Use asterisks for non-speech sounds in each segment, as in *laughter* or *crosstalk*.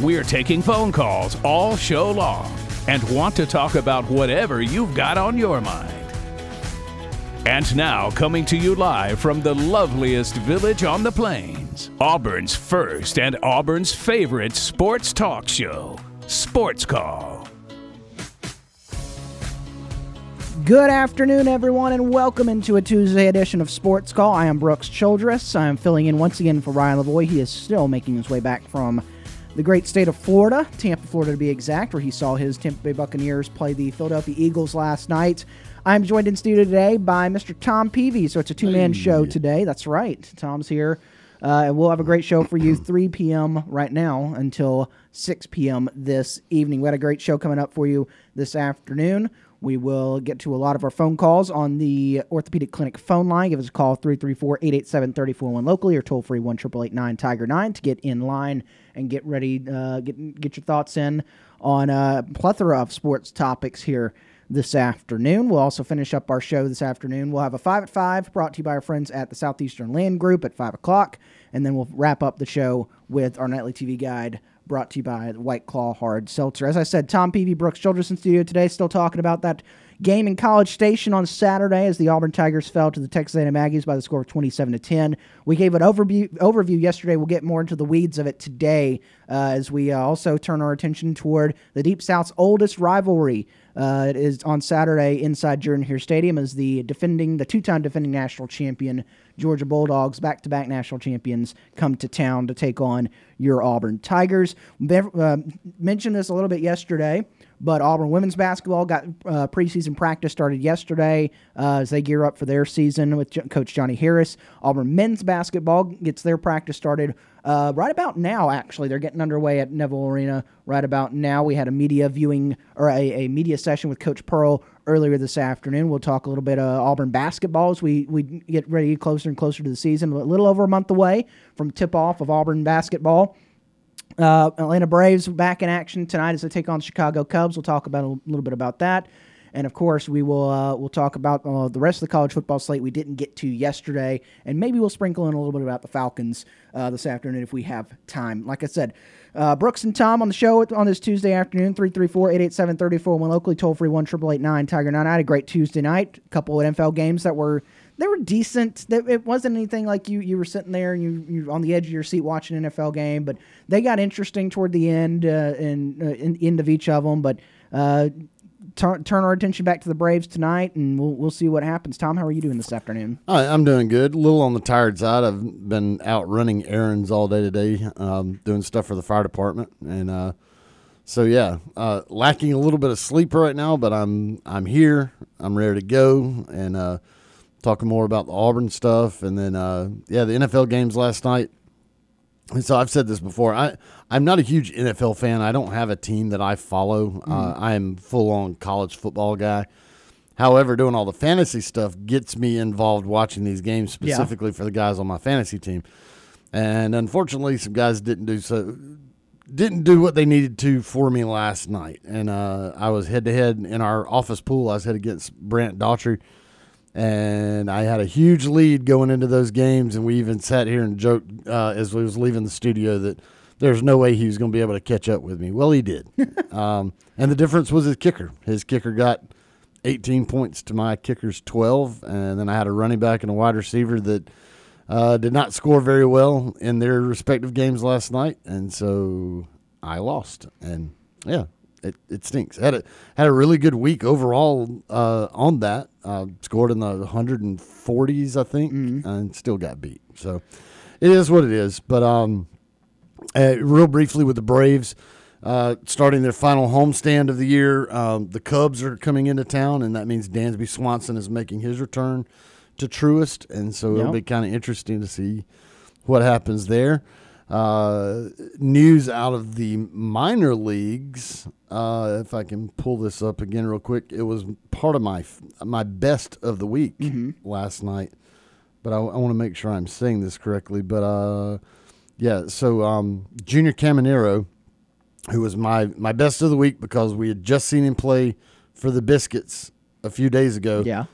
We're taking phone calls all show long and want to talk about whatever you've got on your mind. And now, coming to you live from the loveliest village on the plains, Auburn's first and Auburn's favorite sports talk show, Sports Call. Good afternoon, everyone, and welcome into a Tuesday edition of Sports Call. I am Brooks Childress. I am filling in once again for Ryan Lavoie. He is still making his way back from the great state of Florida, Tampa, Florida to be exact, where he saw his Tampa Bay Buccaneers play the Philadelphia Eagles last night. I'm joined in studio today by Mr. Tom Peavy, so it's a two man show today. That's right. Tom's here. Uh, and we'll have a great show for you 3 p.m. right now until 6 p.m. this evening. We had a great show coming up for you this afternoon. We will get to a lot of our phone calls on the Orthopedic Clinic phone line. Give us a call 334 887 341 locally or toll free 1 Tiger 9 to get in line and get ready, uh, get, get your thoughts in on a plethora of sports topics here this afternoon. We'll also finish up our show this afternoon. We'll have a 5 at 5 brought to you by our friends at the Southeastern Land Group at 5 o'clock. And then we'll wrap up the show with our nightly TV guide brought to you by White Claw Hard Seltzer. As I said, Tom Peavy, Brooks Childress in studio today, still talking about that game in College Station on Saturday as the Auburn Tigers fell to the Texas A&M Aggies by the score of 27 to 10. We gave an overview overview yesterday. We'll get more into the weeds of it today uh, as we uh, also turn our attention toward the Deep South's oldest rivalry. Uh, it is on Saturday inside Jordan Hare Stadium as the defending, the two-time defending national champion Georgia Bulldogs, back-to-back national champions, come to town to take on your Auburn Tigers. Uh, mentioned this a little bit yesterday. But Auburn women's basketball got uh, preseason practice started yesterday uh, as they gear up for their season with J- Coach Johnnie Harris. Auburn men's basketball gets their practice started uh, right about now, actually. They're getting underway at Neville Arena right about now. We had a media viewing or a, a media session with Coach Pearl earlier this afternoon. We'll talk a little bit of Auburn basketball as we, we get ready closer and closer to the season. A little over a month away from tip off of Auburn basketball. Uh, Atlanta Braves back in action tonight as they take on the Chicago Cubs. We'll talk about a little bit about that, and of course we will uh, we'll talk about uh, the rest of the college football slate we didn't get to yesterday, and maybe we'll sprinkle in a little bit about the Falcons uh, this afternoon if we have time. Like I said, uh, Brooks and Tom on the show on this Tuesday afternoon, 334-887-34, one locally toll free one triple eight nine Tiger nine. I had a great Tuesday night. A couple of NFL games that were they were decent. It wasn't anything like you you were sitting there and you you on the edge of your seat watching an NFL game, but they got interesting toward the end uh, and uh, in, end of each of them. But uh, turn turn our attention back to the Braves tonight, and we'll we'll see what happens. Tom, how are you doing this afternoon? Hi, I'm doing good. A little on the tired side. I've been out running errands all day today, um, doing stuff for the fire department, and uh, so yeah, uh, lacking a little bit of sleep right now. But I'm I'm here. I'm ready to go, and uh, talking more about the Auburn stuff, and then uh, yeah, the NFL games last night. And so I've said this before. I I'm not a huge NFL fan. I don't have a team that I follow. Mm. Uh, I am full on college football guy. However, doing all the fantasy stuff gets me involved watching these games specifically yeah. for the guys on my fantasy team. And unfortunately, some guys didn't do so didn't do what they needed to for me last night. And uh, I was head to head in our office pool. I was head against Brant Daughtry and I had a huge lead going into those games. And we even sat here and joked uh, as we was leaving the studio that there's no way he was going to be able to catch up with me. Well, he did, *laughs* um, and the difference was his kicker. His kicker got 18 points to my kicker's 12, and then I had a running back and a wide receiver that uh, did not score very well in their respective games last night, and so I lost. And yeah, it, it stinks. Had a had a really good week overall uh, on that. Uh, scored in the 140s, I think, mm-hmm. and still got beat. So it is what it is. But um, uh, real briefly with the Braves. Uh, starting their final homestand of the year, um, the Cubs are coming into town, and that means Dansby Swanson is making his return to Truist, and so yep. it'll be kind of interesting to see what happens there. Uh, news out of the minor leagues. Uh, if I can pull this up again real quick, it was part of my my best of the week last night. But I, I want to make sure I'm saying this correctly. But uh, yeah, so um, Junior Caminero, who was my my best of the week because we had just seen him play for the Biscuits a few days ago. Yeah.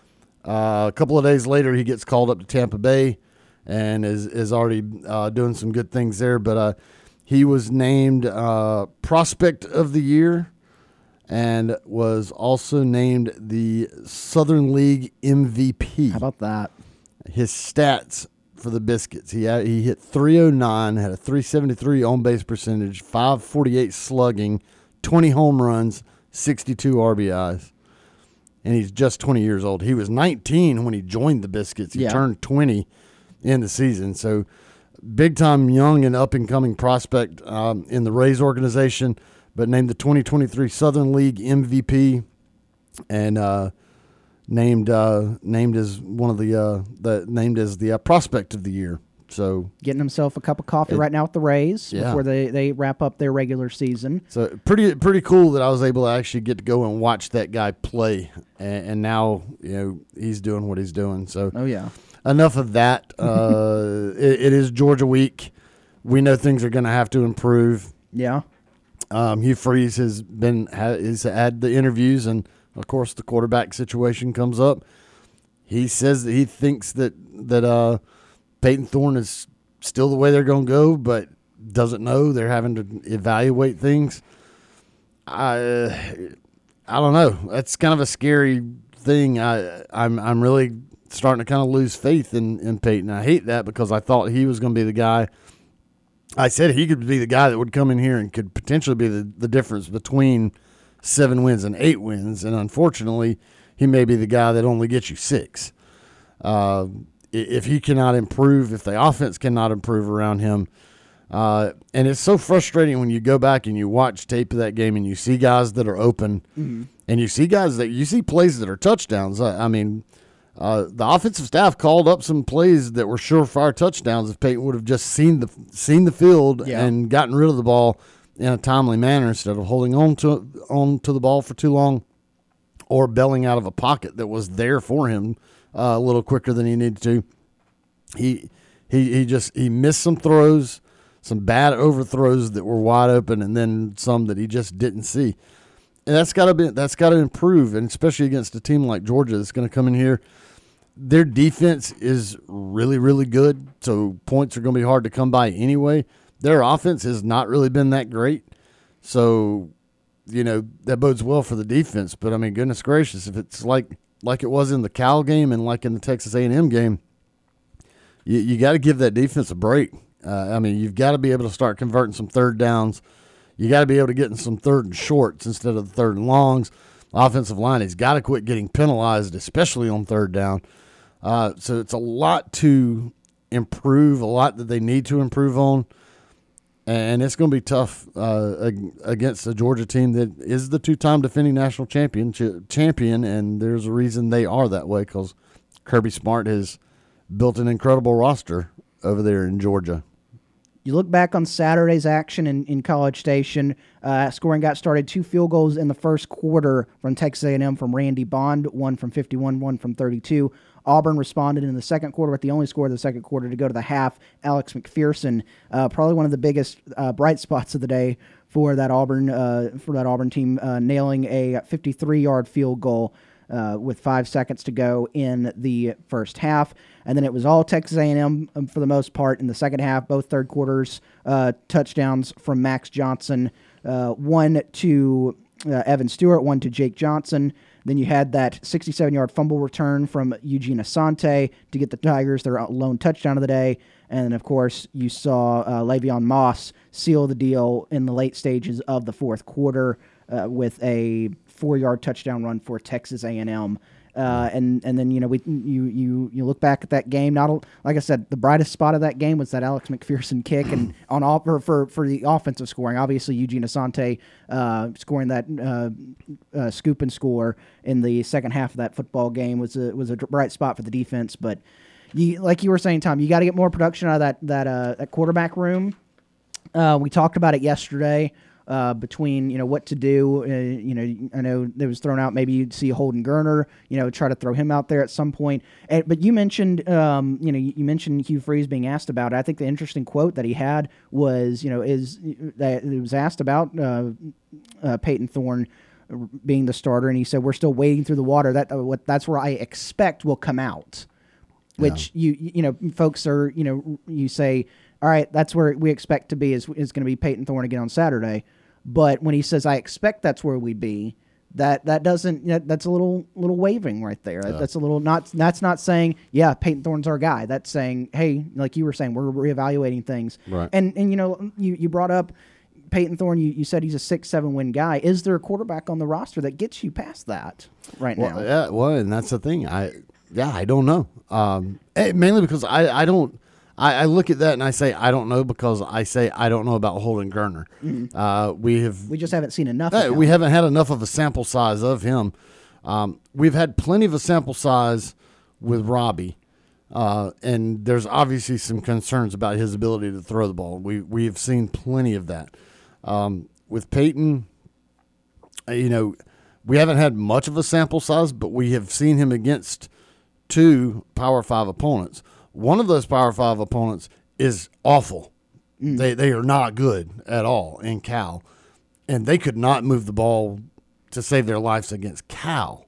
Uh, a couple of days later, he gets called up to Tampa Bay and is is already uh, doing some good things there. But uh, he was named uh, Prospect of the Year and was also named the Southern League MVP. How about that? His stats for the Biscuits: he had, he hit 309, had a 373 on base percentage, 548 slugging, 20 home runs, 62 RBIs and he's just 20 years old. He was 19 when he joined the Biscuits. He Yeah. turned 20 in the season. So, big time young and up and coming prospect um, in the Rays organization, but named the 2023 Southern League MVP and uh, named uh, named as one of the uh, the named as the uh, prospect of the year. So Getting himself a cup of coffee It- right now with the Rays Yeah. before they, they wrap up their regular season. So pretty pretty cool that I was able to actually get to go and watch that guy play, and, and now you know he's doing what he's doing. So Oh yeah. Enough of that. *laughs* Uh, it, it is Georgia week. We know things are going to have to improve. Yeah. Um, Hugh Freeze has been has had the interviews, and of course the quarterback situation comes up. He says that he thinks that that uh, Payton Thorne is still the way they're going to go, but doesn't know. They're having to evaluate things. I I don't know. That's kind of a scary thing. I I'm I'm really starting to kind of lose faith in in Payton. I hate that because I thought he was going to be the guy. I said he could be the guy that would come in here and could potentially be the, the difference between seven wins and eight wins. And unfortunately, he may be the guy that only gets you six. Uh, if he cannot improve, if the offense cannot improve around him, uh, and it's so frustrating when you go back and you watch tape of that game and you see guys that are open, and you see guys that you see plays that are touchdowns. I, I mean, uh, the offensive staff called up some plays that were surefire touchdowns if Payton would have just seen the seen the field Yeah. and gotten rid of the ball in a timely manner instead of holding on to on to the ball for too long or belling out of a pocket that was there for him uh, a little quicker than he needed to. He he he just he missed some throws, some bad overthrows that were wide open, and then some that he just didn't see. And that's got to be that's got to improve, and especially against a team like Georgia that's going to come in here. Their defense is really really good, so points are going to be hard to come by anyway. Their offense has not really been that great, so you know that bodes well for the defense. But I mean, goodness gracious, if it's like like it was in the Cal game and like in the Texas A and M game, you, you got to give that defense a break. Uh, I mean, you've got to be able to start converting some third downs. You got to be able to get in some third and shorts instead of the third and longs. Offensive line has got to quit getting penalized, especially on third down. Uh, so it's a lot to improve, a lot that they need to improve on, and it's going to be tough uh, against a Georgia team that is the two-time defending national champion. Champion, and there's a reason they are that way because Kirby Smart has built an incredible roster over there in Georgia. You look back on Saturday's action in, in College Station. Uh, scoring got started two field goals in the first quarter from Texas A&M from Randy Bond, one from 51, one from 32. Auburn responded in the second quarter with the only score of the second quarter to go to the half. Alex McPherson, uh, probably one of the biggest uh, bright *laughs* spots of the day for that Auburn uh, for that Auburn team, uh, nailing a 53-yard field goal uh, with five seconds to go in the first half, and then it was all Texas A&M um, for the most part in the second half. Both third quarters touchdowns from Max Johnson, one to Evan Stewart, one to Jake Johnson. Then you had that 67-yard fumble return from Eugene Asante to get the Tigers their lone touchdown of the day. And of course, you saw uh, Le'Veon Moss seal the deal in the late stages of the fourth quarter uh, with a four-yard touchdown run for Texas A&M. Uh, and and then you know we you you you look back at that game. Not a, like I said, the brightest spot of that game was that Alex McPherson kick, and *clears throat* on all for for, for the offensive scoring, obviously Eugene Asante uh, scoring that uh, uh, scoop and score in the second half of that football game was a was a bright spot for the defense. But you like you were saying, Tom, you got to get more production out of that that uh, that quarterback room. Uh, we talked about it yesterday. Uh, between you know what to do, uh, you know I know there was thrown out. Maybe you'd see Holden Geriner, you know, try to throw him out there at some point. And, but you mentioned, um, you know, you, mentioned Hugh Freeze being asked about it. I think the interesting quote that he had was, you know, is that it was asked about uh, uh, Payton Thorne being the starter, and he said we're still wading through the water. That uh, what that's where I expect will come out. Which you you know folks are you know you say all right that's where we expect to be is is going to be Payton Thorne again on Saturday, but when he says I expect that's where we be, that that doesn't you know, that's a little little waving right there. That's a little not that's not saying yeah Payton Thorne's our guy. That's saying hey like you were saying we're reevaluating things. Right. And and you know you you brought up Payton Thorne. You, you said he's a six seven win guy. Is there a quarterback on the roster that gets you past that right now? Yeah, well, and that's the thing. I yeah, I don't know. Um, eh, mainly because I I don't. I, I look at that and I say I don't know because I say I don't know about Holden Geriner. Uh, we have we just haven't seen enough. of Hey, him. we haven't had enough of a sample size of him. Um, we've had plenty of a sample size with Robbie, uh, and there's obviously some concerns about his ability to throw the ball. We we have seen plenty of that. Um, with Payton, uh, you know, we haven't had much of a sample size, but we have seen him against two Power Five opponents. One of those Power Five opponents is awful. Mm. They they are not good at all in Cal, and they could not move the ball to save their lives against Cal.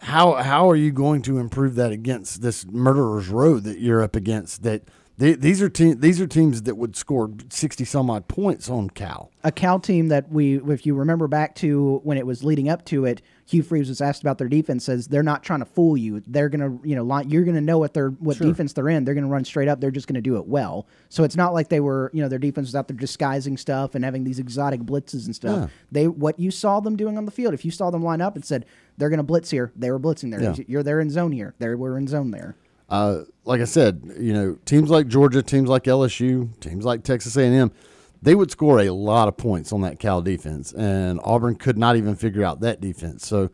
How how are you going to improve that against this murderer's road that you're up against? That they, these are te- these are teams that would score sixty some odd points on Cal. a Cal team that we, if you remember back to when it was leading up to it, Hugh Freeze was asked about their defense. Says they're not trying to fool you. They're gonna, you know, line, you're gonna know what they're what defense they're in. They're gonna run straight up. They're just gonna do it well. So it's not like they were, you know, their defense was out there disguising stuff and having these exotic blitzes and stuff. Yeah. They what you saw them doing on the field. If you saw them line up and said they're gonna blitz here, they were blitzing there. Yeah. You're there in zone here. They were in zone there. uh, like I said, you know, teams like Georgia, teams like LSU, teams like Texas A&M, they would score a lot of points on that Cal defense, and Auburn could not even figure out that defense. So,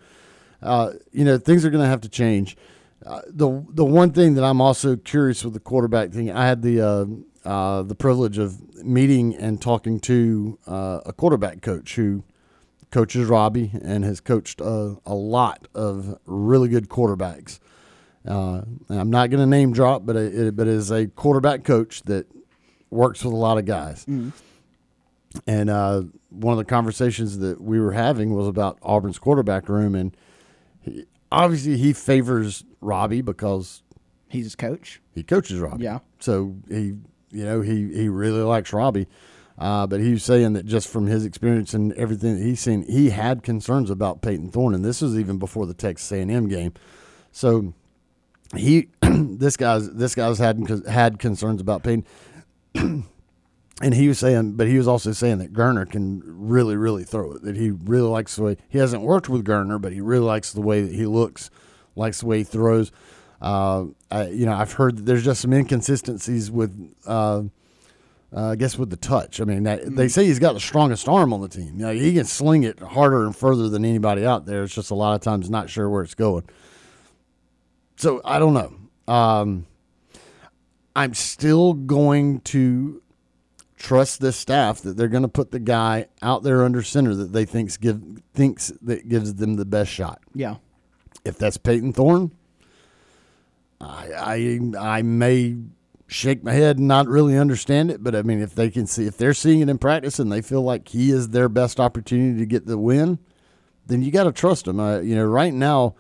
uh, you know, things are going to have to change. Uh, the the one thing that I'm also curious with the quarterback thing, I had the uh, uh, the privilege of meeting and talking to uh, a quarterback coach who coaches Robbie and has coached uh, a lot of really good quarterbacks. Uh, I'm not going to name drop, but it, but is a quarterback coach that works with a lot of guys. And uh, one of the conversations that we were having was about Auburn's quarterback room, and he, obviously he favors Robbie because He's his coach. he coaches Robbie. Yeah. So he, you know, he he really likes Robbie. Uh, but he was saying that just from his experience and everything that he's seen, he had concerns about Payton Thorne, and this was even before the Texas A&M game. So he, *clears throat* this guy's this guy's had had concerns about Payton, *clears throat* and he was saying, but he was also saying that Garner can really, really throw it. That he really likes the way he hasn't worked with Garner, but he really likes the way that he looks, likes the way he throws. Uh, I, you know, I've heard that there's just some inconsistencies with, uh, uh, I guess, with the touch. I mean, that, they say he's got the strongest arm on the team. You know, he can sling it harder and further than anybody out there. It's just a lot of times not sure where it's going. So I don't know. Um, I'm still going to trust this staff that they're going to put the guy out there under center that they thinks give thinks that gives them the best shot. Yeah. If that's Payton Thorne, I I I may shake my head and not really understand it, but I mean if they can see if they're seeing it in practice and they feel like he is their best opportunity to get the win, then you got to trust him. Uh, you know, right now.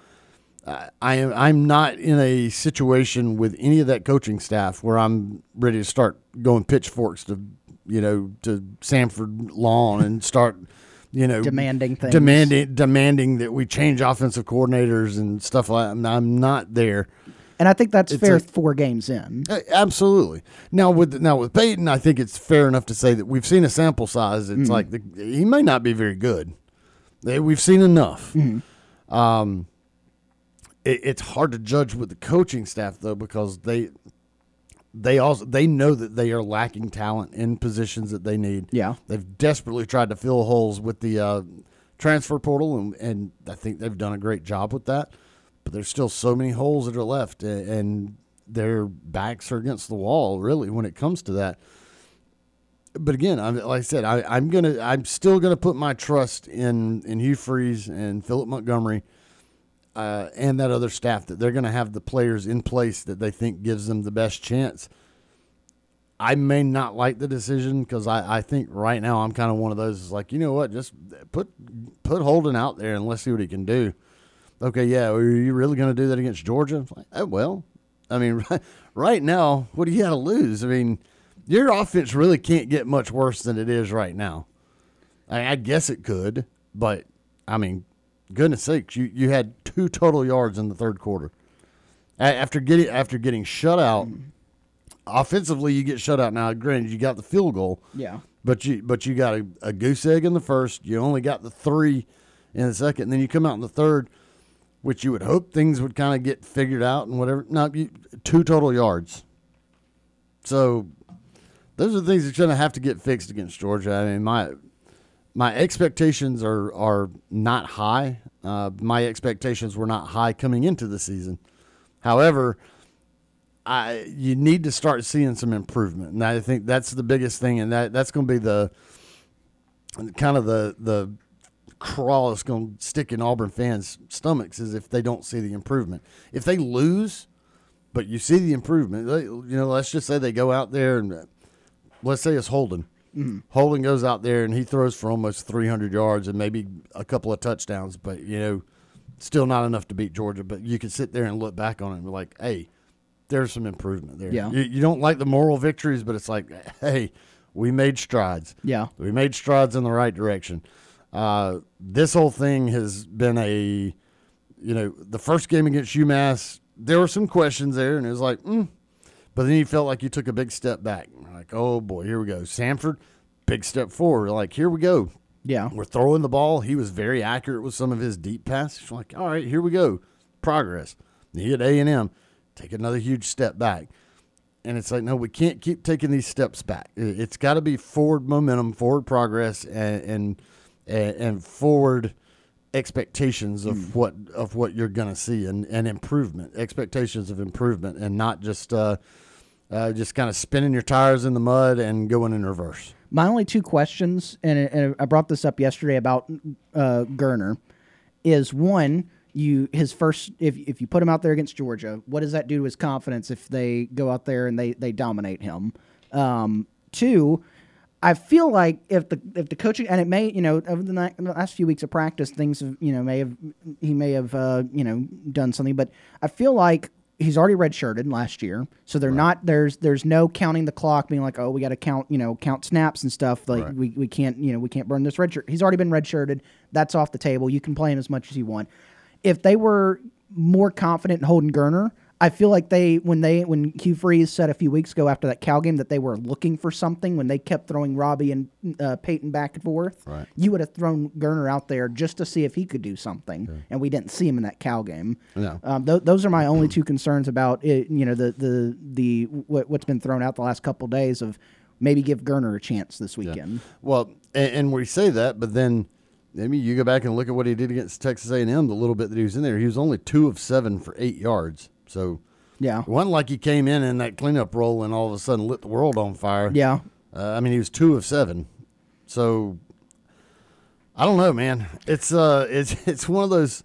I- I am. I'm not in a situation with any of that coaching staff where I'm ready to start going pitchforks to, you know, to Samford Lawn and start, you know, Demanding things. demanding demanding that we change offensive coordinators and stuff like. that. I'm not there. And I think that's It's fair a- four games in. Absolutely. Now with now with Payton, I think it's fair enough to say that we've seen a sample size. It's like the, he may not be very good. We've seen enough. Um, it, it's hard to judge with the coaching staff though because they they also they know that they are lacking talent in positions that they need. Yeah. they've desperately tried to fill holes with the uh, transfer portal, and, and I think they've done a great job with that. But there's still so many holes that are left, a- and their backs are against the wall. Really, when it comes to that, but again, I'm, like I said, I, I'm gonna, I'm still gonna put my trust in in Hugh Freeze and Philip Montgomery, uh, and that other staff that they're gonna have the players in place that they think gives them the best chance. I may not like the decision because I, I think right now I'm kind of one of those is like you know what just put put Holden out there and let's see what he can do. Okay, yeah, are you really going to do that against Georgia? Like, oh, well, I mean, right, *laughs* right now, what do you got to lose? I mean, your offense really can't get much worse than it is right now. I, I guess it could, but I mean, goodness sakes, you, you had two total yards in the third quarter. After getting after getting shut out, offensively you get shut out. Now, granted, you got the field goal, Yeah. but you but you got a, a goose egg in the first. You only got the three in the second. And then you come out in the third, which you would hope things would kind of get figured out and whatever. No, you, two total yards. So those are the things that's going to have to get fixed against Georgia. I mean, my my expectations are are not high. Uh, my expectations were not high coming into the season. However, I you need to start seeing some improvement, and I think that's the biggest thing, and that that's going to be the kind of the the crawl that's going to stick in Auburn fans' stomachs is if they don't see the improvement. If they lose, but you see the improvement, they, you know, let's just say they go out there and let's say it's Holden. Holden goes out there and he throws for almost 300 yards and maybe a couple of touchdowns, but you know, still not enough to beat Georgia. But you can sit there and look back on it and be like, hey, there's some improvement there. Yeah. You, you don't like the moral victories, but it's like, hey, we made strides. Yeah. We made strides in the right direction. Uh, this whole thing has been a, you know, the first game against UMass, there were some questions there, and it was like, mm. but then you felt like you took a big step back. Like, oh boy, here we go. Samford, big step forward. Like, here we go. Yeah. We're throwing the ball. He was very accurate with some of his deep passes. Like, all right, here we go. Progress. He at A and M, take another huge step back. And it's like, no, we can't keep taking these steps back. It- It's got to be forward momentum, forward progress, and and and, forward expectations of what of what you're going to see and, and improvement, expectations of improvement, and not just uh, uh, just kind of spinning your tires in the mud and going in reverse. My only two questions, and, and I brought this up yesterday about uh, Gerner, is one, you his first if if you put him out there against Georgia, what does that do to his confidence if they go out there and they they dominate him? Um, two, I feel like if the if the coaching and it may you know over the, ni- the last few weeks of practice things have you know may have he may have uh, you know done something, but I feel like he's already redshirted last year, so they're not there's there's no counting the clock, being like oh we got to count you know count snaps and stuff like Right. we, we can't you know we can't burn this redshirt. He's already been redshirted. That's off the table. You can play him as much as you want. If they were more confident in Holden Gerner, I feel like they when they when Hugh Freeze said a few weeks ago after that Cal game that they were looking for something when they kept throwing Robbie and uh, Payton back and forth. Right. You would have thrown Gerner out there just to see if he could do something, and we didn't see him in that Cal game. No. Um, th- those are my only two concerns about it. You know the the the what, what's been thrown out the last couple days of maybe give Gerner a chance this weekend. Well, and, and we say that, but then maybe you go back and look at what he did against Texas A&M. The little bit that he was in there, he was only two of seven for eight yards. So Yeah. it wasn't like he came in in that cleanup role and all of a sudden lit the world on fire. Yeah. Uh, I mean, he was two of seven. So I don't know, man. It's uh, it's *laughs* it's one of those,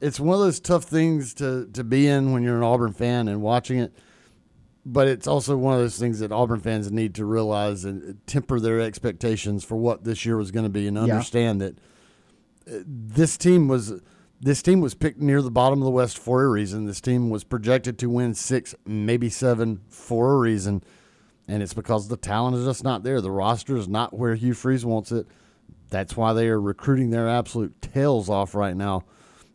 it's one of those tough things to to be in when you're an Auburn fan and watching it. But it's also one of those things that Auburn fans need to realize and temper their expectations for what this year was going to be, and understand that uh, this team was this team was picked near the bottom of the West for a reason. This team was projected to win six, maybe seven, for a reason, and it's because the talent is just not there. The roster is not where Hugh Freeze wants it. That's why they are recruiting their absolute tails off right now,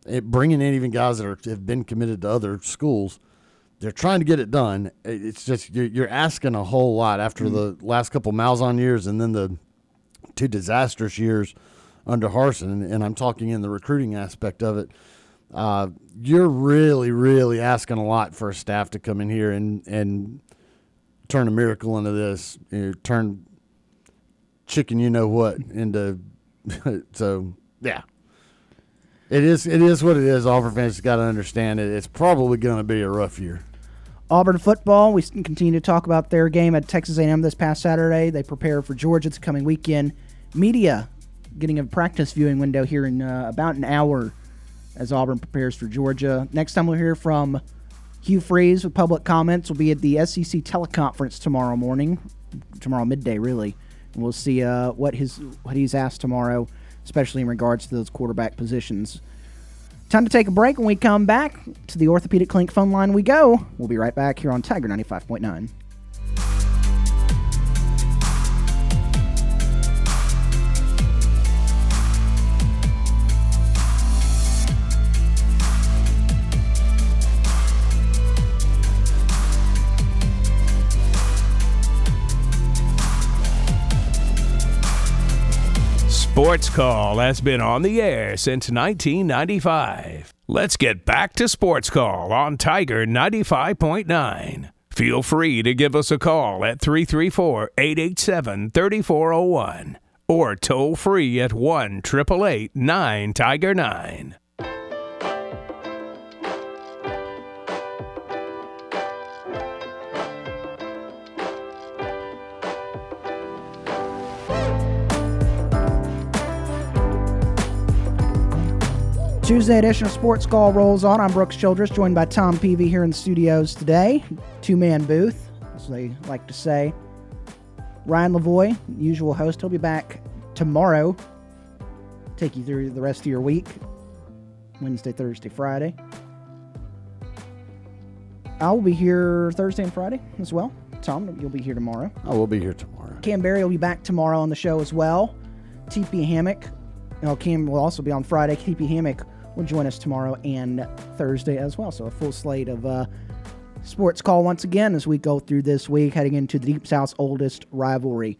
it, bringing in even guys that are, have been committed to other schools. They're trying to get it done. It's just you're, you're asking a whole lot after mm. the last couple of Malzahn years, and then the two disastrous years under Harsin, and, I'm talking in the recruiting aspect of it. Uh, you're really, really asking a lot for a staff to come in here and and turn a miracle into this. You know, turn chicken, you know what, into *laughs* so yeah. It is. It is what it is. Auburn fans got to understand it. It's probably going to be a rough year. Auburn football. We continue to talk about their game at Texas A&M this past Saturday. They prepare for Georgia this coming weekend. Media getting a practice viewing window here in uh, about an hour as Auburn prepares for Georgia. Next time we'll hear from Hugh Freeze with public comments We'll be at the SEC teleconference tomorrow morning, tomorrow midday really. And we'll see uh, what his what he's asked tomorrow, especially in regards to those quarterback positions. Time to take a break. When we come back to the Orthopedic Clinic phone line, we go. We'll be right back here on Tiger 95.9. Sports Call has been on the air since 1995. Let's get back to Sports Call on Tiger 95.9. Feel free to give us a call at 334 887 3401 or toll free at 1 888 9 Tiger 9. Tuesday edition of Sports Call rolls on. I'm Brooks Childress, joined by Tom Peavy here in the studios today. Two man booth, as they like to say. Ryan Lavoie, usual host, he'll be back tomorrow. Take you through the rest of your week Wednesday, Thursday, Friday. I will be here Thursday and Friday as well. Tom, you'll be here tomorrow. I will be here tomorrow. Cam Berry will be back tomorrow on the show as well. TP Hammock. You know, Cam will also be on Friday. TP Hammock will join us tomorrow and Thursday as well. So a full slate of uh, sports call once again as we go through this week, heading into the Deep South's oldest rivalry.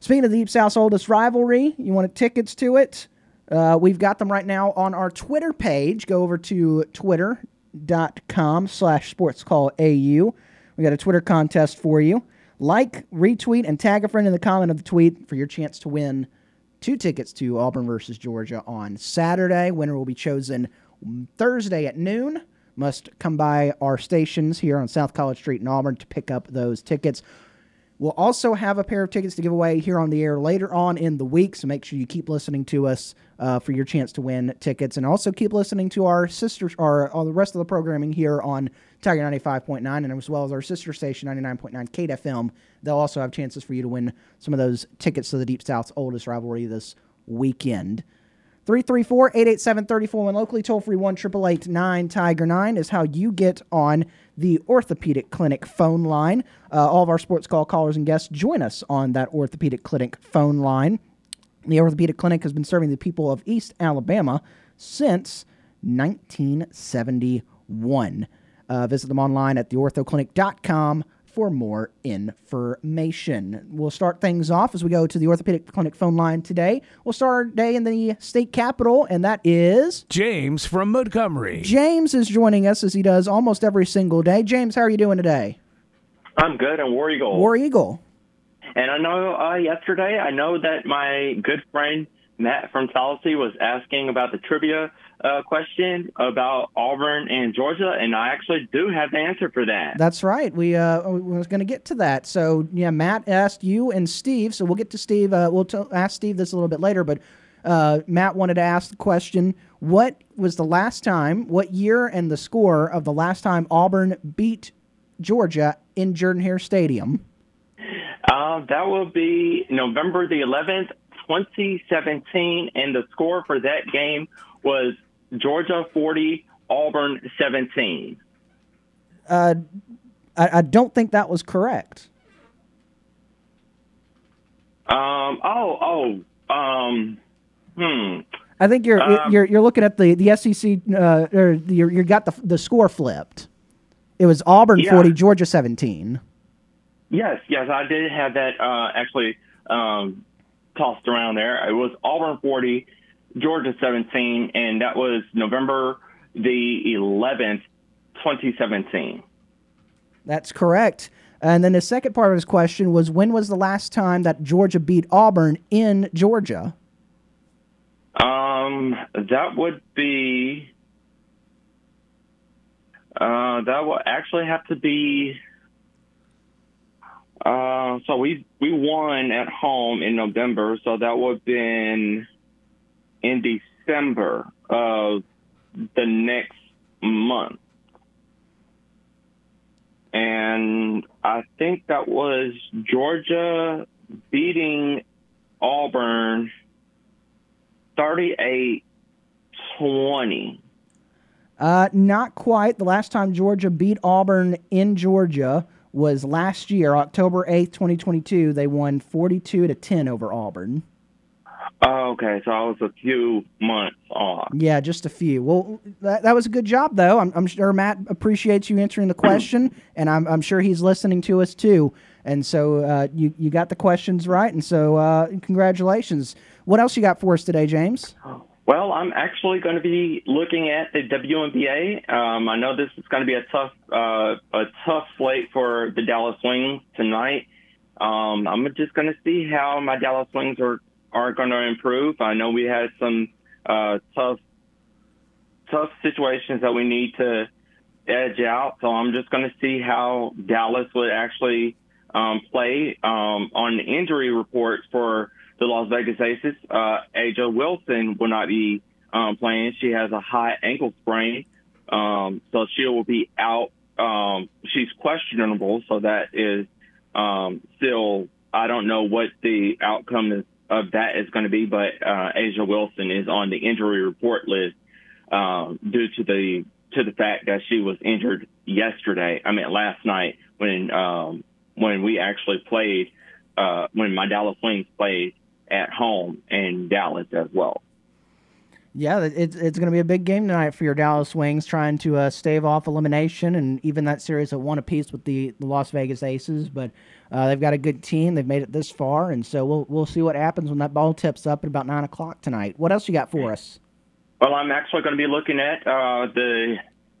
Speaking of the Deep South's oldest rivalry, you want tickets to it? Uh, we've got them right now on our Twitter page. Go over to twitter.com slash sportscallau. We got a Twitter contest for you. Like, retweet, and tag a friend in the comment of the tweet for your chance to win – two tickets to Auburn versus Georgia on Saturday. Winner will be chosen Thursday at noon. Must come by our stations here on South College Street in Auburn to pick up those tickets. We'll also have a pair of tickets to give away here on the air later on in the week, so make sure you keep listening to us uh, for your chance to win tickets, and also keep listening to our sisters, or all the rest of the programming here on Tiger 95.9, and as well as our sister station 99.9 Kate FM. They'll also have chances for you to win some of those tickets to the Deep South's oldest rivalry this weekend. 334 887 34 locally toll free 1 888 9 Tiger 9 is how you get on the Orthopedic Clinic phone line. Uh, all of our sports call callers and guests join us on that Orthopedic Clinic phone line. The Orthopedic Clinic has been serving the people of East Alabama since 1971. Uh, visit them online at theorthoclinic.com for more information. We'll start things off as we go to the Orthopedic Clinic phone line today. We'll start our day in the state capital, and that is James from Montgomery. James is joining us as he does almost every single day. James, how are you doing today? I'm good. I'm War Eagle. War Eagle. And I know uh, yesterday, I know that my good friend Matt from Tallahassee was asking about the trivia uh, question about Auburn and Georgia, and I actually do have the answer for that. That's right. We uh, we was going to get to that. So yeah, Matt asked you and Steve. So we'll get to Steve. Uh, we'll t- ask Steve this a little bit later, but. Uh, Matt wanted to ask the question: What was the last time? What year and the score of the last time Auburn beat Georgia in Jordan Hare Stadium? Uh, that will be November the 11th, 2017, and the score for that game was Georgia 40, Auburn 17. Uh, I, I don't think that was correct. Um. Oh. Oh. Um. Hmm. I think you're um, you're you're looking at the the SEC. Uh, or you you got the the score flipped. It was Auburn yeah. 40, Georgia 17. Yes, yes, I did have that uh, actually um, tossed around there. It was Auburn 40, Georgia 17, and that was November the 11th, 2017. That's correct. And then the second part of his question was when was the last time that Georgia beat Auburn in Georgia? Um, that would be Uh, that will actually have to be. Uh, so we we won at home in November, so that would have been in December of the next month. And I think that was Georgia beating Auburn 38 20. Uh, not quite. The last time Georgia beat Auburn in Georgia was last year, October 8th, 2022. They won 42 to 10 over Auburn. Oh, okay, so I was a few months off. Yeah, just a few. Well, that, that was a good job, though. I'm, I'm sure Matt appreciates you answering the question, *clears throat* and I'm, I'm sure he's listening to us too. And so uh, you you got the questions right, and so uh, congratulations. What else you got for us today, James? Well, I'm actually going to be looking at the WNBA. Um, I know this is going to be a tough uh, a tough slate for the Dallas Wings tonight. Um, I'm just going to see how my Dallas Wings are are going to improve. I know we had some uh, tough tough situations that we need to edge out, so I'm just going to see how Dallas would actually um, play um, on the injury reports for the Las Vegas Aces. Uh, A'ja Wilson will not be um, playing. She has a high ankle sprain, um, so she will be out. Um, she's questionable, so that is um, still. I don't know what the outcome is, of that is going to be, but uh, A'ja Wilson is on the injury report list um, due to the to the fact that she was injured yesterday. I mean, last night when um, when we actually played uh, when my Dallas Wings played at home in Dallas as well. Yeah, it's it's going to be a big game tonight for your Dallas Wings, trying to uh, stave off elimination and even that series at one apiece with the, the Las Vegas Aces. But uh, they've got a good team; they've made it this far, and so we'll we'll see what happens when that ball tips up at about nine o'clock tonight. What else you got for us? Well, I'm actually going to be looking at uh, the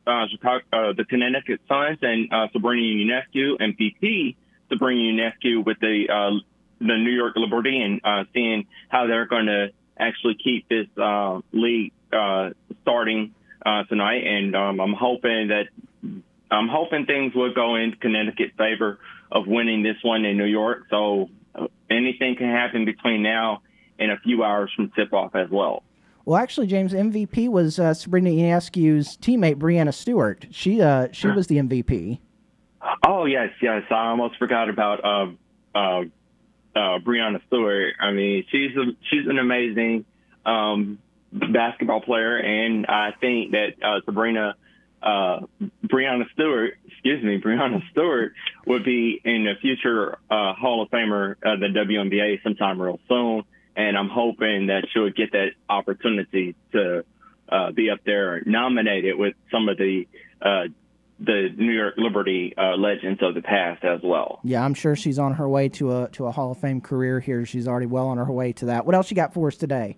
uh, Chicago, uh, the Connecticut Suns and uh, Sabrina Ionescu and MVP Sabrina Ionescu with the the New York Liberty and uh, seeing how they're going to actually keep this uh, league uh, starting uh, tonight. And um, I'm hoping that I'm hoping things will go in Connecticut's favor of winning this one in New York. So uh, anything can happen between now and a few hours from tip off as well. Well, actually, James, MVP was uh, Sabrina Ionescu's teammate Breanna Stewart. She uh, she was the MVP. Oh yes, yes. I almost forgot about uh, uh, uh, Breanna Stewart. I mean, she's a, she's an amazing um, basketball player, and I think that uh, Sabrina uh, Breanna Stewart, excuse me, Breanna Stewart would be in the future uh, Hall of Famer of the WNBA sometime real soon, and I'm hoping that she would get that opportunity to uh, be up there nominated with some of the uh, the New York Liberty uh, legends of the past as well. Yeah, I'm sure she's on her way to a to a Hall of Fame career here. She's already well on her way to that. What else you got for us today?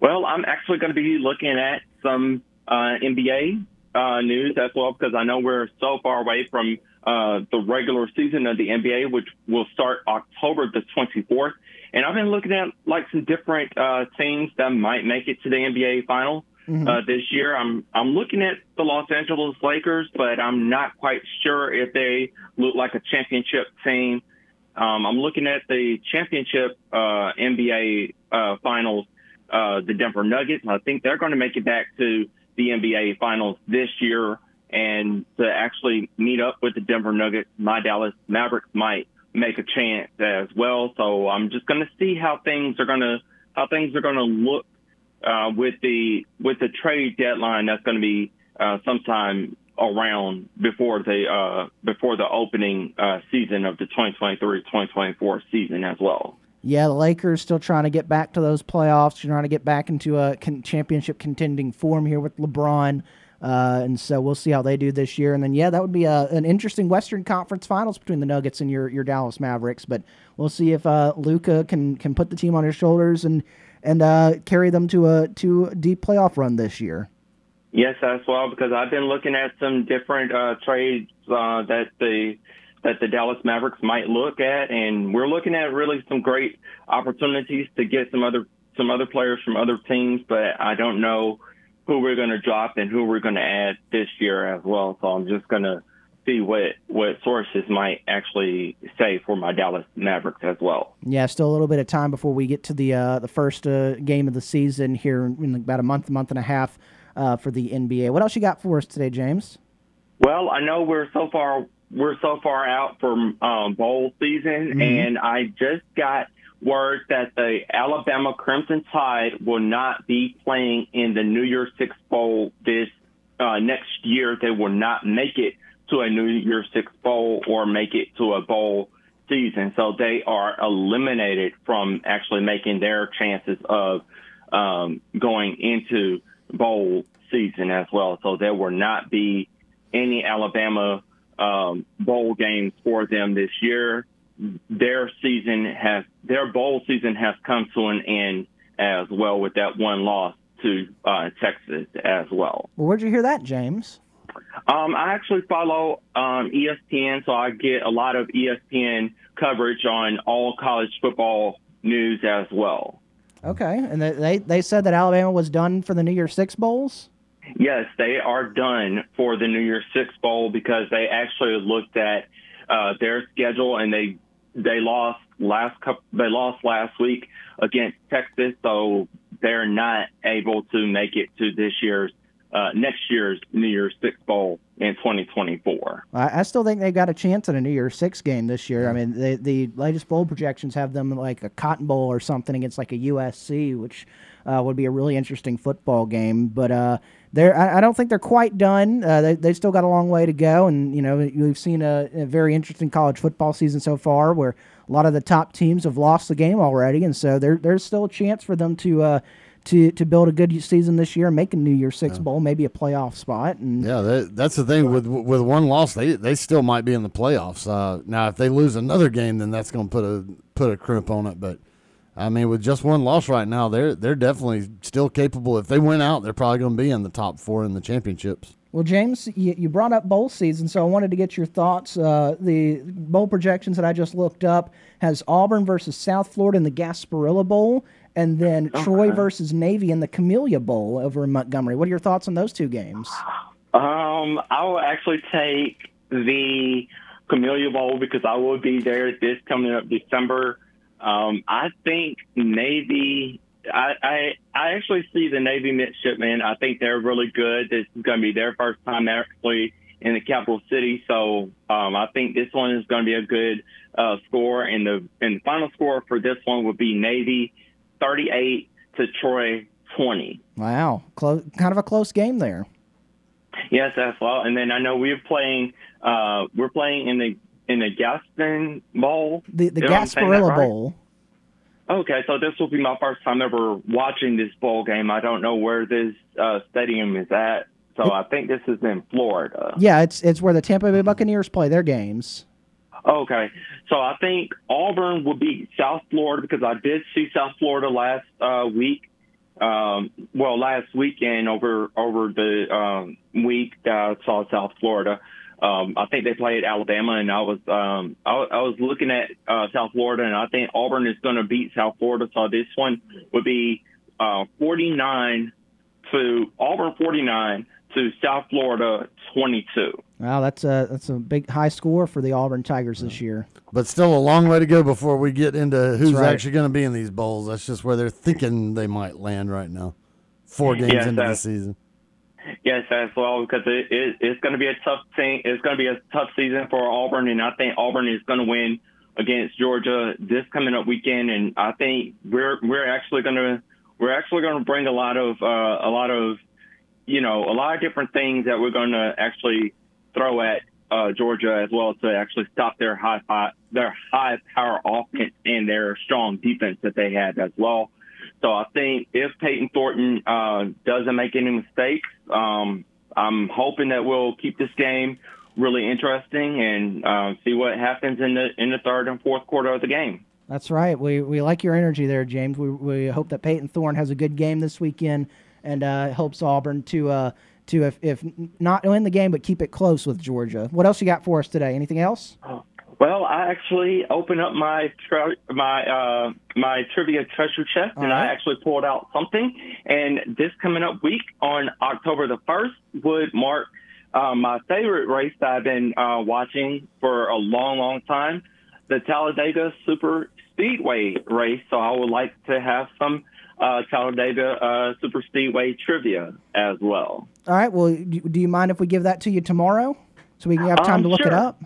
Well, I'm actually going to be looking at some uh, NBA uh, news as well because I know we're so far away from uh, the regular season of the NBA, which will start October the 24th. And I've been looking at like some different uh, teams that might make it to the NBA final mm-hmm. uh, this year. I'm I'm looking at the Los Angeles Lakers, but I'm not quite sure if they look like a championship team. Um, I'm looking at the championship uh, NBA uh, finals, uh, the Denver Nuggets. I think they're going to make it back to the NBA finals this year, and to actually meet up with the Denver Nuggets, my Dallas Mavericks might make a chance as well. So I'm just going to see how things are going to how things are going to look uh, with the with the trade deadline that's going to be uh, sometime around before the uh, before the opening uh, season of the 2023-2024 season as well. Yeah, the Lakers still trying to get back to those playoffs, trying to get back into a con- championship contending form here with LeBron. Uh, and so we'll see how they do this year. And then, yeah, that would be a, an interesting Western Conference Finals between the Nuggets and your, your Dallas Mavericks. But we'll see if uh, Luka can can put the team on his shoulders and and uh, carry them to a to a deep playoff run this year. Yes, as well, because I've been looking at some different uh, trades uh, that the that the Dallas Mavericks might look at, and we're looking at really some great opportunities to get some other some other players from other teams. But I don't know who we're going to drop and who we're going to add this year as well. So I'm just going to see what what sources might actually say for my Dallas Mavericks as well. Yeah, still a little bit of time before we get to the uh, the first uh, game of the season here in about a month, month and a half uh, for the NBA. What else you got for us today, James? Well, I know we're so far we're so far out from um, bowl season, mm-hmm. and I just got word that the Alabama Crimson Tide will not be playing in the New Year's Six Bowl this uh, next year. They will not make it to a New Year's Six Bowl or make it to a bowl season. So they are eliminated from actually making their chances of um, going into bowl season as well. So there will not be any Alabama um, bowl games for them this year. Their season has their bowl season has come to an end as well with that one loss to uh, Texas as well. Well, where'd you hear that, James? Um, I actually follow um, ESPN, so I get a lot of ESPN coverage on all college football news as well. Okay, and they they said that Alabama was done for the New Year's Six bowls. Yes, they are done for the New Year's Six bowl because they actually looked at uh, their schedule and they they lost last couple, they lost last week against Texas, so they're not able to make it to this year's uh, next year's New Year's Six Bowl in 2024. I, I still think they got a chance at a New Year's Six game this year. I mean, the the latest bowl projections have them like a Cotton Bowl or something against like a USC, which uh, would be a really interesting football game. But uh, they're I, I, don't think they're quite done. Uh, they they still got a long way to go, and you know we've seen a, a very interesting college football season so far, where a lot of the top teams have lost the game already, and so there there's still a chance for them to uh, to to build a good season this year, make a New Year's Six yeah. bowl, maybe a playoff spot. And yeah, that, that's the thing with with one loss, they they still might be in the playoffs. Uh, now, if they lose another game, then that's going to put a put a crimp on it. But I mean, with just one loss right now, they're they're definitely still capable. If they win out, they're probably going to be in the top four in the championships. Well, James, you, you brought up bowl season, so I wanted to get your thoughts. Uh, the bowl projections that I just looked up has Auburn versus South Florida in the Gasparilla Bowl, and then okay. Troy versus Navy in the Camellia Bowl over in Montgomery. What are your thoughts on those two games? Um, I will actually take the Camellia Bowl because I will be there this coming up December. Um, I think Navy. I, I I actually see the Navy midshipmen. I think they're really good. This is going to be their first time actually in the capital city, so um, I think this one is going to be a good uh, score. And the and the final score for this one would be Navy 38 to Troy 20. Wow, close, kind of a close game there. Yes, as well. And then I know we're playing. Uh, we're playing in the in the Gaston Bowl. The the Gasparilla right? Bowl. Okay, so this will be my first time ever watching this bowl game. I don't know where this uh, stadium is at, so I think this is in Florida. Yeah, it's it's where the Tampa Bay Buccaneers play their games. Okay, so I think Auburn will beat South Florida because I did see South Florida last uh, week. Um, well, last weekend over over the um, week I saw South Florida. Um, I think they played Alabama, and I was um, I, I was looking at uh, South Florida, and I think Auburn is going to beat South Florida. So this one would be uh, 49 to Auburn 49 to South Florida 22. Wow, that's a that's a big high score for the Auburn Tigers this year. But still a long way to go before we get into who's right. actually going to be in these bowls. That's just where they're thinking they might land right now. Four games yes, into the season. Yes, as well, because it, it, it's going to be a tough thing. It's going to be a tough season for Auburn, and I think Auburn is going to win against Georgia this coming up weekend. And I think we're we're actually going to we're actually going to bring a lot of uh, a lot of you know, a lot of different things that we're going to actually throw at uh, Georgia as well to actually stop their high their high power offense and their strong defense that they had as well. So I think if Payton Thornton uh, doesn't make any mistakes, um, I'm hoping that we'll keep this game really interesting and uh, see what happens in the in the third and fourth quarter of the game. That's right. We we like your energy there, James. We we hope that Payton Thorne has a good game this weekend and uh, helps Auburn to uh, to if, if not win the game but keep it close with Georgia. What else you got for us today? Anything else? Well, I actually opened up my tre- my uh, my trivia treasure chest, and right. I actually pulled out something. And this coming up week on October the first would mark uh, my favorite race that I've been uh, watching for a long, long time, the Talladega Super Speedway race. So I would like to have some uh, Talladega uh, Super Speedway trivia as well. All right. Well, do you mind if we give that to you tomorrow, so we can have time Um, to look it sure. up?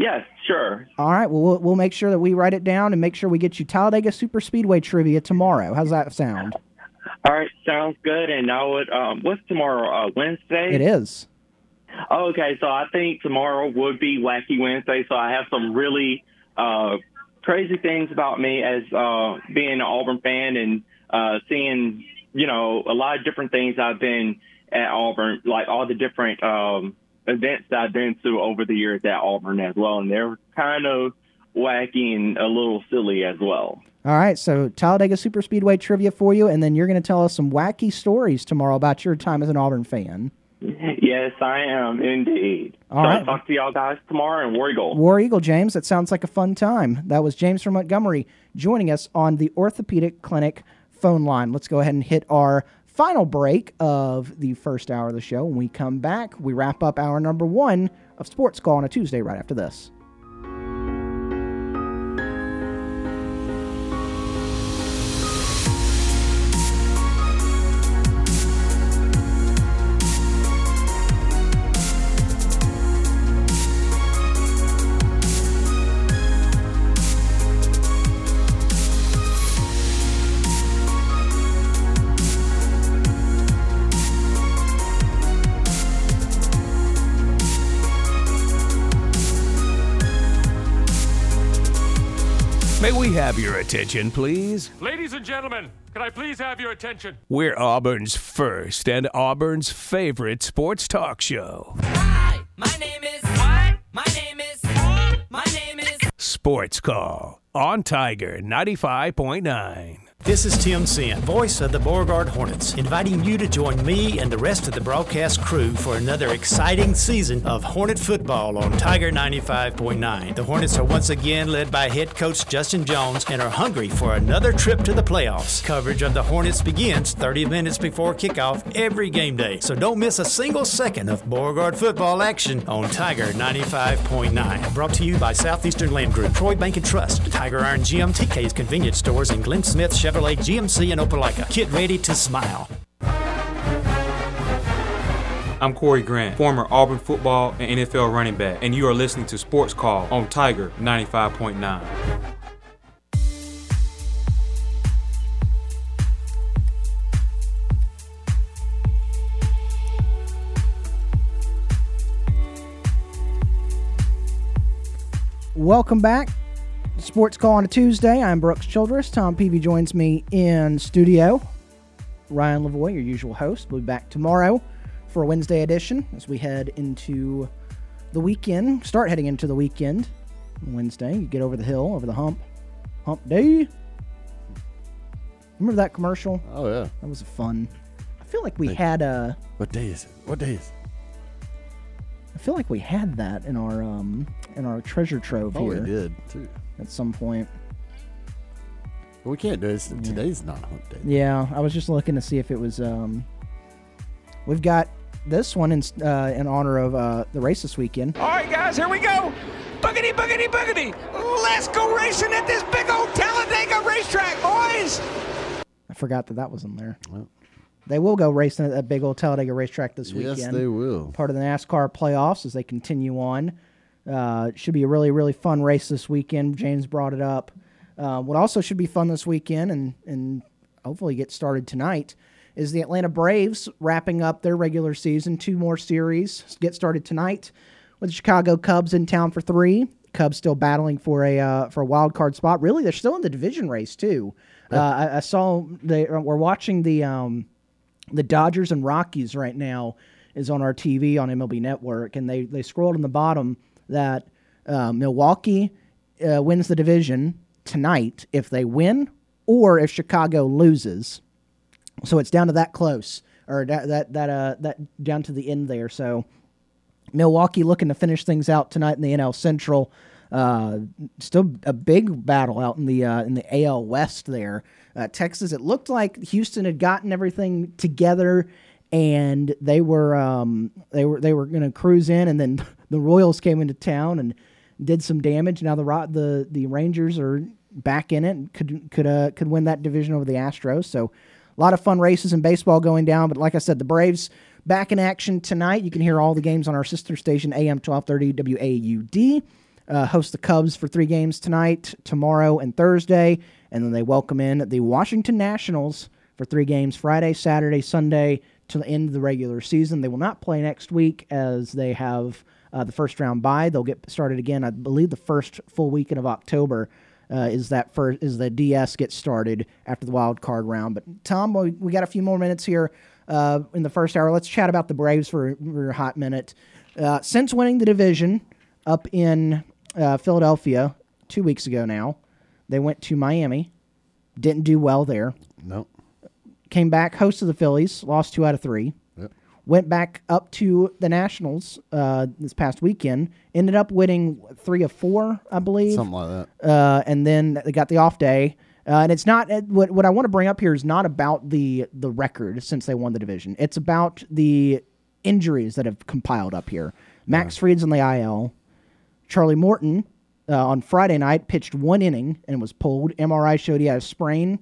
Yes, sure. All right. Well, well, we'll make sure that we write it down and make sure we get you Talladega Super Speedway trivia tomorrow. How's that sound? All right, sounds good. And I would, um, what's tomorrow? Uh, Wednesday? It is. Okay, so I think tomorrow would be Wacky Wednesday. So I have some really uh, crazy things about me as uh, being an Auburn fan and uh, seeing, you know, a lot of different things I've been at Auburn, like all the different um, events that I've been to over the years at Auburn as well. And they're kind of wacky and a little silly as well. All right. So Talladega Super Speedway trivia for you, and then you're going to tell us some wacky stories tomorrow about your time as an Auburn fan. Yes, I am indeed. All so right. I'll talk to y'all guys tomorrow and War Eagle. War Eagle, James. That sounds like a fun time. That was James from Montgomery joining us on the Orthopedic Clinic phone line. Let's go ahead and hit our final break of the first hour of the show. When we come back, we wrap up hour number one of Sports Call on a Tuesday right after this. Have your attention, please? Ladies and gentlemen, can I please have your attention? We're Auburn's first and Auburn's favorite sports talk show. Hi, my name is. What? My name is. My name is. Sports Call on Tiger 95.9. This is Tim Sin, voice of the Beauregard Hornets, inviting you to join me and the rest of the broadcast crew for another exciting season of Hornet football on Tiger 95.9. The Hornets are once again led by head coach Justin Jones and are hungry for another trip to the playoffs. Coverage of the Hornets begins 30 minutes before kickoff every game day, so don't miss a single second of Beauregard football action on Tiger 95.9. Brought to you by Southeastern Land Group, Troy Bank and Trust, Tiger Iron Gym, TK's convenience stores, and Glenn Smith Chevrolet GMC in Opelika. Get ready to smile. I'm Corey Grant, former Auburn football and NFL running back, and you are listening to Sports Call on Tiger 95.9. Welcome back. Sports Call on a Tuesday. I'm Brooks Childress. Tom Peavy joins me in studio. Ryan Lavoie, your usual host, will be back tomorrow for a Wednesday edition as we head into the weekend. Start heading into the weekend. Wednesday, you get over the hill, over the hump. Hump day. Remember that commercial? Oh yeah. That was fun. I feel like we had a. What day is it? What day is it? I feel like we had that in our um in our treasure trove Oh, here we did too. At some point. We can't do this. Today's not hump day. Yeah, I was just looking to see if it was. Um, we've got this one in uh, in honor of uh, the race this weekend. All right, guys, here we go. Boogity, boogity, boogity. Let's go racing at this big old Talladega racetrack, boys. I forgot that that was in there. Well. They will go racing at that big old Talladega racetrack this Yes, weekend. Yes, they will. Part of the NASCAR playoffs as they continue on. Uh, should be a really really fun race this weekend. James brought it up. Uh, what also should be fun this weekend and and hopefully get started tonight is the Atlanta Braves wrapping up their regular season. Two more series get started tonight with the Chicago Cubs in town for three. Cubs still battling for a uh, for a wild card spot. Really, they're still in the division race too. Uh, I, I saw they we're watching the um, the Dodgers and Rockies right now is on our TV on MLB Network, and they they scrolled on the bottom that uh, Milwaukee uh, wins the division tonight if they win, or if Chicago loses. So it's down to that close, or that that that uh that down to the end there. So Milwaukee looking to finish things out tonight in the NL Central. Uh, still a big battle out in the uh, in the AL West there. Uh, Texas, it looked like Houston had gotten everything together, and they were um, they were they were going to cruise in, and then the Royals came into town and did some damage. Now the the the Rangers are back in it, and could could uh, could win that division over the Astros. So a lot of fun races in baseball going down. But like I said, the Braves back in action tonight. You can hear all the games on our sister station, AM 1230 WAUD. Uh, host the Cubs for three games tonight, tomorrow, and Thursday. And then they welcome in the Washington Nationals for three games Friday, Saturday, Sunday to the end of the regular season. They will not play next week as they have uh, the first round bye. They'll get started again, I believe, the first full weekend of October. Uh, is that first is the DS gets started after the wild card round? But Tom, we, we got a few more minutes here uh, in the first hour. Let's chat about the Braves for, for a hot minute. Uh, since winning the division up in uh, Philadelphia two weeks ago now, they went to Miami, didn't do well there. No. Came back, hosted the Phillies, lost two out of three. Went back up to the Nationals uh, this past weekend. Ended up winning three of four, I believe Something like that. uh, and then they got the off day. Uh, and it's not what what I want to bring up here is not about the the record since they won the division. It's about the injuries that have compiled up here. Max Fried's on the IL. Charlie Morton uh, on Friday night pitched one inning and was pulled. MRI showed he had a sprain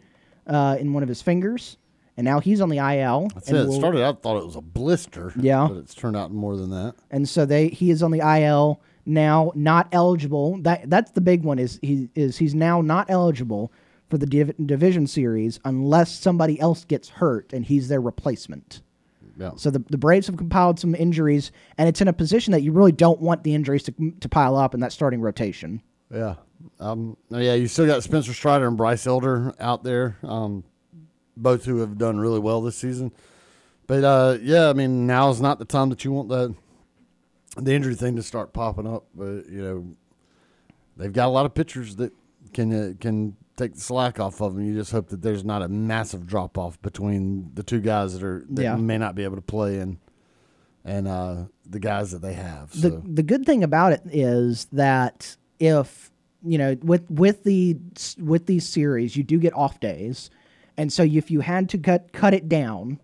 uh, in one of his fingers, and now he's on the IL. That's and it. It will- started out, thought it was a blister. Yeah. But it's turned out more than that. and so they he is on the IL now, not eligible. That that's the big one is he is he's now not eligible for the div- division series unless somebody else gets hurt and he's their replacement. Yeah. So the, the Braves have compiled some injuries, and it's in a position that you really don't want the injuries to, to pile up in that starting rotation. Yeah. Um, yeah, you still got Spencer Strider and Bryce Elder out there, um, both who have done really well this season. But uh, yeah, I mean, now is not the time that you want the the injury thing to start popping up. But you know, they've got a lot of pitchers that can uh, can take the slack off of them. You just hope that there's not a massive drop off between the two guys that are that Yeah. may not be able to play and and uh, the guys that they have. the the good thing about it is that if you know with with the with these series you do get off days and so if you had to cut cut it down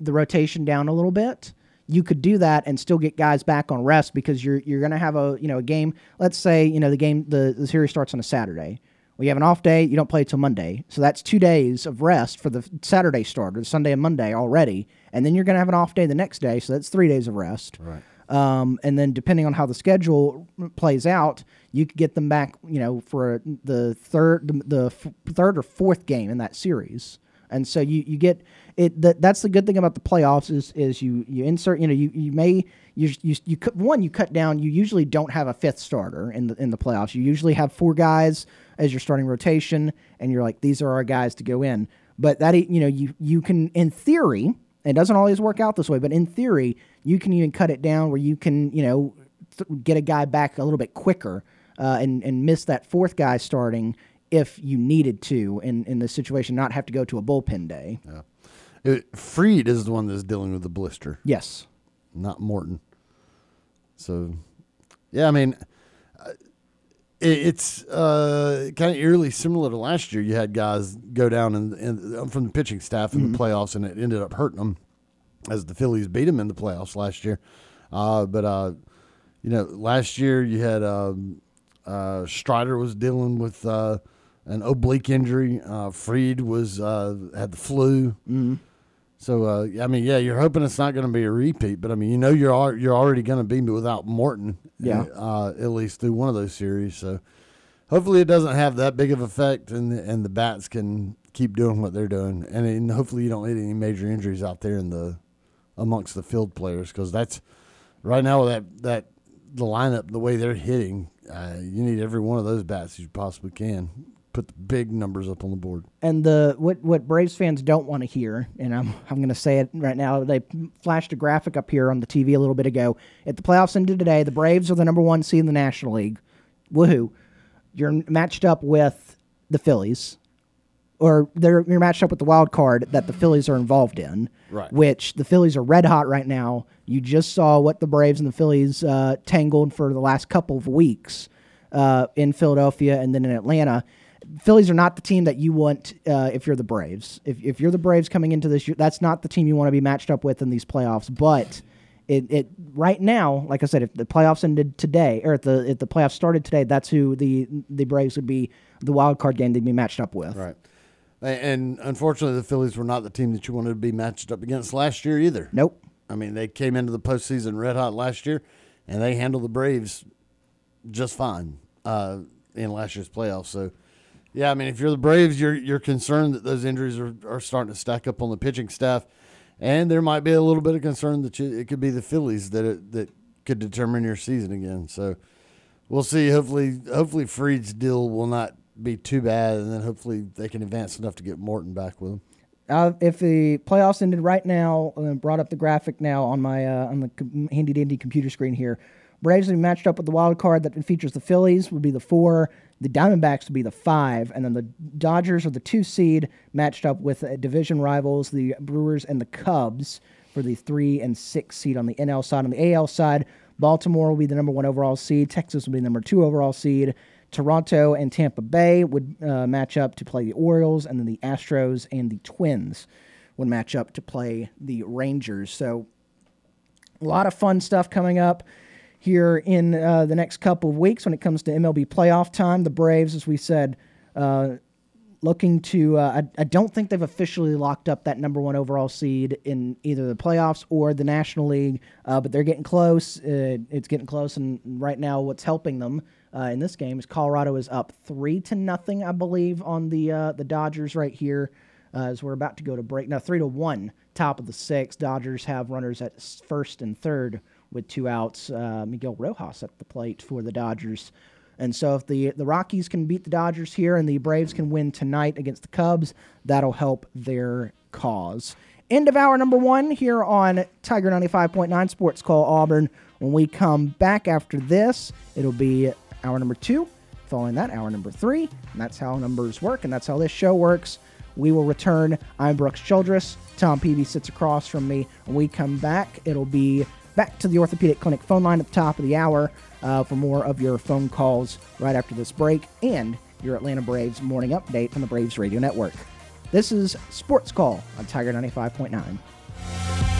the rotation down a little bit you could do that and still get guys back on rest because you're you're going to have a you know a game let's say you know the game the, the series starts on a Saturday well, you have an off day, you don't play till Monday. So that's two days of rest for the Saturday starter, Sunday and Monday already. And then you're going to have an off day the next day. So that's three days of rest. Right. Um, and then depending on how the schedule plays out, you could get them back, you know, for the third, the, the f- third or fourth game in that series. And so you, you get it. That, that's the good thing about the playoffs is is you you insert. You know, you, you may you you you cut one. You cut down. You usually don't have a fifth starter in the in the playoffs. You usually have four guys as your starting rotation, and you're like, these are our guys to go in. But that you know you you can in theory. It doesn't always work out this way, but in theory, you can even cut it down where you can, you know, th- get a guy back a little bit quicker uh, and and miss that fourth guy starting if you needed to in in the situation, not have to go to a bullpen day. it, Fried is the one that's dealing with the blister. Yes. not Morton. So, yeah, I mean, uh, it, it's uh, kind of eerily similar to last year. You had guys go down and, and from the pitching staff in the playoffs, and it ended up hurting them as the Phillies beat them in the playoffs last year. Uh, but uh, you know, last year you had um, uh, Strider was dealing with uh, an oblique injury. Uh, Fried was uh, had the flu. So uh, I mean, yeah, you're hoping it's not going to be a repeat, but I mean, you know, you're you're already going to be without Morton, Yeah. uh, at least through one of those series. So hopefully, it doesn't have that big of effect, and the, and the bats can keep doing what they're doing, and, and hopefully, you don't hit any major injuries out there in the amongst the field players because that's right now that that the lineup, the way they're hitting, uh, you need every one of those bats you possibly can. Put the big numbers up on the board. And the what what Braves fans don't want to hear, and I'm I'm going to say it right now. They flashed a graphic up here on the TV a little bit ago. If the playoffs ended today, the Braves are the number one seed in the National League. Woohoo! You're matched up with the Phillies, or they're you're matched up with the wild card that the Phillies are involved in. Right. Which the Phillies are red hot right now. You just saw what the Braves and the Phillies uh, tangled for the last couple of weeks. uh, in Philadelphia and then in Atlanta. Phillies are not the team that you want uh, if you're the Braves. If, if you're the Braves coming into this year, that's not the team you want to be matched up with in these playoffs. But it, it right now, like I said, if the playoffs ended today, or if the if the playoffs started today, that's who the the Braves would be the wild card game they'd be matched up with. Right. And unfortunately, the Phillies were not the team that you wanted to be matched up against last year either. Nope. I mean, they came into the postseason red hot last year, and they handled the Braves just fine uh, in last year's playoffs. So, yeah, I mean, if you're the Braves, you're you're concerned that those injuries are, are starting to stack up on the pitching staff, and there might be a little bit of concern that you, it could be the Phillies that it, that could determine your season again. So, we'll see. Hopefully, hopefully Fried's deal will not be too bad, and then hopefully they can advance enough to get Morton back with them. Uh, if the playoffs ended right now, uh, brought up the graphic now on my uh, on the handy dandy computer screen here. Braves would be matched up with the wild card that features the Phillies would be the four, the Diamondbacks would be the five, and then the Dodgers are the two seed matched up with uh, division rivals the Brewers and the Cubs for the three and six seed on the NL side. On the AL side, Baltimore will be the number one overall seed. Texas will be the number two overall seed. Toronto and Tampa Bay would uh, match up to play the Orioles, and then the Astros and the Twins would match up to play the Rangers. So, a lot of fun stuff coming up here in uh, the next couple of weeks when it comes to MLB playoff time. The Braves, as we said, uh, looking to. Uh, I, I don't think they've officially locked up that number one overall seed in either the playoffs or the National League, uh, but they're getting close. Uh, it's getting close, and right now, what's helping them uh, in this game is Colorado is up three to nothing, I believe, on the uh, the Dodgers right here. Uh, as we're about to go to break now, three to one, top of the six. Dodgers have runners at first and third with two outs. Uh, Miguel Rojas at the plate for the Dodgers. And so, if the the Rockies can beat the Dodgers here and the Braves can win tonight against the Cubs, that'll help their cause. End of hour number one here on Tiger 95.9 Sports Call Auburn. When we come back after this, it'll be hour number two. Following that, hour number three. And that's how numbers work, and that's how this show works. We will return. I'm Brooks Childress. Tom Peavy sits across from me. When we come back, it'll be back to the Orthopedic Clinic phone line at the top of the hour uh, for more of your phone calls right after this break and your Atlanta Braves morning update on the Braves Radio Network. This is Sports Call on Tiger 95.9.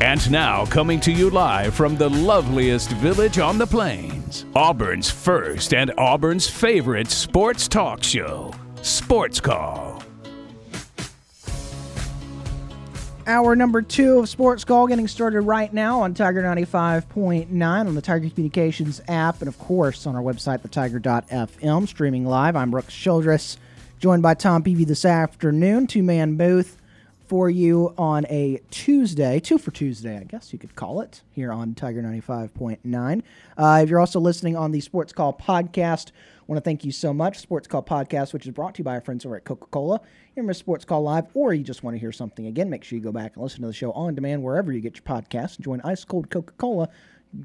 And now, coming to you live from the loveliest village on the plains, Auburn's first and Auburn's favorite sports talk show, Sports Call. Hour number two of Sports Call getting started right now on Tiger 95.9 on the Tiger Communications app and, of course, on our website, thetiger.fm, streaming live. I'm Brooks Childress, joined by Tom Peavy this afternoon, two man booth for you on a Tuesday, two for Tuesday, I guess you could call it, here on Tiger 95.9. Uh, if you're also listening on the Sports Call podcast, I want to thank you so much. Sports Call podcast, which is brought to you by our friends over at Coca Cola. You miss Sports Call Live, or you just want to hear something again, make sure you go back and listen to the show on demand wherever you get your podcasts and join Ice Cold Coca Cola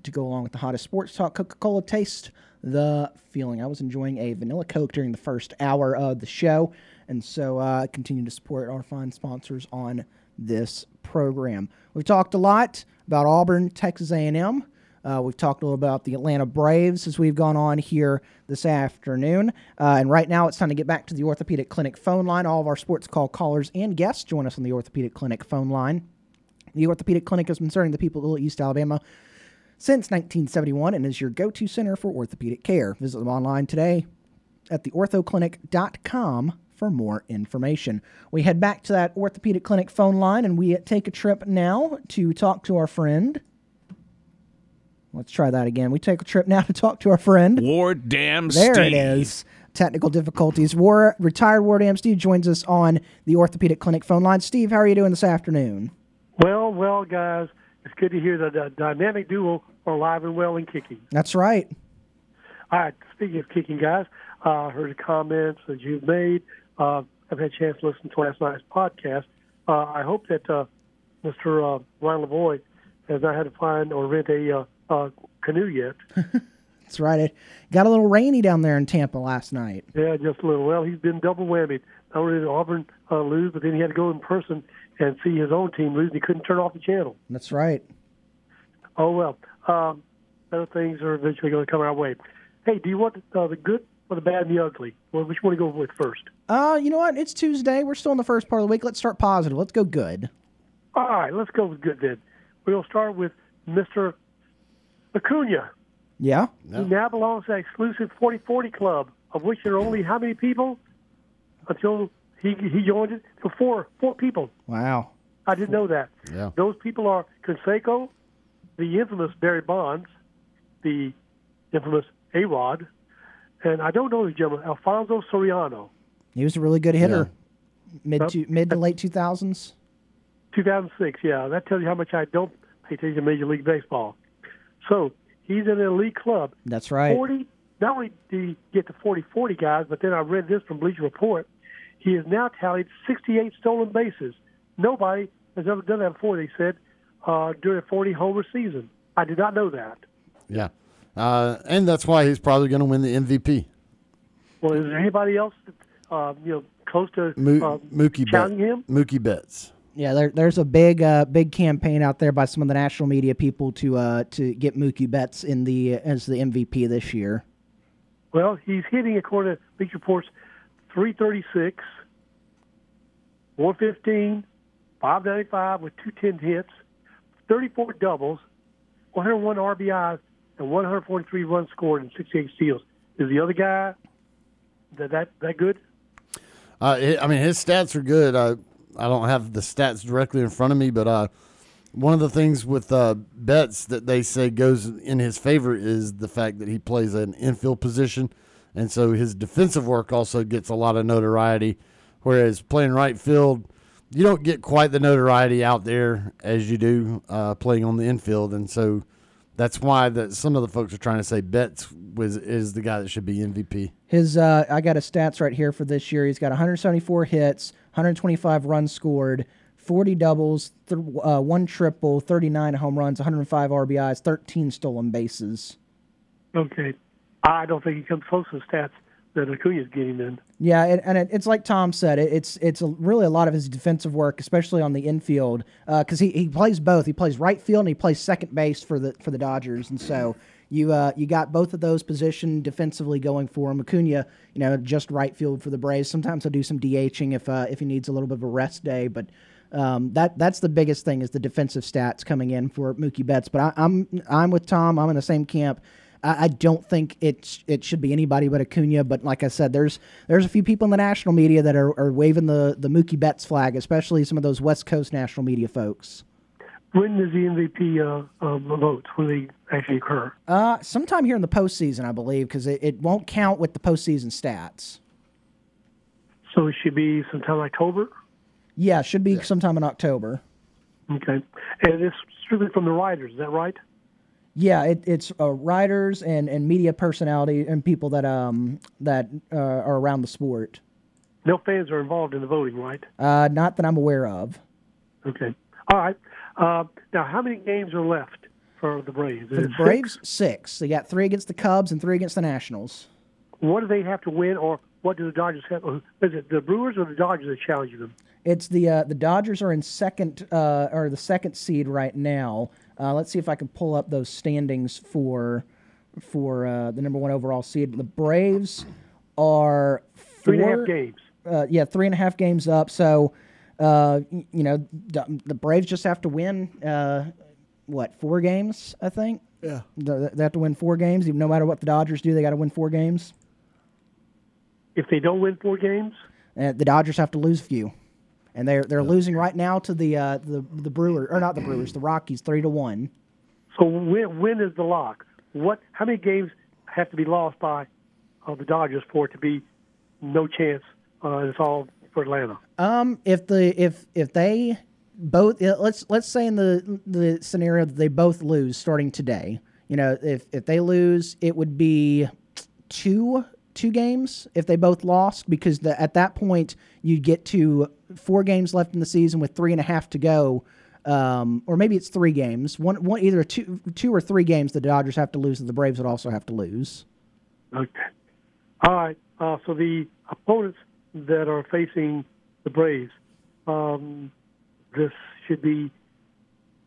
to go along with the hottest sports talk. Coca Cola taste the feeling. I was enjoying a vanilla Coke during the first hour of the show, and so uh, continue to support our fine sponsors on this program. We've talked a lot about Auburn, Texas A&M. Uh, we've talked a little about the Atlanta Braves as we've gone on here this afternoon. Uh, and right now it's time to get back to the Orthopedic Clinic phone line. All of our sports call callers and guests join us on the Orthopedic Clinic phone line. The Orthopedic Clinic has been serving the people of East Alabama since 1971 and is your go to center for orthopedic care. Visit them online today at theorthoclinic.com for more information. We head back to that orthopedic clinic phone line and we take a trip now to talk to our friend. Let's try that again. We take a trip now *laughs* to talk to our friend. Ward Dam There Steve. it is. Technical difficulties. War retired Ward Am Steve joins us on the orthopedic clinic phone line. Steve, how are you doing this afternoon? Well, well, guys, it's good to hear that the dynamic duo are alive and well and kicking. That's right. All right, speaking of kicking, guys, uh, I heard the comments that you've made. Uh, I've had a chance to listen to last night's podcast. Uh, I hope that uh, Mr. Uh, Ryan Lavoie has not had to find or rent a uh, uh, canoe yet. *laughs* That's right. It got a little rainy down there in Tampa last night. Yeah, just a little. Well, he's been double whammied. Not only did Auburn uh, lose, but then he had to go in person and see his own team lose. And he couldn't turn off the channel. That's right. Oh well. Um, better things are eventually going to come our way. Hey, do you want uh, the good or the bad and the ugly? Well, which one do you go with first? Uh, you know what? It's Tuesday. We're still in the first part of the week. Let's start positive. Let's go good. All right, let's go with good then. We'll start with Mr. Acuna. Yeah. He now belongs to that exclusive 40-40 club, of which there are only how many people until he he joined it? For four four people. Wow. I didn't know that. Yeah. Those people are Canseco, the infamous Barry Bonds, the infamous A-Rod, and I don't know the gentleman, Alfonso Soriano. He was a really good hitter. Mid Yep. to mid to late two thousands. 2006, yeah. That tells you how much I don't pay attention to Major League Baseball. So he's in an elite club. That's right. 40, not only did he get the 40 40 guys, but then I read this from Bleacher Report. He has now tallied 68 stolen bases. Nobody has ever done that before, they said, uh, during a 40 homer season. I did not know that. Yeah. Uh, and that's why he's probably going to win the MVP. Well, is there anybody else that, uh, you know, close to Mo- uh, Mookie, challenging Bet- him? Mookie Betts. Yeah, there, there's a big uh, big campaign out there by some of the national media people to uh, to get Mookie Betts in the as the MVP this year. Well, he's hitting, according to Bleacher Report's, 336, 115, 595 with 210 hits, 34 doubles, 101 RBIs, and 143 runs scored and 68 steals. Is the other guy that that, that good? Uh, I mean, his stats are good. I I don't have the stats directly in front of me, but uh, one of the things with uh, Betts that they say goes in his favor is the fact that he plays an infield position, and so his defensive work also gets a lot of notoriety. Whereas playing right field, you don't get quite the notoriety out there as you do uh, playing on the infield, and so that's why that some of the folks are trying to say Betts was is the guy that should be MVP. His uh, I got his stats right here for this year. He's got 174 hits, 125 runs scored, 40 doubles, th- uh, one triple, 39 home runs, 105 RBIs, 13 stolen bases. Okay. I don't think he comes close to stats that Acuna's getting in. Yeah, it, and it, it's like Tom said. It, it's it's a, really a lot of his defensive work, especially on the infield, because he, he plays both. He plays right field and he plays second base for the for the Dodgers, and so you uh, you got both of those positioned defensively going for him. Acuna, you know, just right field for the Braves. Sometimes he'll do some DHing if uh, if he needs a little bit of a rest day, but. Um, that that's the biggest thing is the defensive stats coming in for Mookie Betts. But I, I'm I'm with Tom. I'm in the same camp. I, I don't think it's it should be anybody but Acuna. But like I said, there's there's a few people in the national media that are, are waving the the Mookie Betts flag, especially some of those West Coast national media folks. When does the MVP uh, uh, votes? When they actually occur? Uh, sometime here in the postseason, I believe, because it, it won't count with the postseason stats. So it should be sometime in October? Yeah, it should be sometime in October. Okay. And it's strictly from the writers, is that right? Yeah, it, it's uh, writers and, and media personality and people that um that uh, are around the sport. No fans are involved in the voting, right? Uh, not that I'm aware of. Okay. All right. Uh, now, how many games are left for the Braves? For the it six? Braves, six. They got three against the Cubs and three against the Nationals. What do they have to win, or what do the Dodgers have? Is it the Brewers or the Dodgers that challenge them? It's the uh, the Dodgers are in second uh, or the second seed right now. Uh, let's see if I can pull up those standings for for uh, the number one overall seed. The Braves are three and a half games. Uh, yeah, three and a half games up. So, uh, you know, the, the Braves just have to win. Uh, what four games? I think. Yeah. They they have to win four games. Even no matter what the Dodgers do, they got to win four games. If they don't win four games, Uh, the Dodgers have to lose a few, and they're they're losing right now to the uh, the the Brewers or not the Brewers, the Rockies, three to one. so when when is the lock? What? How many games have to be lost by uh, the Dodgers for it to be no chance? Uh, it's all for Atlanta. Um, if the if if they both let's let's say in the the scenario that they both lose starting today, you know, if if they lose, it would be two two games if they both lost because the, at that point you get to four games left in the season with three and a half to go. Um, or maybe it's three games. One, one, either two, two or three games. The Dodgers have to lose, and the Braves would also have to lose. Okay. All right. Uh, so the opponents that are facing the Braves, um, this should be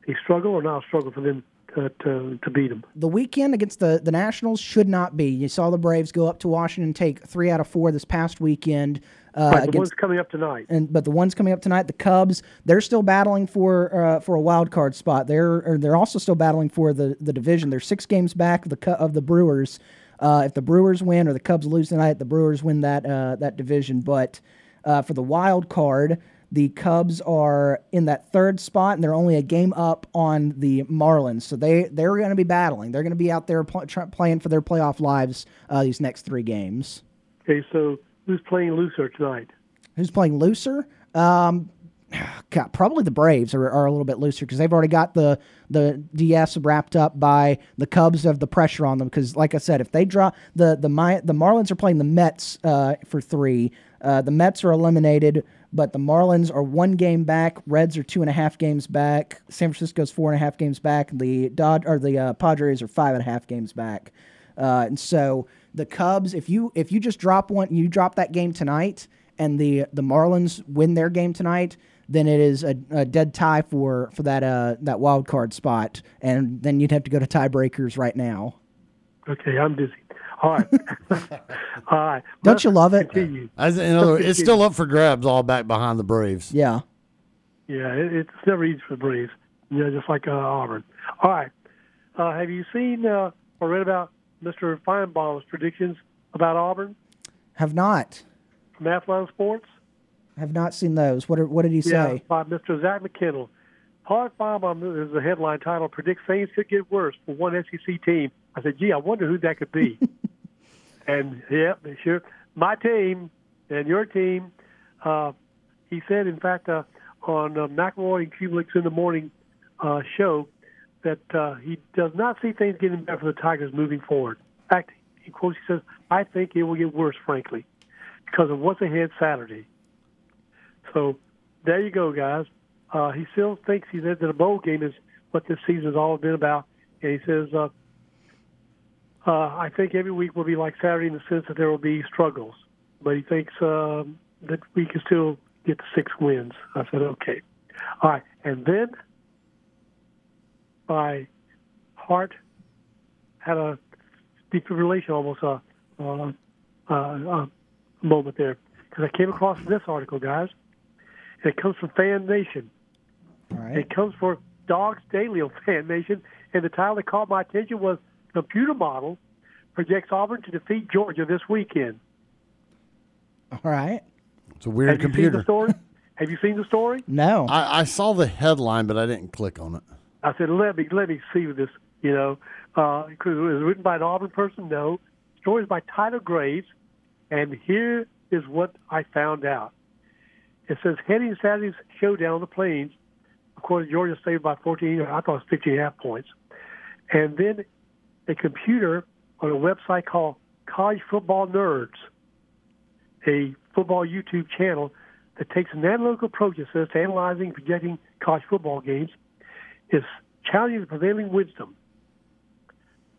a struggle or not a struggle for them to, to, to beat them. the weekend against the, the Nationals should not be. You saw the Braves go up to Washington, take three out of four this past weekend. Uh, Right, the against, one's coming up tonight. and but the ones coming up tonight, the Cubs, they're still battling for uh, for a wild card spot. They're or they're also still battling for the, the division. They're six games back of the of the Brewers. Uh, if the Brewers win or the Cubs lose tonight, the Brewers win that uh, that division. But uh, for the wild card, the Cubs are in that third spot, and they're only a game up on the Marlins. So they they're going to be battling. They're going to be out there pl- try, playing for their playoff lives uh, these next three games. Okay, so who's playing looser tonight? Who's playing looser? Um, God, probably the Braves are, are a little bit looser because they've already got the the DS wrapped up by the Cubs have the pressure on them because, like I said, if they drop the the the Marlins are playing the Mets uh, for three. Uh, the Mets are eliminated, but the Marlins are one game back. Reds are two and a half games back. San Francisco's four and a half games back. The Dod or the uh, Padres are five and a half games back. Uh, and so the Cubs, if you if you just drop one, you drop that game tonight, and the the Marlins win their game tonight, then it is a, a dead tie for for that uh that wild card spot, and then you'd have to go to tiebreakers right now. Okay, I'm busy. All right. *laughs* All right. Don't you love it? Continue. As in other, it's still up for grabs, all back behind the Braves. Yeah. Yeah, it, it's never easy for the Braves. You know, just like uh, Auburn. All right. Uh, have you seen uh, or read about Mr. Finebaum's predictions about Auburn Have not from Athlon Sports? have not seen those. What are, what did he Yeah, say? by Mr. Zach McKinnell. Paul Feinbaum is the headline title. Predicts things could get worse for one SEC team. I said, gee, I wonder who that could be. *laughs* and yeah, sure, my team and your team. Uh, he said, in fact, uh, on uh, McElroy and Cubelic's in the morning uh, show, that uh, he does not see things getting better for the Tigers moving forward. In fact, he quotes, he says, "I think it will get worse, frankly, because of what's ahead Saturday." So there you go, guys. Uh, he still thinks he said that a bowl game is what this season has all been about, and he says, uh, uh, "I think every week will be like Saturday in the sense that there will be struggles, but he thinks um, that we can still get six wins." I said, "Okay, all right," and then my heart had a defibrillation almost a uh, uh, uh, moment there because I came across this article, guys. And it comes from Fan Nation. All right. It comes for Dawgs Daily on Fan Nation, and the title that caught my attention was "Computer Model Projects Auburn to Defeat Georgia this weekend." All right. It's a weird Have you seen computer. the story? *laughs* Have you seen the story? No. I, I saw the headline, but I didn't click on it. I said, let me let me see this. You know, uh, 'cause it was written by an Auburn person. No, story is by Tyler Graves, and here is what I found out. It says heading Saturday's showdown on the plains. Of course, Georgia saved by 14. I thought it was 15 and a half points. And then a computer on a website called College Football Nerds, a football YouTube channel that takes an analytical approach it says, to analyzing and projecting college football games, is challenging the prevailing wisdom.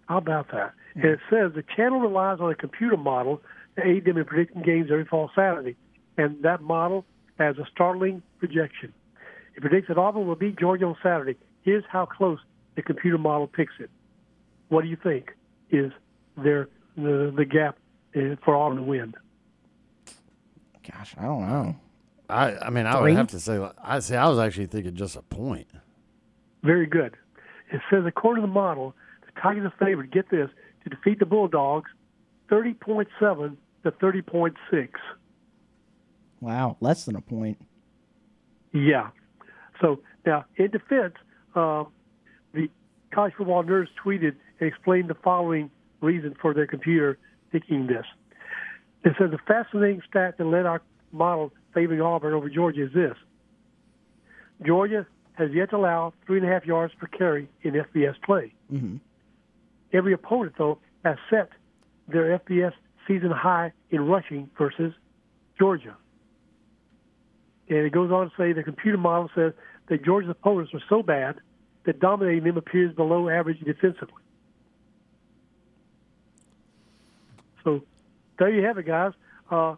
How about that? Hmm. And it says the channel relies on a computer model to aid them in predicting games every fall Saturday. And that model has a startling projection. It predicts that Auburn will beat Georgia on Saturday. Here's how close the computer model picks it. What do you think is their the, the gap uh, for Auburn to win? Gosh, I don't know. I, I mean, I Three? would have to say, I say, I was actually thinking just a point. Very good. It says, according to the model, the Tigers are favored, get this, to defeat the Bulldogs 30.7 to 30.6. Wow, less than a point. Yeah. So now, in defense, uh, the college football nerds tweeted and explained the following reason for their computer picking this. It says the fascinating stat that led our model favoring Auburn over Georgia is this. Georgia has yet to allow three and a half yards per carry in FBS play. Mm-hmm. Every opponent, though, has set their FBS season high in rushing versus Georgia. And it goes on to say the computer model says that Georgia's opponents are so bad that dominating them appears below average defensively. So there you have it, guys. Uh,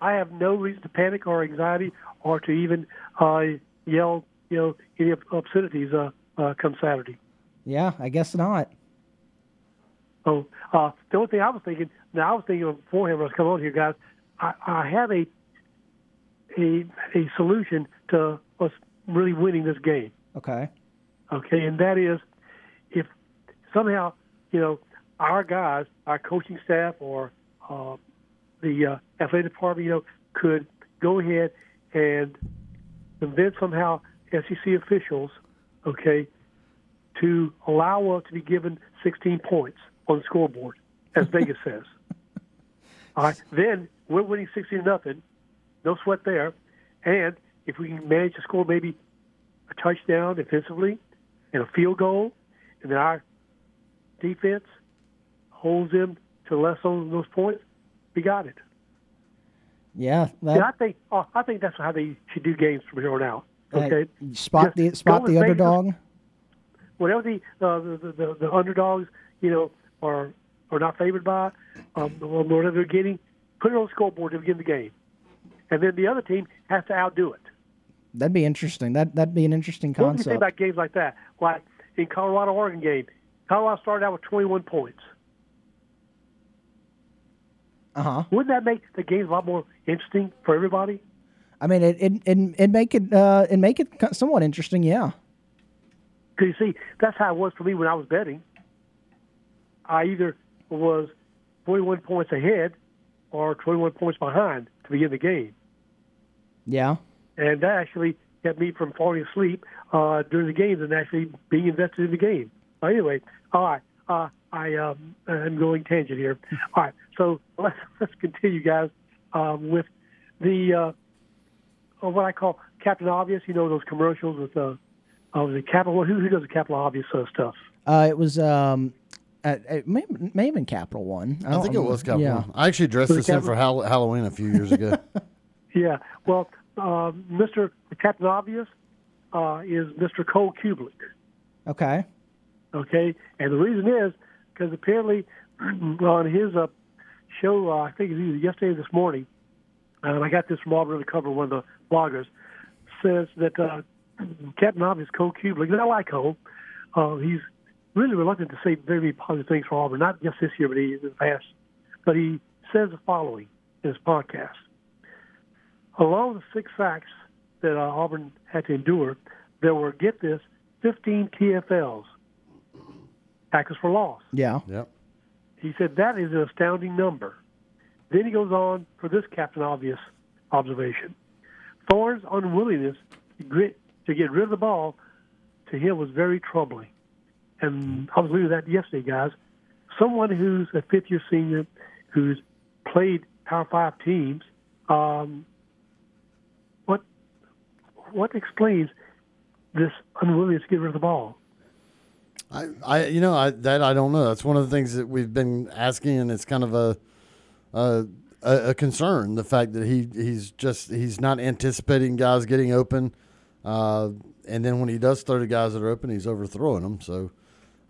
I have no reason to panic or anxiety or to even uh, yell, you know, any obscenities uh, uh, come Saturday. Yeah, I guess not. So uh, the only thing I was thinking, now I was thinking beforehand when I was coming on here, guys, I, I have a a a solution to us really winning this game. Okay. Okay, and that is if somehow you know our guys, our coaching staff, or uh, the uh, athletic department, you know, could go ahead and convince somehow SEC officials, okay, to allow us to be given 16 points on the scoreboard, as Vegas *laughs* says. All right, then we're winning 16 nothing, no sweat there, and if we can manage to score maybe a touchdown defensively and a field goal, and then our defense holds them to less on those points, we got it. Yeah. Yeah, I think oh, I think that's how they should do games from here on out. uh, Okay, spot Just the spot the Vegas. underdog. whatever the, uh, the, the the underdogs, you know, are are not favored by, um, whatever they're getting, put it on the scoreboard to begin the game, and then the other team has to outdo it. That'd be interesting. That that'd be an interesting What do you think concept. about games like that? Like in Colorado Oregon game, Colorado started out with 21 points. Uh huh. Wouldn't that make the games a lot more interesting for everybody? I mean, it it it, it make it uh it make it somewhat interesting. Yeah. Because you see, that's how it was for me when I was betting. I either was 21 points ahead or 21 points behind to begin the game. Yeah. And that actually kept me from falling asleep uh, during the games and actually being invested in the game. Uh, anyway, all right. Uh, I um, am going tangent here. All right, so let's *laughs* let's continue, guys, um, with the uh, uh, what I call Captain Obvious. You know those commercials with uh, uh, the Capital. Who, who does the Capital Obvious uh, stuff? Uh, it was um, uh, it may, may have been Capital One. I don't think it was remember. Capital. Yeah. I actually dressed Was it this in for Hall- Halloween a few years ago. *laughs* Yeah. Well, uh, Mr. Captain Obvious uh, is Mr. Cole Cubelic. Okay. Okay, and the reason is because apparently *clears throat* on his uh, show, uh, I think it was either yesterday or this morning, and I got this from Auburn Cover, one of the bloggers, says that uh, *clears throat* Captain Obvious Cole Cubelic, and I like Cole, uh, he's really reluctant to say very positive things for Auburn, not just this year, but in the past. But he says the following in his podcast. Along the six sacks that uh, Auburn had to endure, there were, get this, 15 TFLs, tackles for loss. Yeah. yep. He said that is an astounding number. Then he goes on for this Captain Obvious observation. Thorne's unwillingness to, grit, to get rid of the ball to him was very troubling. And I was reading that yesterday, guys. Someone who's a fifth year senior, who's played Power Five teams, um, what what explains this unwillingness to get rid of the ball? I, I, you know, I, that I don't know. That's one of the things that we've been asking, and it's kind of a, a, a, concern. The fact that he, he's just he's not anticipating guys getting open, uh, and then when he does throw to guys that are open, he's overthrowing them. So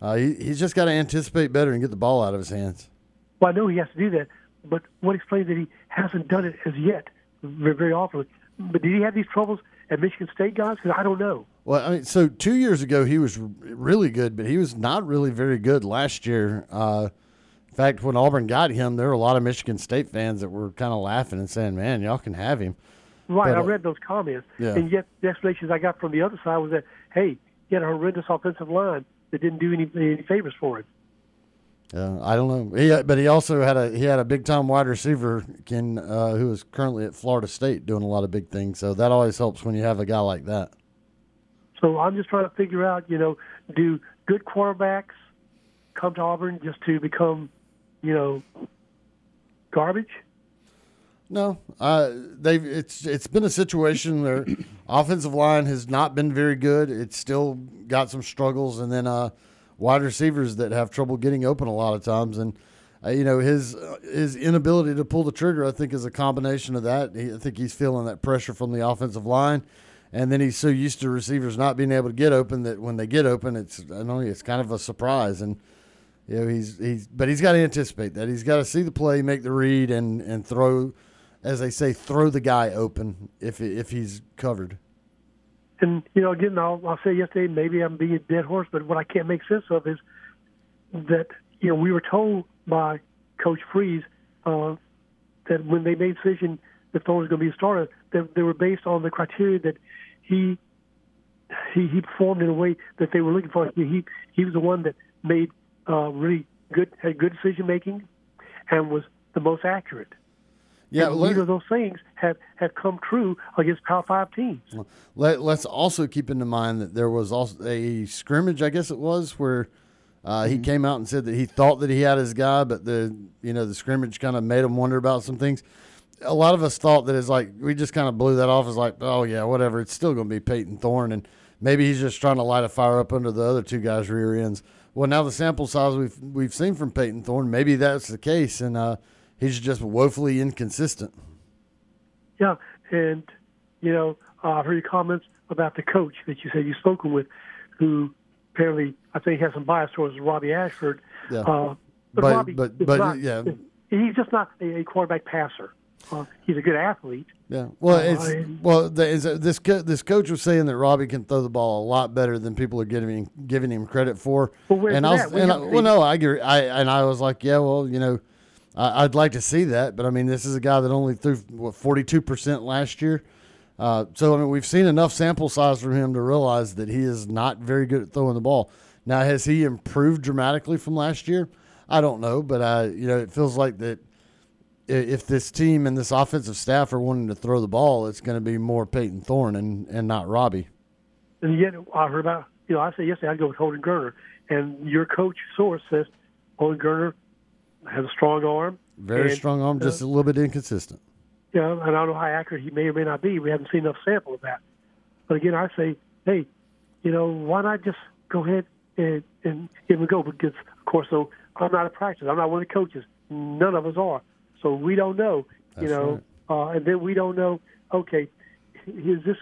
uh, he, he's just got to anticipate better and get the ball out of his hands. Well, I know he has to do that, but what explains that he hasn't done it as yet very, very often? But did he have these troubles at Michigan State, guys? Because I don't know. Well, I mean, so two years ago he was really good, but he was not really very good last year. Uh, in fact, when Auburn got him, there were a lot of Michigan State fans that were kind of laughing and saying, "Man, y'all can have him." Right, But, I uh, read those comments, Yeah. and yet the explanations I got from the other side was that, hey, he had a horrendous offensive line that didn't do any, any favors for him. Uh, I don't know. He, but he also had a he had a big time wide receiver, Ken, uh, who is currently at Florida State doing a lot of big things. So that always helps when you have a guy like that. So I'm just trying to figure out, you know, do good quarterbacks come to Auburn just to become, you know, garbage? No, uh, they've it's it's been a situation where offensive line has not been very good. It's still got some struggles, and then uh, wide receivers that have trouble getting open a lot of times. And uh, you know his his inability to pull the trigger, I think, is a combination of that. He, I think he's feeling that pressure from the offensive line, and then he's so used to receivers not being able to get open that when they get open, it's I know it's kind of a surprise. And you know he's he's but he's got to anticipate that. He's got to see the play, make the read, and and throw as they say, throw the guy open if if he's covered. And you know, again, I'll, I'll say yesterday, maybe I'm being a dead horse, but what I can't make sense of is that you know we were told by Coach Freeze uh, that when they made the decision that Thorne was going to be a starter, that they were based on the criteria that he he he performed in a way that they were looking for. He he, he was the one that made uh, really good had good decision making and was the most accurate. Yeah, and let- neither of those things have, have come true against Power Five teams. Let, let's also keep into mind that there was also a scrimmage, I guess it was, where uh, he came out and said that he thought that he had his guy, but the you know the scrimmage kind of made him wonder about some things. A lot of us thought that it's like we just kind of blew that off as like, oh yeah, whatever. It's still going to be Payton Thorne, and maybe he's just trying to light a fire up under the other two guys' rear ends. Well, now the sample size we've we've seen from Payton Thorne, maybe that's the case, and uh, he's just woefully inconsistent. Yeah, and you know, uh, I heard your comments about the coach that you said you've spoken with, who apparently I think has some bias towards Robbie Ashford. Yeah. Uh, but, But- Robbie but- but, not- yeah. he's just not a, a quarterback passer. Uh, he's a good athlete. Yeah. Well, Uh, it's well. The, is, this co- this coach was saying that Robbie can throw the ball a lot better than people are giving giving him credit for. Well, where's and I was, that? We and I, well, no, I agree. I and I was like, yeah, well, you know, I, I'd like to see that, but I mean, this is a guy that only threw what forty two percent last year. Uh, so I mean, we've seen enough sample size from him to realize that he is not very good at throwing the ball. Now, has he improved dramatically from last year? I don't know, but uh, you know, it feels like that i- if this team and this offensive staff are wanting to throw the ball, it's going to be more Payton Thorne and, and not Robbie. And yet, I heard about you know I said yesterday I'd go with Holden Geriner, and your coach source says Holden Geriner has a strong arm. Very and, strong arm, uh, just a little bit inconsistent. you know, and I don't know how accurate he may or may not be. We haven't seen enough sample of that. But again, I say, hey, you know, why not just go ahead and, and give him a go? Because, of course, so I'm not a practice. I'm not one of the coaches. None of us are. So we don't know, you That's know, uh, and then we don't know, okay, is this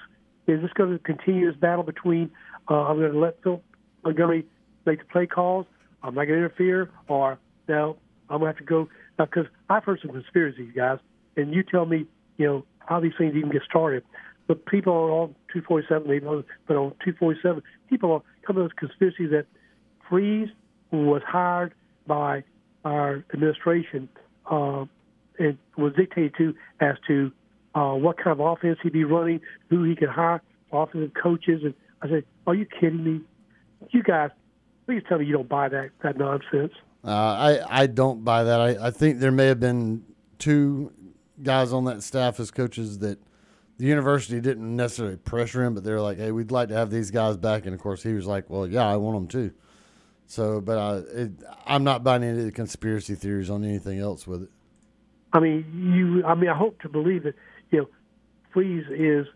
is this going to continue this battle between uh, I'm going to let Phil Montgomery make the play calls, I'm not going to interfere, or no, I'm going to have to go because I've heard some conspiracies, guys, and you tell me, you know, how these things even get started. But people are on 247, maybe on, but on 247, people are coming up with conspiracies that Freeze was hired by our administration uh, and was dictated to as to uh, what kind of offense he'd be running, who he could hire, offensive coaches. And I said, "Are you kidding me? You guys, please tell me you don't buy that that nonsense." Uh, I, I don't buy that. I, I think there may have been two guys on that staff as coaches that the university didn't necessarily pressure him, but they were like, hey, we'd like to have these guys back. And of course, he was like, well, yeah, I want them too. So, but uh, it, I'm not buying any of the conspiracy theories on anything else with it. I mean, you. I mean, I hope to believe that you know, Freeze is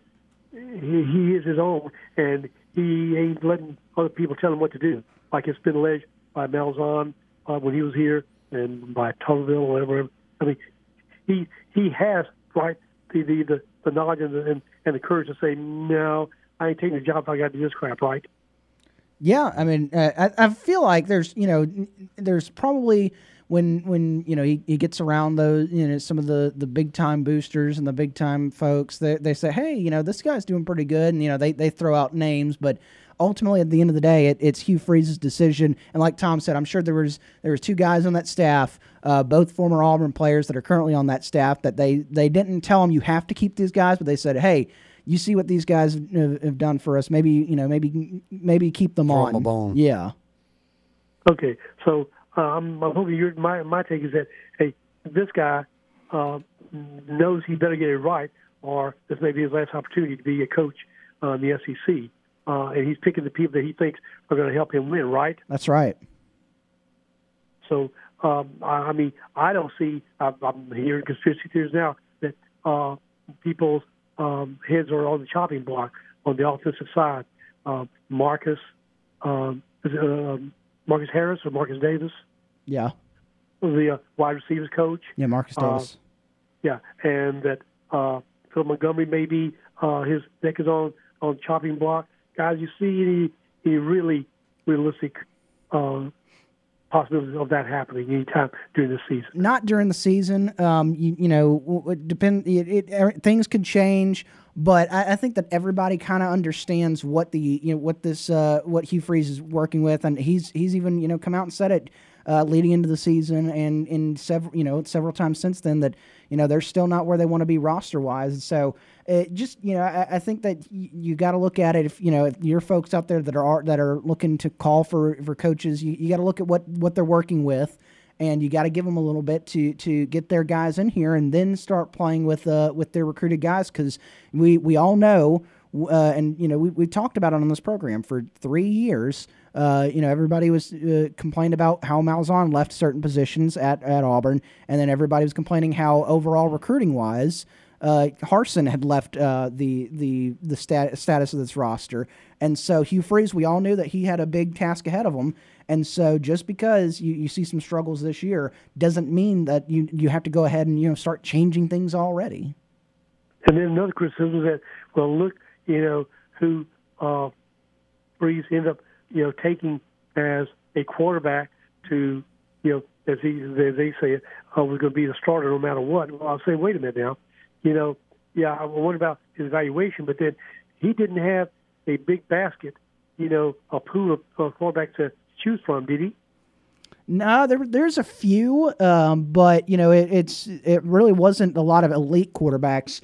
he, he is his own, and he ain't letting other people tell him what to do, like it's been alleged by Malzahn uh, when he was here, and by Tuberville whatever. I mean, he he has right the the the, the knowledge and the, and, and the courage to say, no, I ain't taking the job. If I got to do this crap, right? Yeah, I mean, uh, I, I feel like there's, you know, there's probably when when you know he, he gets around those you know some of the the big time boosters and the big time folks they, they say hey you know this guy's doing pretty good. And you know they, they throw out names but ultimately at the end of the day it, it's Hugh Freeze's decision. And like Tom said I'm sure there was there was two guys on that staff uh, both former Auburn players that are currently on that staff that they they didn't tell them you have to keep these guys but they said hey you see what these guys have, have done for us. Maybe you know maybe maybe keep them Throw on. 'em a bone. yeah. Okay, so uh, I'm, I'm hoping your my my take is that hey, this guy uh, knows he better get it right, or this may be his last opportunity to be a coach uh, in the SEC, uh, and he's picking the people that he thinks are going to help him win. Right? that's right So um, I, I mean, I don't see. I, I'm hearing conspiracy theories now that uh, people's um, heads are on the chopping block on the offensive side. Uh, Marcus, um, um, Marcus Harris or Marcus Davis, yeah the uh, wide receivers coach. yeah Marcus Uh, Davis Yeah, and that uh, Phil Montgomery maybe uh, his neck is on on chopping block. Guys, you see any any really realistic uh, possibilities of that happening anytime during the season? not during the season. Um, you, you know, w- depend. It, it, er, things could change, but I, I think that everybody kind of understands what the you know what this uh, what Hugh Freeze is working with, and he's he's even you know come out and said it uh, leading into the season, and in several you know several times since then that you know they're still not where they want to be roster wise. So it just you know I, I think that y- you got to look at it. If you know if you're folks out there that are that are looking to call for for coaches, you, you got to look at what what they're working with and you got to give them a little bit to to get their guys in here, and then start playing with uh with their recruited guys because we we all know. Uh, and you know we we talked about it on this program for three years. Uh, you know everybody was uh, complaining about how Malzahn left certain positions at, at Auburn, and then everybody was complaining how overall recruiting wise, uh, Harsin had left uh, the the the stat- status of this roster, and so Hugh Freeze, we all knew that he had a big task ahead of him, and so just because you, you see some struggles this year doesn't mean that you you have to go ahead and you know start changing things already. And then another criticism is that, well, look, you know, who uh, Freeze ended up, you know, taking as a quarterback to, you know, as he as they say uh, was going to be the starter no matter what. Well, I'll say, wait a minute now, you know, yeah, I wonder about his evaluation, but then he didn't have a big basket, you know, a pool of uh, quarterbacks to choose from, did he? No, there there's a few, um, but you know it, it's it really wasn't a lot of elite quarterbacks.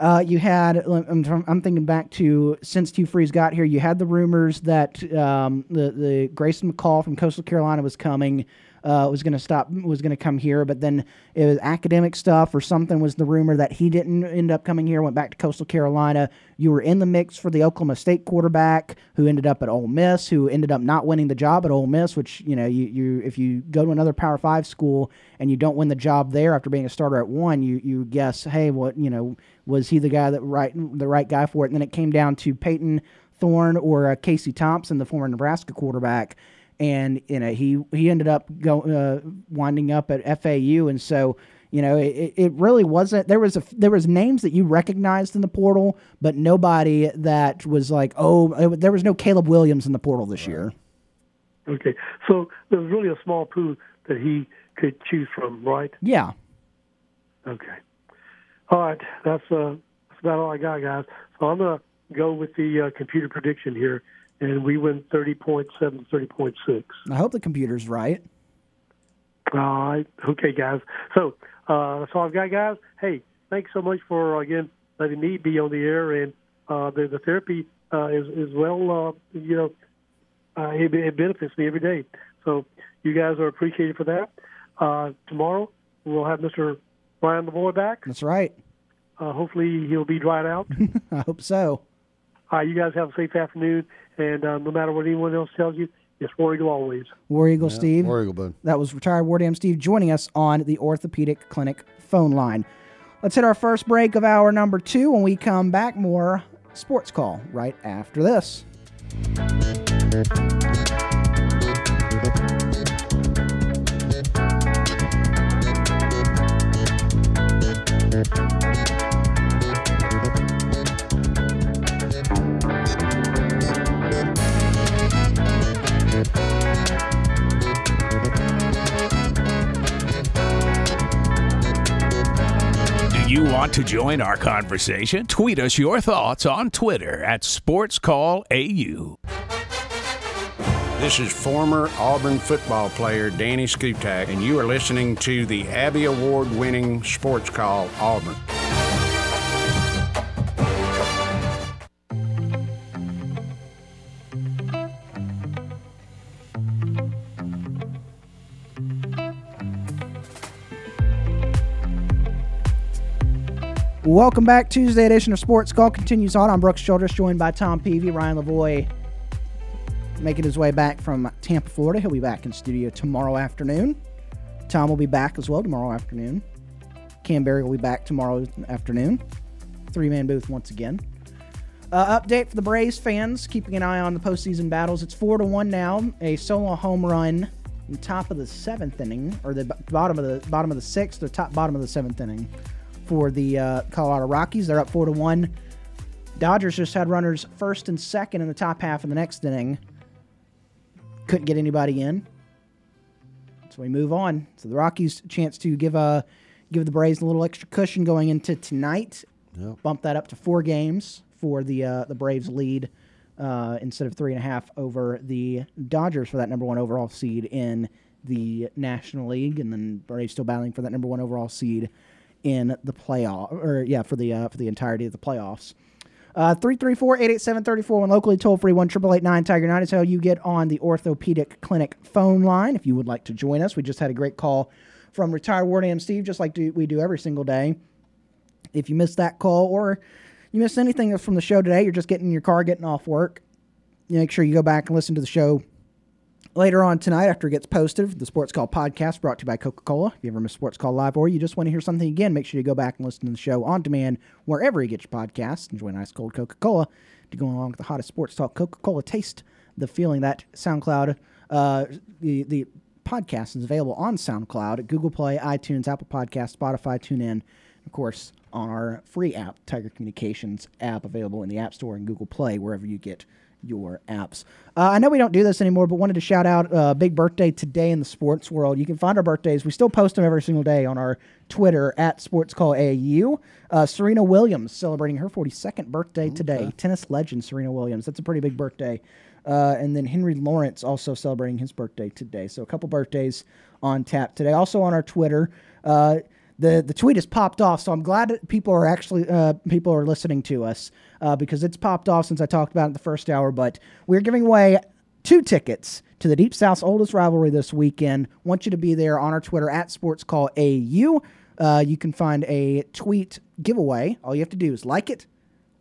Uh, you had I'm, I'm thinking back to since Hugh Freeze got here, you had the rumors that um, the the Grayson McCall from Coastal Carolina was coming. Uh, was going to stop, was going to come here, but then it was academic stuff or something was the rumor that he didn't end up coming here, went back to Coastal Carolina. You were in the mix for the Oklahoma State quarterback who ended up at Ole Miss, who ended up not winning the job at Ole Miss, which, you know, you, you if you go to another Power Five school and you don't win the job there after being a starter at one, you, you guess, hey, what, you know, was he the guy that right, the right guy for it? And then it came down to Payton Thorne or uh, Casey Thompson, the former Nebraska quarterback and you know he he ended up go, uh, winding up at FAU, and so you know it, it really wasn't there was a there was names that you recognized in the portal, but nobody that was like oh it, there was no Caleb Williams in the portal this year. Okay, so there was really a small pool that he could choose from, right? Yeah, Okay. All right, that's uh, that's about all I got, guys. So I'm gonna go with the uh, computer prediction here, and we win thirty point seven, thirty point six. I hope the computer's right. All right, okay, guys. So uh, that's all I've got, guys. Hey, thanks so much for again letting me be on the air, and uh, the the therapy uh, is is well, uh, you know, uh, it, it benefits me every day. So you guys are appreciated for that. Uh, tomorrow we'll have Mr. Brian Lavoie back. That's right. Uh, hopefully he'll be dried out. *laughs* I hope so. All right, you guys have a safe afternoon, and uh, no matter what anyone else tells you, it's War Eagle always. War Eagle Steve. War Eagle, bud. That was retired War Dam Steve joining us on the Orthopedic Clinic phone line. Let's hit our first break of hour number two. When we come back, more sports call right after this. you want to join our conversation? Tweet us your thoughts on Twitter at SportsCallAU. This is former Auburn football player Danny Skutak, and you are listening to the Abby Award winning Sports Call Auburn. Welcome back. Tuesday edition of Sports Call continues on. I'm Brooks Childress, joined by Tom Peavy, Ryan Lavoie, making his way back from Tampa, Florida. He'll be back in studio tomorrow afternoon. Tom will be back as well tomorrow afternoon. Cam Berry will be back tomorrow afternoon. Three man booth once again. Uh, update for the Braves fans, keeping an eye on the postseason battles. It's four to one now. A solo home run, in top of the seventh inning, or the bottom of the bottom of the sixth, or top bottom of the seventh inning for the uh, Colorado Rockies. They're up four to one. Dodgers just had runners first and second in the top half of the next inning. Couldn't get anybody in. So we move on. So the Rockies chance to give a give the Braves a little extra cushion going into tonight. Yep. Bump that up to four games for the uh, the Braves lead uh, instead of three and a half over the Dodgers for that number one overall seed in the National League, and then Braves still battling for that number one overall seed in the playoff, or yeah, for the uh, for the entirety of the playoffs. Uh, 334-887-34 and locally toll free 1 Tiger 9 is how you get on the orthopedic clinic phone line if you would like to join us. We just had a great call from retired Ward AM Steve, just like do, we do every single day. If you missed that call or you missed anything from the show today, you're just getting in your car, getting off work, make sure you go back and listen to the show later on tonight after it gets posted. The Sports Call podcast brought to you by Coca Cola. If you ever miss Sports Call Live or you just want to hear something again, make sure you go back and listen to the show on demand wherever you get your podcasts. Enjoy a nice cold Coca Cola to go along with the hottest sports talk. Coca Cola taste the feeling that SoundCloud, uh, the, the podcast is available on SoundCloud, Google Play, iTunes, Apple Podcast, Spotify, TuneIn, of course, on our free app, Tiger Communications app, available in the App Store and Google Play, wherever you get your apps. Uh, I know we don't do this anymore, but wanted to shout out a uh, big birthday today in the sports world. You can find our birthdays. We still post them every single day on our Twitter at Sports SportsCallAU. Uh, Serena Williams celebrating her 42nd birthday today. Tennis legend Serena Williams. That's a pretty big birthday. Uh, and then Henry Lawrence also celebrating his birthday today. So a couple birthdays on tap today. Also on our Twitter. Uh, the the tweet has popped off, so I'm glad that people are actually uh, people are listening to us uh, because it's popped off since I talked about it in the first hour. But we're giving away two tickets to the Deep South's oldest rivalry this weekend. Want you to be there on our Twitter at sports SportsCallAU. Uh, you can find a tweet giveaway. All you have to do is like it,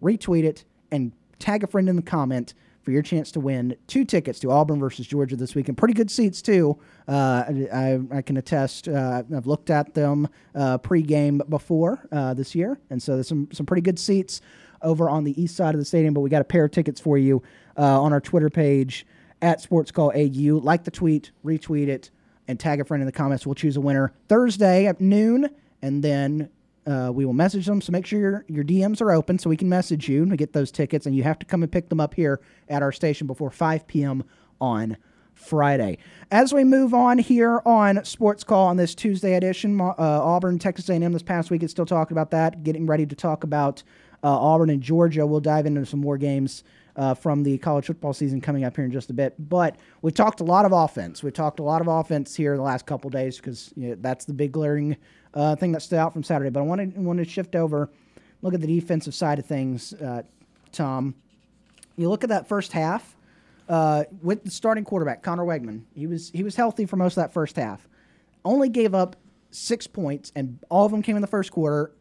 retweet it, and tag a friend in the comment for your chance to win two tickets to Auburn versus Georgia this weekend. Pretty good seats too. Uh, I, I, can attest. Uh, I've looked at them uh, pre-game before uh, this year, and so there's some some pretty good seats over on the east side of the stadium. But we got a pair of tickets for you uh, on our Twitter page at Sports Call AU. Like the tweet, retweet it, and tag a friend in the comments. We'll choose a winner Thursday at noon, and then uh, we will message them. So make sure your, your DMs are open so we can message you to get those tickets. And you have to come and pick them up here at our station before 5 p.m. on Friday. As we move on here on Sports Call on this Tuesday edition, uh, Auburn, Texas A&M this past week is still talking about that. Getting ready to talk about uh, Auburn and Georgia. We'll dive into some more games uh, from the college football season coming up here in just a bit. But we've talked a lot of offense. We've talked a lot of offense here in the last couple days because you know, that's the big glaring uh, thing that stood out from Saturday. But I want to want to shift over, look at the defensive side of things, uh, Tom. You look at that first half uh, with the starting quarterback Conner Weigman. He was he was healthy for most of that first half. Only gave up six points, and all of them came in the first quarter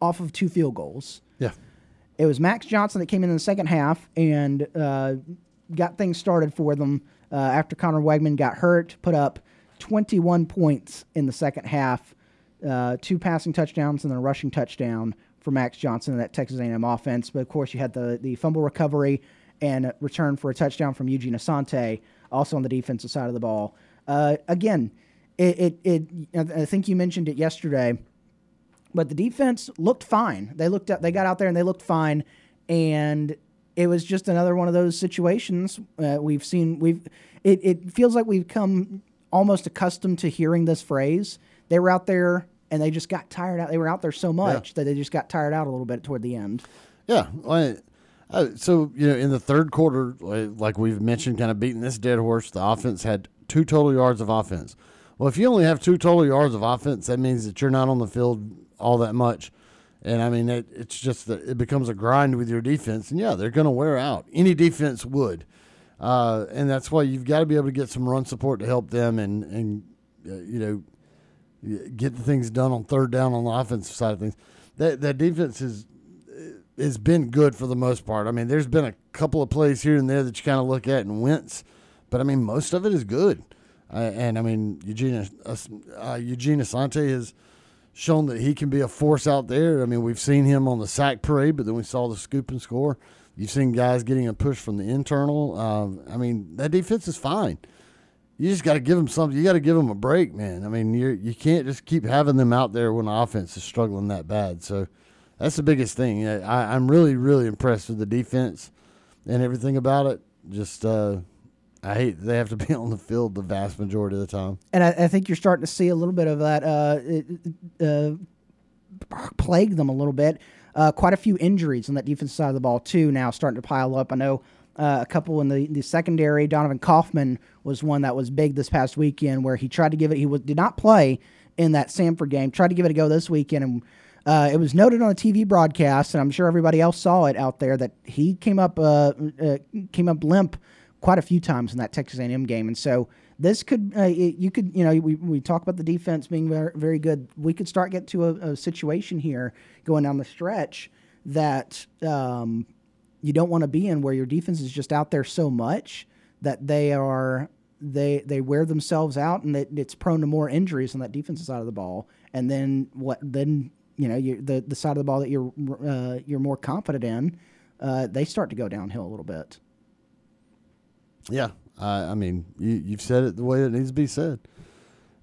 off of two field goals. Yeah. It was Max Johnson that came in in the second half and uh, got things started for them uh, after Conner Weigman got hurt, put up 21 points in the second half uh, two passing touchdowns and then a rushing touchdown for Max Johnson in that Texas A&M offense. But of course, you had the the fumble recovery and return for a touchdown from Eugene Asante, also on the defensive side of the ball. Uh, again, it, it, it I think you mentioned it yesterday, but the defense looked fine. They looked up, they got out there and they looked fine, and it was just another one of those situations uh, we've seen. We've it, it feels like we've come almost accustomed to hearing this phrase. They were out there and they just got tired out. They were out there so much that they just got tired out a little bit toward the end. Yeah. Well, uh, so you know, in the third quarter, like- we've mentioned, kind of beating this dead horse, the offense had two total yards of offense. Well, if you only have two total yards of offense, that means that you're not on the field all that much. And I mean, it, it's just that it becomes a grind with your defense. And yeah, they're going to wear out. Any defense would. Uh, and that's why you've got to be able to get some run support to help them and, and uh, you know, get the things done on third down on the offensive side of things. That, that defense is has been good for the most part. I mean, there's been a couple of plays here and there that you kind of look at and wince, but I mean, most of it is good. Uh, and I mean, Eugene uh, Eugene Asante has shown that he can be a force out there. I mean, we've seen him on the sack parade, but then we saw the scoop and score. You've seen guys getting a push from the internal. Um, I mean, that defense is fine. You just got to give them something. You got to give them a break, man. I mean, you you can't just keep having them out there when the offense is struggling that bad. So that's the biggest thing. I, I'm really, really impressed with the defense and everything about it. Just, uh, I hate they have to be *laughs* on the field the vast majority of the time. And I, I think you're starting to see a little bit of that uh, uh, plague them a little bit. Uh, quite a few injuries on that defense side of the ball too. Now starting to pile up. I know uh, a couple in the, the secondary. Donovan Kaufman was one that was big this past weekend, where he tried to give it. He was did not play in that Samford game. Tried to give it a go this weekend, and uh, it was noted on a TV broadcast, and I'm sure everybody else saw it out there that he came up uh, uh, came up limp quite a few times in that Texas A&M game, and so this could uh, it- you could you know we, we talk about the defense being very, very good. We could start get to a, a situation here going down the stretch that um, you don't want to be in, where your defense is just out there so much that they are they they wear themselves out, and that it's prone to more injuries on that defensive side of the ball. And then what then you know you, the the side of the ball that you're uh, you're more confident in, uh, they start to go downhill a little bit. Yeah, I, I mean, you, you've said it the way it needs to be said.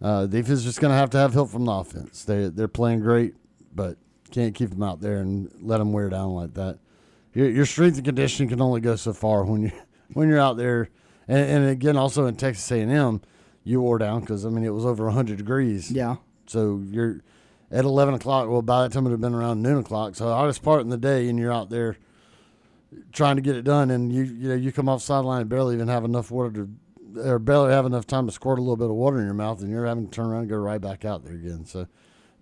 Uh, defense is just going to have to have help from the offense. They they're playing great, but can't keep them out there and let them wear down like that. Your, your strength and conditioning can only go so far when you *laughs* when you're out there. And, and again, also in Texas A&M, you wore down because I mean it was over 100 degrees. Yeah. So you're at 11 o'clock. Well, by that time it would have been around noon o'clock. So hardest part in the day, and you're out there trying to get it done, and you you know you come off sideline and barely even have enough water to, or barely have enough time to squirt a little bit of water in your mouth, and you're having to turn around and go right back out there again. So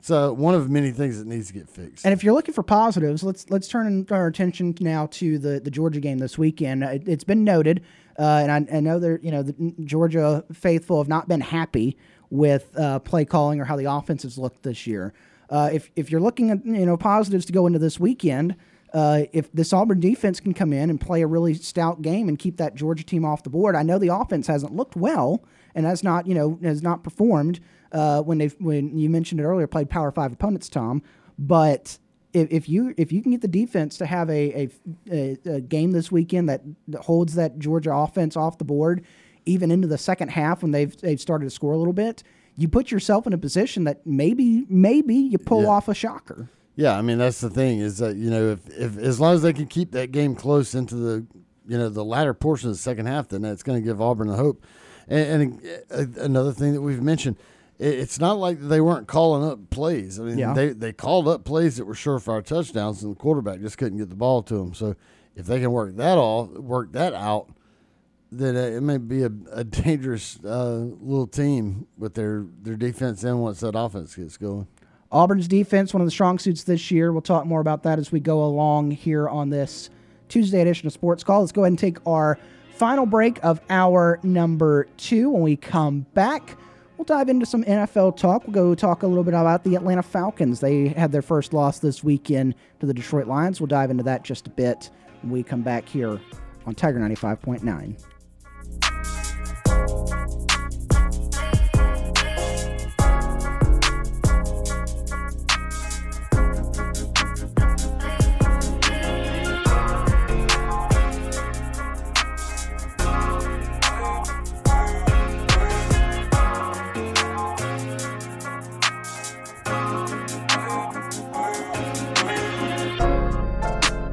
uh, one of many things that needs to get fixed. And if you're looking for positives, let's let's turn our attention now to the, the Georgia game this weekend. It, has been noted, uh, and I, I know that you know the Georgia faithful have not been happy with uh, play calling or how the offense has looked this year. Uh, if if you're looking at you know positives to go into this weekend, uh, if this Auburn defense can come in and play a really stout game and keep that Georgia team off the board, I know the offense hasn't looked well and has not you know has not performed uh, when they when you mentioned it earlier played Power Five opponents, Tom. But if, if you if you can get the defense to have a, a, a, a game this weekend that, holds that Georgia offense off the board, even into the second half when they've they've started to score a little bit, you put yourself in a position that maybe maybe you pull Yeah. off a shocker. Yeah, I mean that's the thing is that you know if, if as long as they can keep that game close into the you know the latter portion of the second half, then that's going to give Auburn a hope. And, and uh, another thing that we've mentioned, it's not like they weren't calling up plays. I mean, Yeah. they they called up plays that were surefire touchdowns, and the quarterback just couldn't get the ball to them. So if they can work that off, work that out, then it may be a, a dangerous uh, little team with their their defense and once that offense gets going. Auburn's defense, one of the strong suits this year. We'll talk more about that as we go along here on this Tuesday edition of Sports Call. Let's go ahead and take our final break of hour number two. When we come back, we'll dive into some NFL talk. We'll go talk a little bit about the Atlanta Falcons. They had their first loss this weekend to the Detroit Lions. We'll dive into that just a bit when we come back here on Tiger 95.9.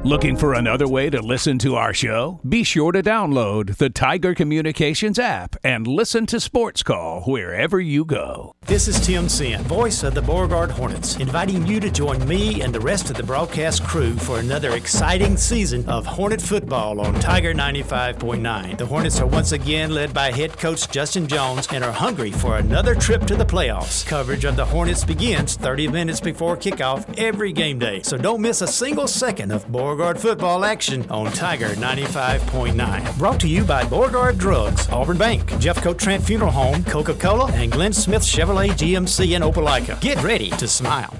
Looking for another way to listen to our show? Be sure to download the Tiger Communications app and listen to Sports Call wherever you go. This is Tim Sin, voice of the Beauregard Hornets, inviting you to join me and the rest of the broadcast crew for another exciting season of Hornet football on Tiger 95.9. The Hornets are once again led by head coach Justin Jones and are hungry for another trip to the playoffs. Coverage of the Hornets begins 30 minutes before kickoff every game day, so don't miss a single second of Beauregard football action on Tiger 95.9. Brought to you by Beauregard Drugs, Auburn Bank, Jeffcoat Trent Funeral Home, Coca Cola, and Glenn Smith Chevrolet GMC in Opelika. Get ready to smile.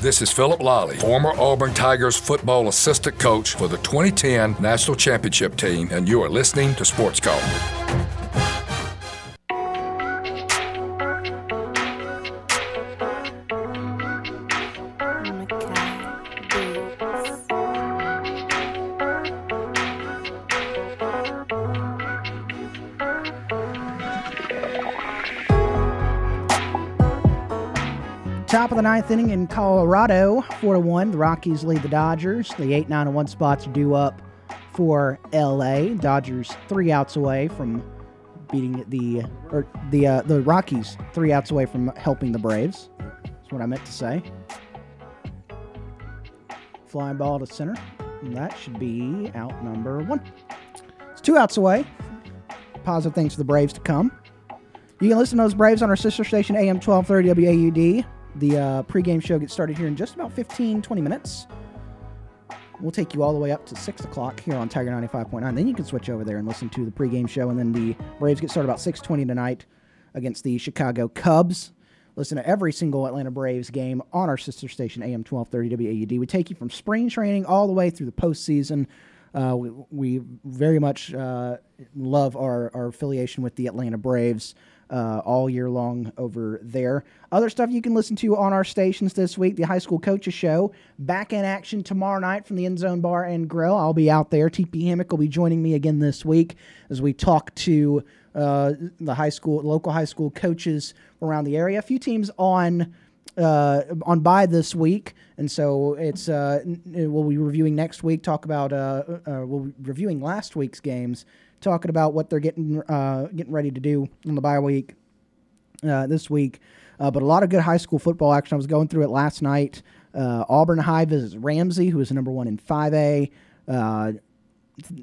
This is Phillip Lolley, former Auburn Tigers football assistant coach for the 2010 National Championship team, and you are listening to Sports Call. Of the ninth inning in Colorado, four to one. The Rockies lead the Dodgers. The eight, nine, and one spots are due up for L.A. Dodgers three outs away from beating the or the uh, the Rockies three outs away from helping the Braves. That's what I meant to say. Flying ball to center. And that should be out number one. It's two outs away. Positive things for the Braves to come. You can listen to those Braves on our sister station, AM 1230 WAUD. The uh, pregame show gets started here in just about 15, 20 minutes. We'll take you all the way up to 6 o'clock here on Tiger 95.9. Then you can switch over there and listen to the pregame show. And then the Braves get started about 6.20 tonight against the Chicago Cubs. Listen to every single Atlanta Braves game on our sister station, AM 1230 WAUD. We take you from spring training all the way through the postseason. Uh, we, we very much uh, love our, our affiliation with the Atlanta Braves uh, all year long over there. Other stuff you can listen to on our stations this week the High School Coaches Show, back in action tomorrow night from the End Zone Bar and Grill. I'll be out there. TP Hammock will be joining me again this week as we talk to uh, the high school, local high school coaches around the area. A few teams on uh, on by this week, and so it's uh, we'll be reviewing next week. Talk about uh, uh, we'll be reviewing last week's games, talking about what they're getting uh, getting ready to do on the bye week uh, this week. Uh, but a lot of good high school football action. I was going through it last night. Uh, Auburn High visits Ramsey, who is number one in 5A. Uh,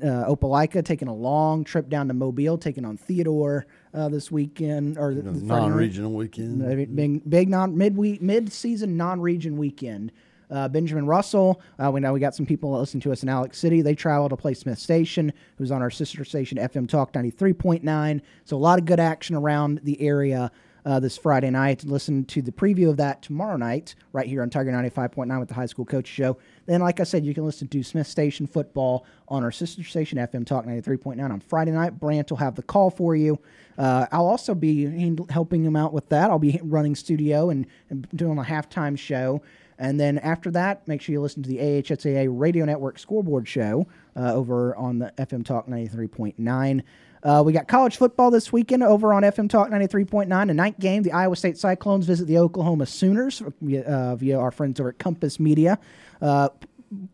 uh, Opelika taking a long trip down to Mobile, taking on Theodore uh, this weekend or non-regional weekend. Big, big non mid week mid season non region weekend. Uh, Benjamin Russell. Uh, we know we got some people that listen to us in Alex City. They travel to play Smiths Station, who's on our sister station FM Talk ninety three point nine. So a lot of good action around the area. Uh, this Friday night. Listen to the preview of that tomorrow night, right here on Tiger 95.9 with the High School Coach Show. Then, like I said, you can listen to Smiths Station football on our sister station, FM Talk 93.9 on Friday night. Brant will have the call for you. Uh, I'll also be helping him out with that. I'll be running studio and, and doing a halftime show. And then after that, make sure you listen to the AHSAA Radio Network scoreboard show uh, over on the FM Talk 93.9. Uh, we got college football this weekend over on FM Talk 93.9. A night game, the Iowa State Cyclones visit the Oklahoma Sooners via, uh, via our friends over at Compass Media. Uh,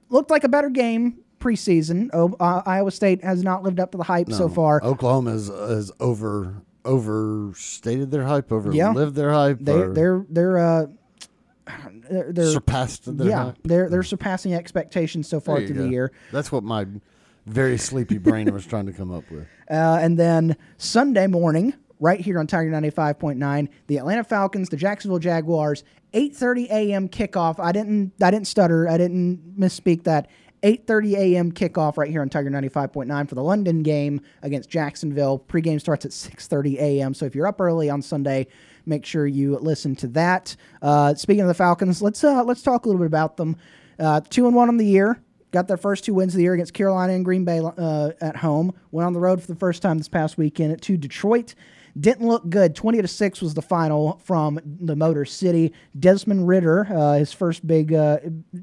looked like a better game preseason. O- uh, Iowa State has not lived up to the hype so far. Oklahoma is, is over overstated their hype, overlived Yeah. their hype. They, or they're they're uh, they're, they're surpassed their yeah they're they're surpassing expectations so far through the year. That's what my very sleepy brain was trying to come up with. Uh, and then Sunday morning, right here on Tiger 95.9, the Atlanta Falcons, the Jacksonville Jaguars, 8:30 a.m. kickoff. I didn't I didn't stutter. I didn't misspeak that. 8:30 a.m. kickoff right here on Tiger 95.9 for the London game against Jacksonville. Pregame starts at 6:30 a.m. So if you're up early on Sunday, make sure you listen to that. Uh, speaking of the Falcons, let's uh, let's talk a little bit about them. Uh, two and one on the year. Got their first two wins of the year against Carolina and Green Bay uh, at home. Went on the road for the first time this past weekend to Detroit. Didn't look good. Twenty to six was the final from the Motor City. Desmond Ridder, uh, his first big uh,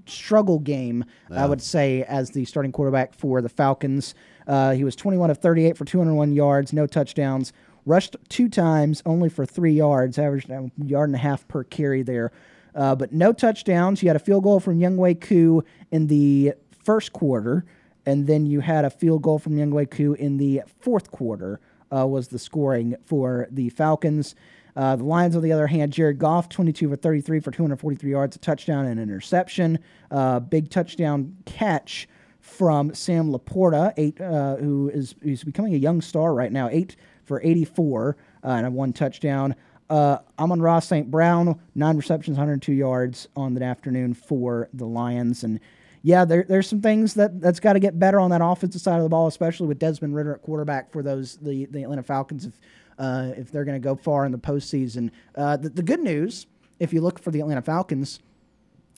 struggle game, I would say, as the starting quarterback for the Falcons. Uh, he was 21 of 38 for 201 yards, no touchdowns. Rushed two times, only for three yards, averaged a yard and a half per carry there. uh, but no touchdowns. You had a field goal from Younghoe Koo in the first quarter, and then you had a field goal from Younghoe Koo in the fourth quarter. Uh, was the scoring for the Falcons. Uh, the Lions, on the other hand, Jared Goff, 22 for 33 for 243 yards, a touchdown and an interception. Uh, big touchdown catch from Sam Laporta, eight, uh, who is who's becoming a young star right now, eight for 84 uh, and a one touchdown. Uh, Amon-Ra St. Brown, nine receptions, 102 yards on that afternoon for the Lions. And yeah, there, there's some things that that's got to get better on that offensive side of the ball, especially with Desmond Ridder at quarterback for those the the Atlanta Falcons. If uh, if they're going to go far in the postseason, uh, the, the good news, if you look for the Atlanta Falcons,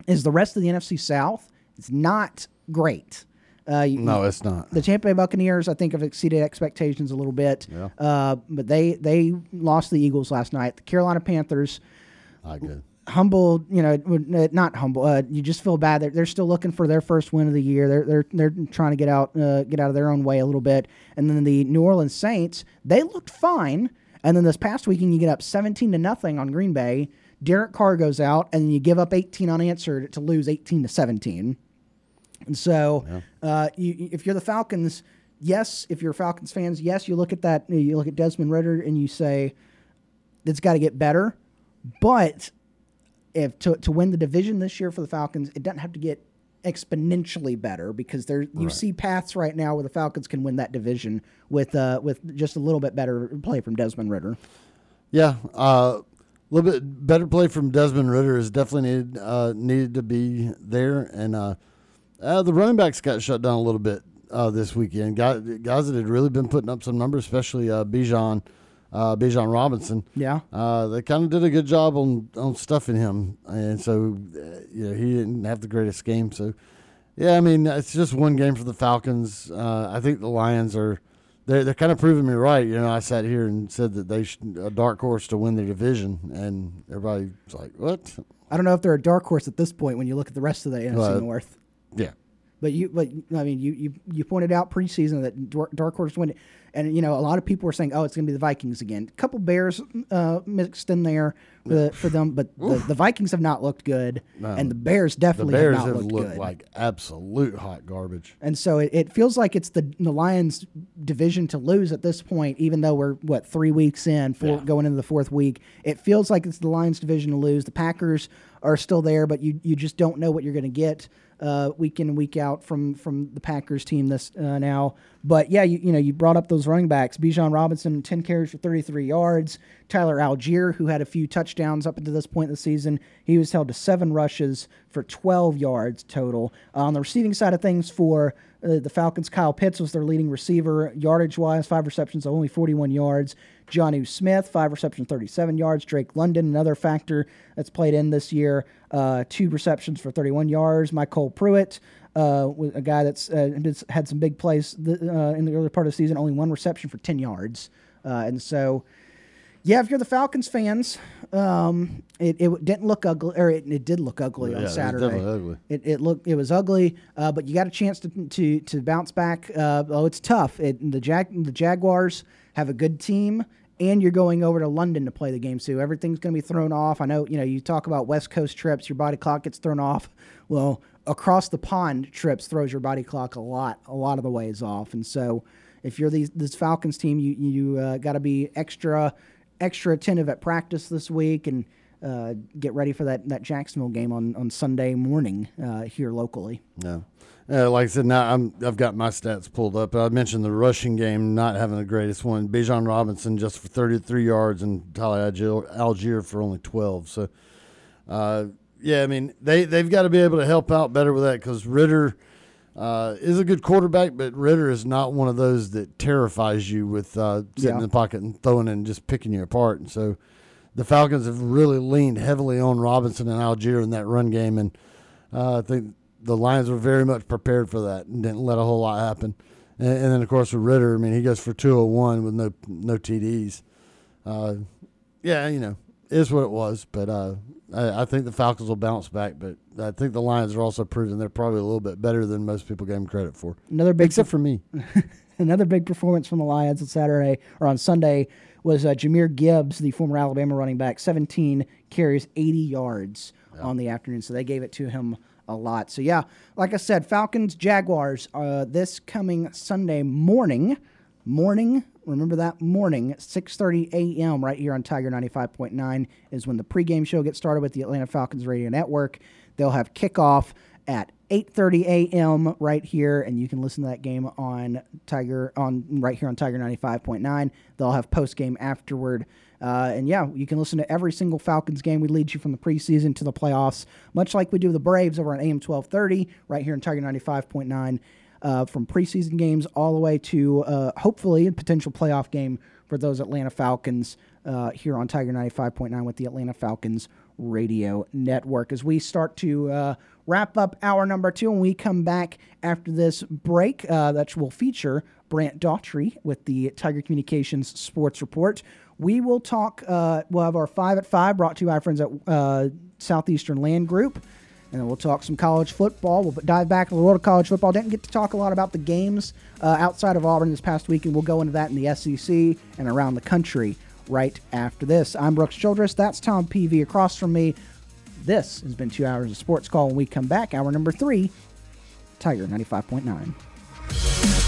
is the rest of the NFC South is not great. Uh, you- No, it's not. The Tampa Bay Buccaneers, I think, have exceeded expectations a little bit. Yeah. Uh, but they they lost the Eagles last night. The Carolina Panthers, Not good. humble, you know, uh, not humble. Uh, you just feel bad. They're, they're still looking for their first win of the year. They're they're they're trying to get out uh, get out of their own way a little bit. And then the New Orleans Saints, they looked fine. And then this past weekend, you get up seventeen to nothing on Green Bay. Derek Carr goes out, and you give up eighteen unanswered to lose eighteen to seventeen. And so, uh, you, if you're the Falcons, yes, if you're Falcons fans, yes, you look at that, you look at Desmond Ridder, and you say, it's got to get better. But if to, to win the division this year for the Falcons, it doesn't have to get exponentially better because there you Right. see paths right now where the Falcons can win that division with uh, with just a little bit better play from Desmond Ridder. Yeah, uh, a little bit better play from Desmond Ridder is definitely needed uh, needed to be there, and uh, the running backs got shut down a little bit uh, this weekend. Guys, guys that had really been putting up some numbers, especially uh, Bijan, uh, Bijan Robinson. Yeah. uh, they kind of did a good job on on stuffing him, and so uh, you know he didn't have the greatest game. So yeah, I mean it's just one game for the Falcons. Uh, I think the Lions are. They're, they're kind of proving me right. You know, I sat here and said that they should a dark horse to win the division, and everybody's like, "What?" I don't know if they're a dark horse at this point when you look at the rest of the NFC Well, North. Yeah, But you, but I mean, you you, you pointed out preseason that Dark Horse win, and you know a lot of people were saying, "Oh, it's going to be the Vikings again." A couple Bears uh, mixed in there for, the, for them, but the, the Vikings have not looked good, No. and the Bears the definitely Bears have not have looked, looked good. like absolute hot garbage. and so it, it feels like it's the the Lions' division to lose at this point, even though we're what three weeks in, four, going into the fourth week. It feels like it's the Lions' division to lose. The Packers are still there, but you you just don't know what you're going to get uh, week in and week out from from the Packers team this uh, now. But yeah, you, you know you brought up those running backs: Bijan Robinson, ten carries for 33 yards. Tyler Allgeier, who had a few touchdowns up until this point in the season, he was held to seven rushes for 12 yards total. on the receiving side of things for uh, the Falcons, Kyle Pitts was their leading receiver, yardage wise, five receptions, of only 41 yards. Jonnu Smith, five receptions, 37 yards. Drake London, another factor that's played in this year, uh, two receptions for 31 yards. MyCole Pruitt, uh, a guy that's uh, had some big plays th- uh, in the early part of the season, only one reception for 10 yards. Uh, and so, yeah, if you're the Falcons fans, um, it, it didn't look ugly, or it, it did look ugly Yeah, on it Saturday. definitely ugly. It, it looked it was ugly, uh, but you got a chance to to, to bounce back. Uh, oh, it's tough. It, the Jag the Jaguars have a good team, and you're going over to London to play the game. So everything's going to be thrown off. I know you know you talk about West Coast trips, your body clock gets thrown off. *laughs* Well, across the pond trips throws your body clock a lot a lot of the ways off, and so. If you're these, this Falcons team, you you uh, got to be extra extra attentive at practice this week and uh, get ready for that, that Jacksonville game on, on Sunday morning uh, here locally. No. Uh, like I said, now I'm, I've got my stats pulled up. I mentioned the rushing game not having the greatest one. Bijan Robinson just for 33 yards and Tyler Allgeier, for only 12. So, uh, yeah, I mean, they, they've got to be able to help out better with that because Ridder uh, is a good quarterback, but Ridder is not one of those that terrifies you with uh, sitting Yeah. in the pocket and throwing and just picking you apart. And so the Falcons have really leaned heavily on Robinson and Algier in that run game. And uh, I think the Lions were very much prepared for that and didn't let a whole lot happen. And, and then, of course, with Ridder, I mean, he goes for 201 with no no TDs. Uh, yeah, you know, is what it was. But uh, I, I think the Falcons will bounce back. But I think the Lions are also proving they're probably a little bit better than most people gave them credit for. Another big Except for me. *laughs* Another big performance from the Lions on Saturday or on Sunday was uh, Jahmyr Gibbs, the former Alabama running back, 17 carries, 80 yards on the afternoon. So they gave it to him a lot. So yeah, like I said, Falcons Jaguars uh, this coming Sunday morning. Morning, remember that morning, 6:30 a.m. right here on Tiger 95.9 is when the pregame show gets started with the Atlanta Falcons Radio Network. They'll have kickoff at 8:30 a.m. right here, and you can listen to that game on Tiger on right here on Tiger 95.9. They'll have post game afterward. Uh, and yeah, you can listen to every single Falcons game. We lead you from the preseason to the playoffs, much like we do the Braves over on AM 1230, right here in Tiger 95.9, uh, from preseason games all the way to uh, hopefully a potential playoff game for those Atlanta Falcons uh, here on Tiger 95.9 with the Atlanta Falcons radio network. As we start to uh, wrap up hour number two, and we come back after this break, uh, that will feature Brant Daughtry with the Tiger Communications Sports Report. We will talk, uh, we'll have our five at five brought to you by our friends at uh, Southeastern Land Group. And then we'll talk some college football. We'll dive back in the world of college football. Didn't get to talk a lot about the games uh, outside of Auburn this past week, and we'll go into that in the SEC and around the country right after this. I'm Brooks Childress. That's Tom Peavy across from me. This has been two hours of sports call. When we come back, hour number three, Tiger 95.9.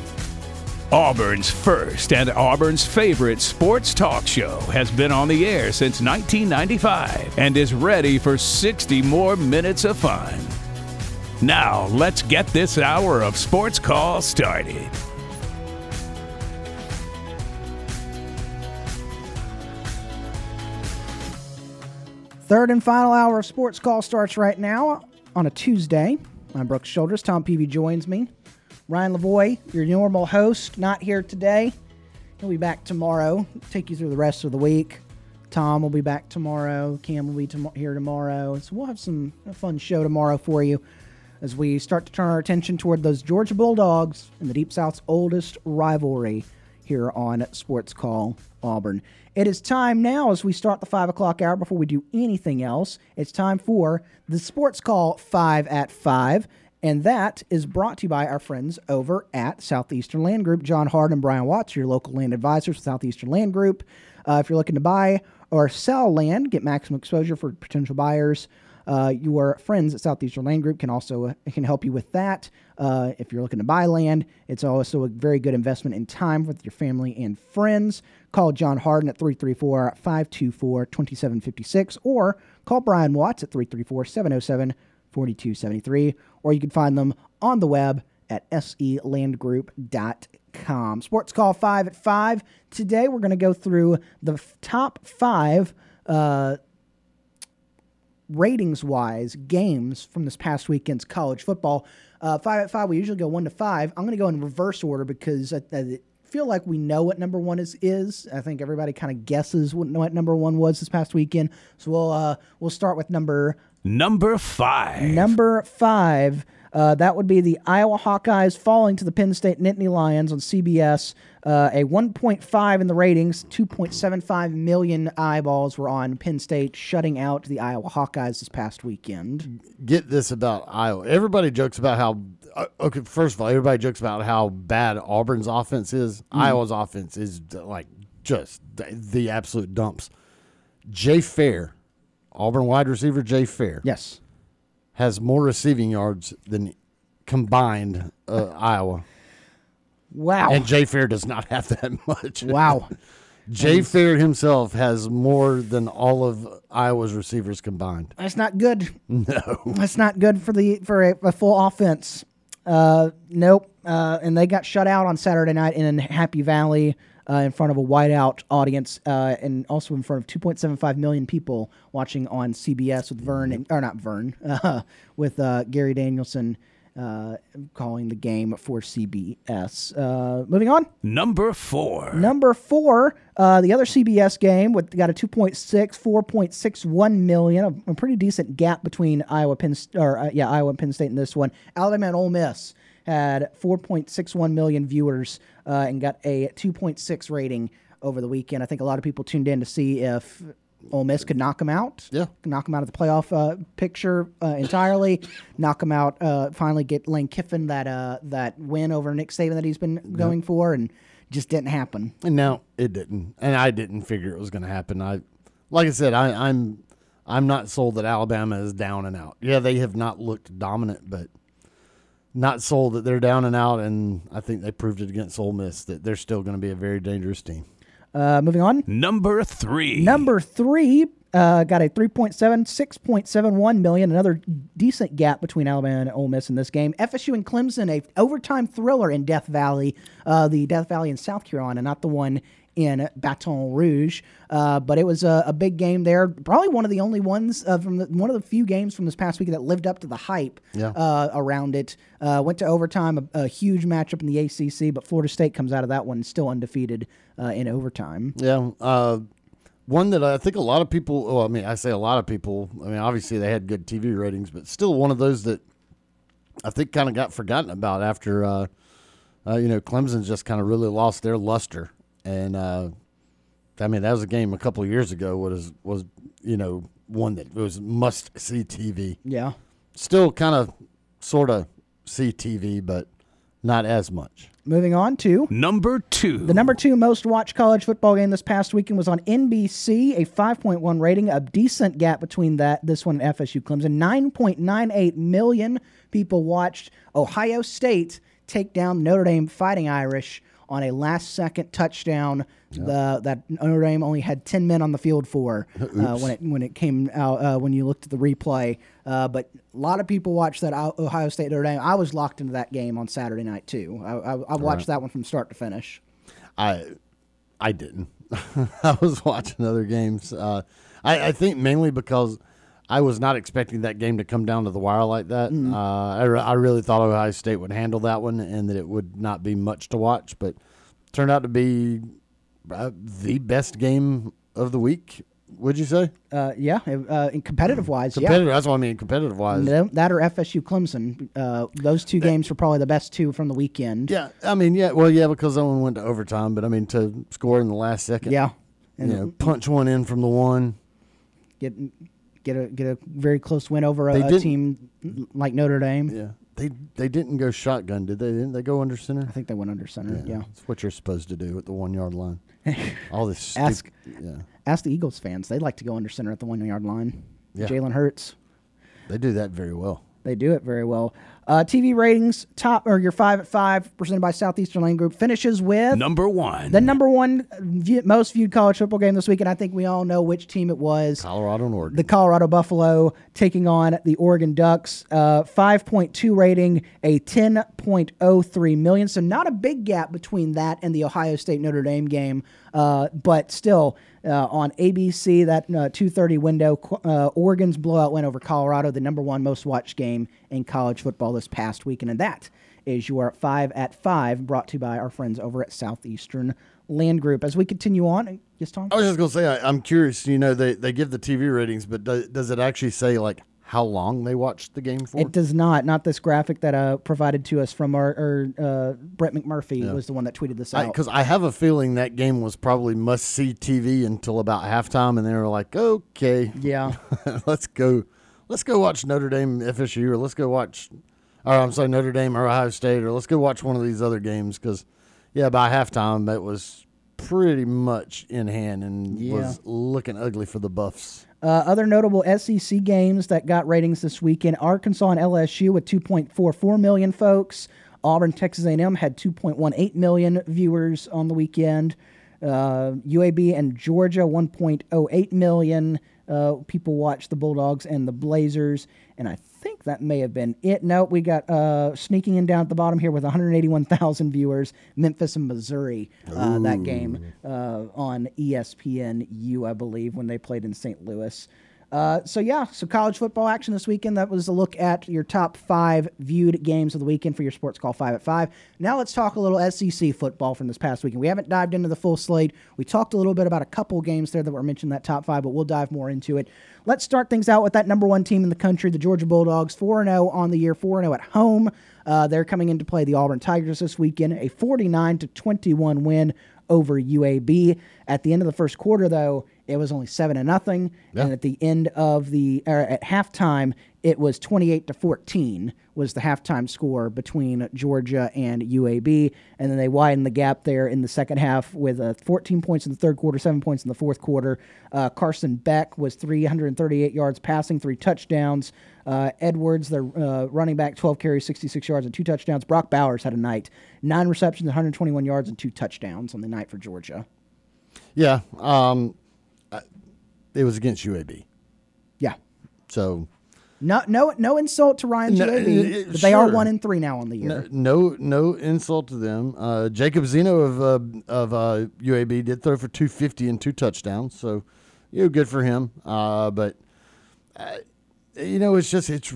Auburn's first and Auburn's favorite sports talk show has been on the air since 1995 and is ready for 60 more minutes of fun. Now, let's get this hour of sports call started. Third and final hour of sports call starts right now on a Tuesday. I'm Brooks Childress. Tom Peavy joins me. Ryan Lavoie, your normal host, not here today. He'll be back tomorrow. Take you through the rest of the week. Tom will be back tomorrow. Cam will be tom- here tomorrow. So we'll have some fun show tomorrow for you as we start to turn our attention toward those Georgia Bulldogs and the Deep South's oldest rivalry here on Sports Call Auburn. It is time now as we start the five o'clock hour before we do anything else. It's time for the Sports Call Five at Five. And that is brought to you by our friends over at Southeastern Land Group. John Hard and Brian Watts, your local land advisors for Southeastern Land Group. Uh, if you're looking to buy or sell land, get maximum exposure for potential buyers. Uh, your friends at Southeastern Land Group can also uh, can help you with that. Uh, if you're looking to buy land, it's also a very good investment in time with your family and friends. Call John Harden at 334 524 2756 or call Brian Watts at 334 707 4273, or you can find them on the web at selandgroup.com. Sports Call 5 at 5. Today we're going to go through the f- top five uh, ratings wise games from this past weekend's college football. Uh, 5 at 5, we usually go 1 to 5. I'm going to go in reverse order because I, I feel like we know what number one is. is. I think everybody kind of guesses what, what number one was this past weekend. So we'll, uh, we'll start with number Number five. Number five, uh, that would be the Iowa Hawkeyes falling to the Penn State Nittany Lions on CBS. Uh, a 1.5 in the ratings, 2.75 million eyeballs were on Penn State, shutting out the Iowa Hawkeyes this past weekend. Get this about Iowa. Everybody jokes about how. Uh, okay, first of all, everybody jokes about how bad Auburn's offense is. Mm. Iowa's offense is like just the, the absolute dumps. Jay Fair, Auburn wide receiver Jay Fair, yes, has more receiving yards than combined uh, Iowa. Wow. And Jay Fair does not have that *laughs* much. Wow. *laughs* Jay Fair himself has more than all of Iowa's receivers combined. That's not good. *laughs* No. That's not good for the for a, a full offense. Uh, nope. Uh, and they got shut out on Saturday night in Happy Valley uh, in front of a whiteout audience uh, and also in front of 2.75 million people watching on CBS with Verne and, or not Verne uh, *laughs* with uh, Gary Danielson uh, calling the game for CBS. Uh, moving on. Number four. Number four, uh, the other CBS game with got a 2.6, 4.61 million, a, a pretty decent gap between Iowa Penn or uh, yeah Iowa Penn State in this one. Alabama and Ole Miss had 4.61 million viewers uh, and got a 2.6 rating over the weekend. I think a lot of people tuned in to see if Ole Miss could knock them out. Yeah. Knock them out of the playoff uh, picture uh, entirely. *laughs* knock them out. Uh, finally, get Lane Kiffin that uh, that win over Nick Saban that he's been going for, and just didn't happen. And no, it didn't. And I didn't figure it was going to happen. I, like I said, I, I'm, I'm not sold that Alabama is down and out. Yeah, they have not looked dominant, but not sold that they're down and out. And I think they proved it against Ole Miss that they're still going to be a very dangerous team. Uh, moving on. Number three. Number three uh, got a 3.7, 6.71 million. Another decent gap between Alabama and Ole Miss in this game. FSU and Clemson, a overtime thriller in Death Valley, uh, the Death Valley in South Carolina, not the one in Baton Rouge. Uh, but it was a, a, big game there. Probably one of the only ones uh, from the, one of the few games from this past week that lived up to the hype Yeah. uh, around it. Uh, went to overtime, a, a huge matchup in the ACC, but Florida State comes out of that one still undefeated uh, in overtime. Yeah. Uh, one that I think a lot of people, oh, I mean, I say a lot of people, I mean, obviously they had good TV ratings, but still one of those that I think kind of got forgotten about after, uh, uh, you know, Clemson just kind of really lost their luster. And, uh, I mean, that was a game a couple of years ago was, was you know, one that was must see TV. Yeah. Still kind of sort of see TV, but not as much. Moving on to number two. The number two most watched college football game this past weekend was on NBC, a 5.1 rating, a decent gap between that this one and FSU Clemson. 9.98 million people watched Ohio State take down Notre Dame Fighting Irish on a last second touchdown. The that Notre Dame only had 10 men on the field for *laughs* uh, when it when it came out uh, when you looked at the replay. Uh, but a lot of people watched that Ohio State Notre Dame. I was locked into that game on Saturday night too. I, I, I watched Right. that one from start to finish. I I didn't. *laughs* I was watching other games. Uh, I, I think mainly because I was not expecting that game to come down to the wire like that. Mm. Uh, I, re- I really thought Ohio State would handle that one and that it would not be much to watch, but turned out to be uh, the best game of the week. Would you say? Uh, yeah, uh, in competitive wise, Competitive. yeah. That's what I mean. Competitive wise. That or FSU Clemson. Uh, those two games were probably the best two from the weekend. Yeah, I mean, yeah, well, yeah, because that one went to overtime, but I mean, to score in the last second, Yeah. you And- know, punch one in from the one. Get get a get a very close win over a, a team like Notre Dame. Yeah, they they didn't go shotgun, did they? Didn't they go under center? I think they went under center. Yeah. that's what you're supposed to do at the one yard line. *laughs* All this stup- Ask yeah, ask the Eagles fans. They like to go under center at the one yard line. Yeah. Jalen Hurts. they do that very well. They do it very well. Uh, TV ratings top or your five at five presented by Southeastern Land Group finishes with Number one. the number one view, most viewed college football game this week, and I think we all know which team it was. Colorado and Oregon. The Colorado Buffalo taking on the Oregon Ducks. Uh, 5.2 rating, a 10.03 million. So not a big gap between that and the Ohio State Notre Dame game, uh, but still uh, on ABC that uh, 2:30 window. Uh, Oregon's blowout win over Colorado, the number one most watched game in college football this past weekend, and that is your five at five, brought to you by our friends over at Southeastern Land Group. As we continue on, yes, Tom. I was just gonna say, I, I'm curious. You know, they they give the TV ratings, but do, does it actually say like how long they watched the game for? It does not. Not this graphic that uh, provided to us from our, our uh, Brett McMurphy was the one that tweeted this out. Because I, have a feeling that game was probably must see TV until about halftime, and they were like, okay, yeah, *laughs* let's go, let's go watch Notre Dame FSU, or let's go watch, or I'm sorry, Notre Dame or Ohio State, or let's go watch one of these other games. Because yeah, by halftime it was pretty much in hand and Yeah. was looking ugly for the Buffs. Uh, other notable SEC games that got ratings this weekend: Arkansas and LSU with 2.44 million folks. Auburn, Texas A&M had 2.18 million viewers on the weekend. Uh, UAB and Georgia, 1.08 million uh, people watched the Bulldogs and the Blazers, and I think that may have been it. No, we got uh, sneaking in down at the bottom here with 181,000 viewers. Memphis and Missouri, uh, that game uh, on E ESPNU, I believe, when they played in St. Louis. Uh, so yeah, so college football action this weekend. That was a look at your top five viewed games of the weekend for your Sports Call Five at Five. Now let's talk a little SEC football from this past weekend. We haven't dived into the full slate. We talked a little bit about a couple games there that were mentioned in that top five, but we'll dive more into it. Let's start things out with that number one team in the country, the Georgia Bulldogs, four zero on the year, four zero at home. Uh, they're coming in to play the Auburn Tigers this weekend, a forty nine to twenty one win over UAB. At the end of the first quarter, though, it was only seven to nothing, Yeah. and at the end of the or at halftime, it was twenty eight to fourteen was the halftime score between Georgia and UAB, and then they widened the gap there in the second half with uh, fourteen points in the third quarter, seven points in the fourth quarter. Uh, Carson Beck was three hundred and thirty eight yards passing, three touchdowns. Uh, Edwards, their uh, running back, 12 carries, 66 yards, and two touchdowns. Brock Bowers had a night, nine receptions, 121 yards, and two touchdowns on the night for Georgia. Yeah, um, it was against UAB. Yeah. So No, no, no insult to Ryan No, UAB, uh, but they are one and three now on the year. no, no, no insult to them. Uh, Jacob Zeno of uh, of uh, UAB did throw for two fifty and two touchdowns, so you know, good for him. Uh, but uh, you know, it's just it's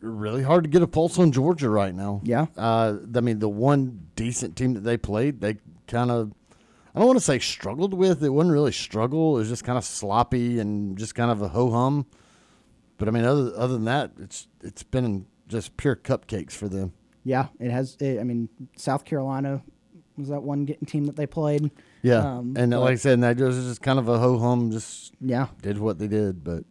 really hard to get a pulse on Georgia right now. Yeah. Uh, I mean, the one decent team that they played, they kind of. I don't want to say struggled with. It wasn't really struggle. It was just kind of sloppy and just kind of a ho hum. But I mean, other other than that, it's it's been just pure cupcakes for them. Yeah, it has. It, I mean, South Carolina was that one getting team that they played. Yeah, Um, and like I said, that was just kind of a ho hum. Just Yeah. did what they did, but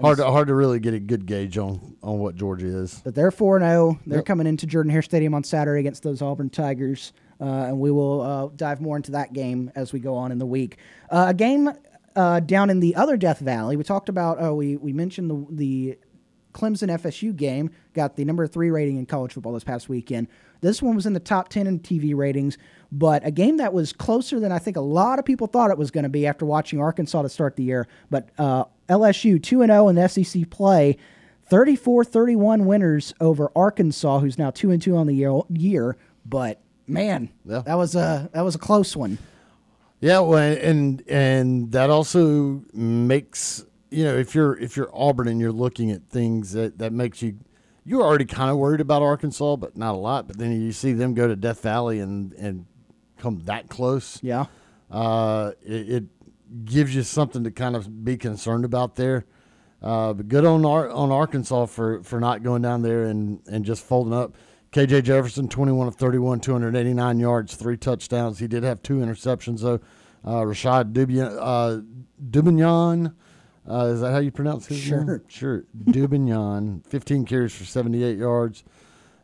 hard to, hard to really get a good gauge on on what Georgia is. But they're 4 0. They're Yep. coming into Jordan Hare Stadium on Saturday against those Auburn Tigers. Uh, and we will uh, dive more into that game as we go on in the week. Uh, a game down in the other Death Valley. We talked about, oh, we, we mentioned the, the Clemson FSU game, got the number three rating in college football this past weekend. This one was in the top 10 in TV ratings, but a game that was closer than I think a lot of people thought it was going to be after watching Arkansas to start the year. But uh, LSU 2 0 in the SEC play. 34-31 winners over Arkansas, who's now two and two on the year. year. But man, that was a that was a close one. Yeah, well, and and that also makes you know if you're if you're Auburn and you're looking at things that that makes you you're already kind of worried about Arkansas, but not a lot. But then you see them go to Death Valley and and come that close. Yeah, uh, it, it gives you something to kind of be concerned about there. Uh, but good on on Arkansas for, for not going down there and, and just folding up. KJ Jefferson, 21 of 31, 289 yards, three touchdowns. He did have two interceptions, though. Uh, Rashad uh, Dubinion, uh, is that how you pronounce his Sure. name? Sure. Dubinion, *laughs* 15 carries for 78 yards.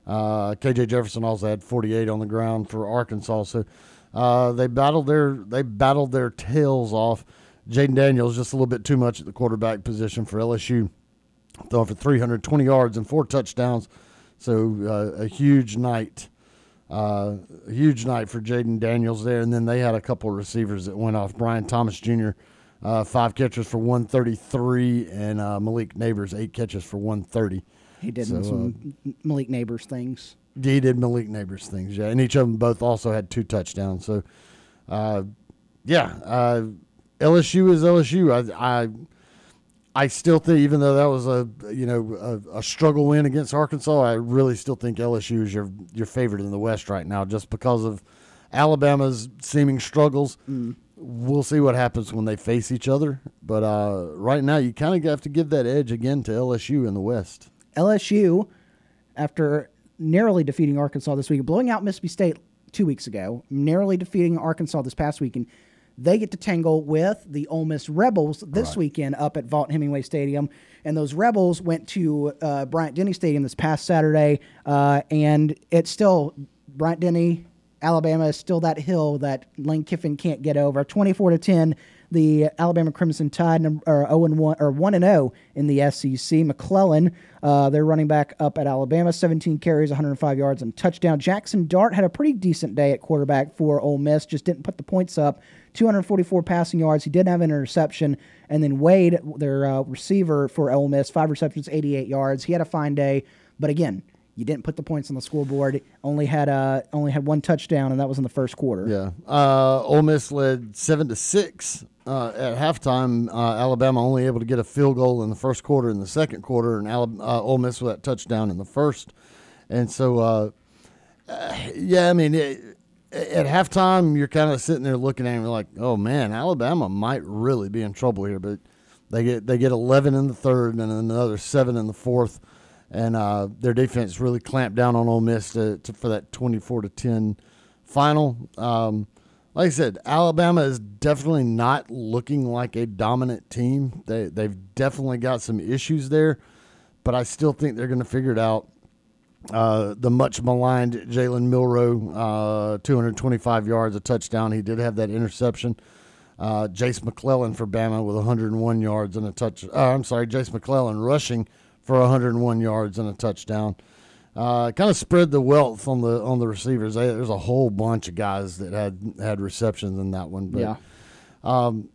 Uh, KJ Jefferson also had 48 on the ground for Arkansas. So uh, they battled their they battled their tails off. Jayden Daniels just a little bit too much at the quarterback position for LSU, throwing for 320 yards and four touchdowns. So uh, a huge night, uh, a huge night for Jayden Daniels there. And then they had a couple of receivers that went off. Brian Thomas Jr. Uh, five catches for 133, and uh, Malik Nabers eight catches for 130. he did So, uh, some Malik Nabers things. he did Malik Nabers things, yeah, and each of them both also had two touchdowns. So, uh, yeah, uh, LSU is LSU. I, I, I still think, even though that was a you know a, a struggle win against Arkansas, I really still think LSU is your your favorite in the West right now, just because of Alabama's seeming struggles. We'll see what happens when they face each other, but uh, right now you kind of have to give that edge again to LSU in the West. LSU, after narrowly defeating Arkansas this week, blowing out Mississippi State two weeks ago, narrowly defeating Arkansas this past weekend, they get to tangle with the Ole Miss Rebels this weekend up at Vaught Hemingway Stadium. And those Rebels went to uh, Bryant Denny Stadium this past Saturday, uh, and it's still Bryant Denny Alabama is still that hill that Lane Kiffin can't get over. 24 to 10, the Alabama Crimson Tide are 0 and 1 or 1 and 0 in the SEC. McClellan, uh, they're running back up at Alabama, 17 carries, 105 yards and touchdown. Jackson Dart had a pretty decent day at quarterback for Ole Miss, just didn't put the points up. 244 passing yards. He did have an interception, and then Wade, their uh, receiver for Ole Miss, five receptions, 88 yards. He had a fine day, but again, you didn't put the points on the scoreboard. Only had uh, only had one touchdown, and that was in the first quarter. Yeah. Uh, Ole Miss led seven to six uh, at halftime. Uh, Alabama only able to get a field goal in the first quarter. In the second quarter, and Alabama, uh, Ole Miss with that touchdown in the first. And so, uh, yeah, I mean, it, at halftime, you're kind of sitting there looking at it, like, oh man, Alabama might really be in trouble here. But they get they get 11 in the third, and another seven in the fourth and uh, their defense really clamped down on Ole Miss to, to, for that 24 to 10 final. Um, like I said, Alabama is definitely not looking like a dominant team. They they've definitely got some issues there, but I still think they're going to figure it out. Uh, the much maligned Jalen Milroe, uh, 225 yards, a touchdown. He did have that interception. Uh, Jase McClellan for Bama with 101 yards and a touch. Uh, I'm sorry, Jase McClellan rushing for 101 yards and a touchdown. Uh, kind of spread the wealth on the on the receivers. They, there's a whole bunch of guys that had had receptions in that one. But, Yeah. Um,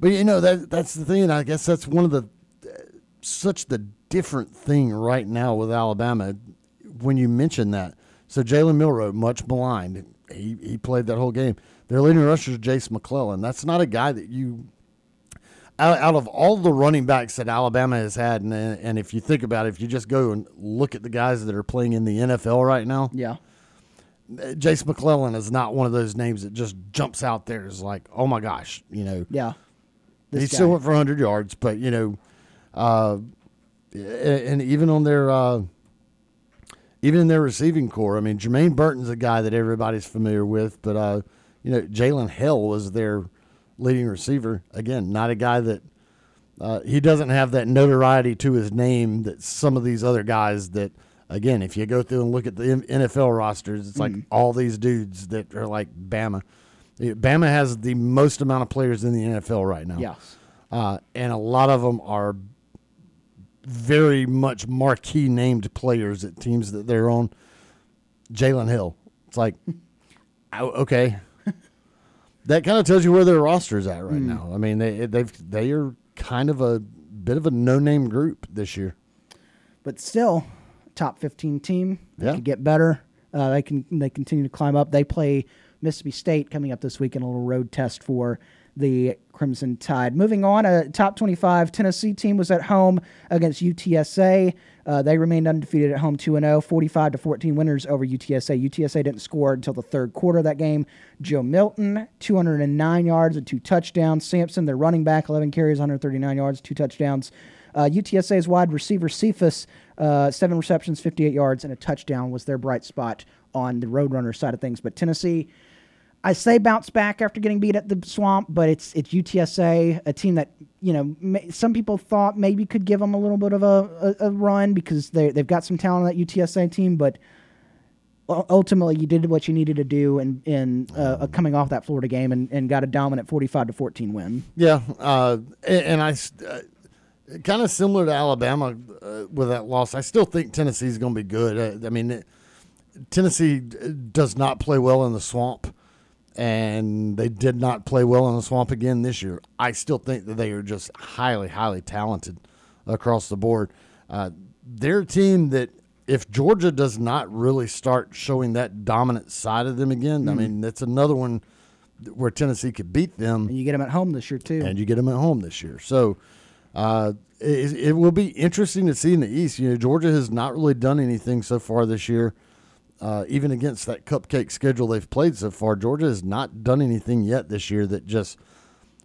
but you know that that's the thing. I guess that's one of the such the different thing right now with Alabama. When you mention that, so Jalen Milroe, much maligned, he he played that whole game. Their leading rusher is Jase McClellan. That's not a guy that you out, out of all the running backs that Alabama has had, and and if you think about it, if you just go and look at the guys that are playing in the NFL right now, Yeah. Jase McClellan is not one of those names that just jumps out there as like, oh my gosh, you know. Yeah. he This still went for 100 yards, but you know, uh, and even on their uh, even in their receiving core, I mean, Jermaine Burton's a guy that everybody's familiar with, but uh, you know, Jalen Hill was their leading receiver. Again, not a guy that uh, he doesn't have that notoriety to his name that some of these other guys that. Again, if you go through and look at the NFL rosters, it's like Mm. all these dudes that are like Bama. Bama has the most amount of players in the NFL right now. Yes. Uh, and a lot of them are very much marquee named players at teams that they're on. Jalen Hill. It's like, *laughs* oh, okay. That kind of tells you where their roster's at right Mm. now. I mean, they they've they are kind of a bit of a no name group this year. but still top 15 team. They Yeah. could get better. Uh, they can they continue to climb up. They play Mississippi State coming up this week in a little road test for the Crimson Tide. Moving on, a top 25 Tennessee team was at home against UTSA. Uh, they remained undefeated at home 2 0, 45 to 14 winners over UTSA. UTSA didn't score until the third quarter of that game. Joe Milton, 209 yards and two touchdowns. Sampson, their running back, 11 carries, 139 yards, two touchdowns. Uh, UTSA's wide receiver Cephus, uh, seven receptions, 58 yards, and a touchdown was their bright spot on the Roadrunner side of things. But Tennessee, I say bounce back after getting beat at the swamp, but it's it's UTSA, a team that you know may, some people thought maybe could give them a little bit of a, a, a run because they they've got some talent on that UTSA team, but ultimately you did what you needed to do in in uh, coming off that Florida game and, and got a dominant 45 to 14 win. Yeah, uh, and, and I uh, kind of similar to Alabama uh, with that loss. I still think Tennessee is going to be good. Uh, I mean, it, Tennessee does not play well in the swamp, and they did not play well in the swamp again this year. I still think that they are just highly, highly talented across the board. Uh, they're a team that. If Georgia does not really start showing that dominant side of them again, I Mhm. mean, that's another one where Tennessee could beat them. And you get them at home this year too. And you get them at home this year. So uh, it, it will be interesting to see in the East. You know, Georgia has not really done anything so far this year. Uh, even against that cupcake schedule they've played so far, Georgia has not done anything yet this year that just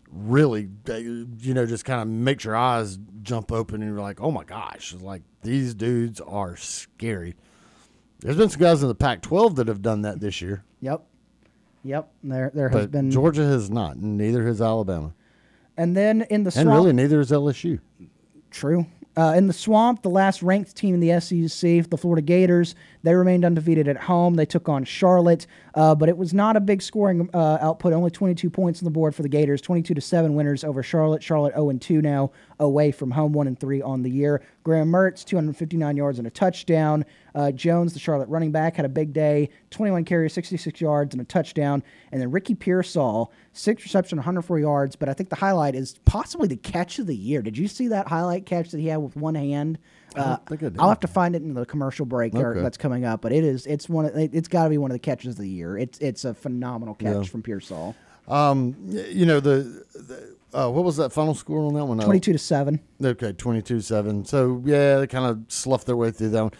really, you know, just kind of makes your eyes jump open and you're like, oh my gosh, like these dudes are scary. There's been some guys in the Pac-12 that have done that this year, Yep. Yep. There there has but been Georgia has not, and neither has Alabama, And then in the and swamp, really neither is LSU. True. Uh, in the swamp, the last ranked team in the SEC, the Florida Gators, They remained undefeated at home. They took on Charlotte, uh, but it was not a big scoring uh, output. Only 22 points on the board for the Gators. 22 to seven winners over Charlotte. Charlotte 0 and 2 now away from home, 1 and 3 on the year. Graham Mertz 259 yards and a touchdown. Uh, Jones, the Charlotte running back, had a big day. 21 carries, 66 yards and a touchdown. And then Ricky Pearsall, six reception, 104 yards. But I think the highlight is possibly the catch of the year. Did you see that highlight catch that he had with one hand? Uh, I'll have to find it in the commercial break Okay. that's coming up, but it is it's one of, it, it's got to be one of the catches of the year. It's it's a phenomenal catch Yeah. from Pearsall. Um, you know the, the uh, what was that final score on that one? Uh, 22 to 7. Okay, 22-7. So yeah, they kind of sloughed their way through that one.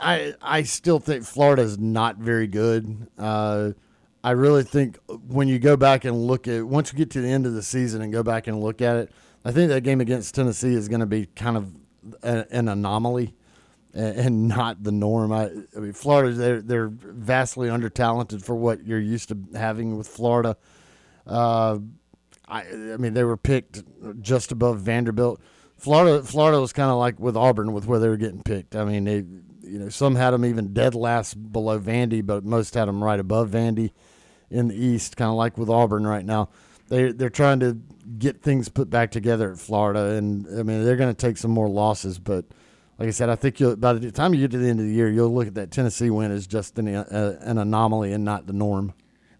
I I still think Florida is not very good. Uh, I really think when you go back and look at once you get to the end of the season and go back and look at it, I think that game against Tennessee is going to be kind of a, an anomaly and, and not the norm. I, I mean, Florida they're they're vastly under talented for what you're used to having with Florida. Uh, I, I mean, they were picked just above Vanderbilt. Florida, Florida was kind of like with Auburn with where they were getting picked. I mean, they, you know, some had them even dead last below Vandy, but most had them right above Vandy in the East, kind of like with Auburn right now. They they're trying to get things put back together at Florida, and I mean, they're going to take some more losses, but. Like I said, I think you'll, by the time you get to the end of the year, you'll look at that Tennessee win as just an, uh, an anomaly and not the norm.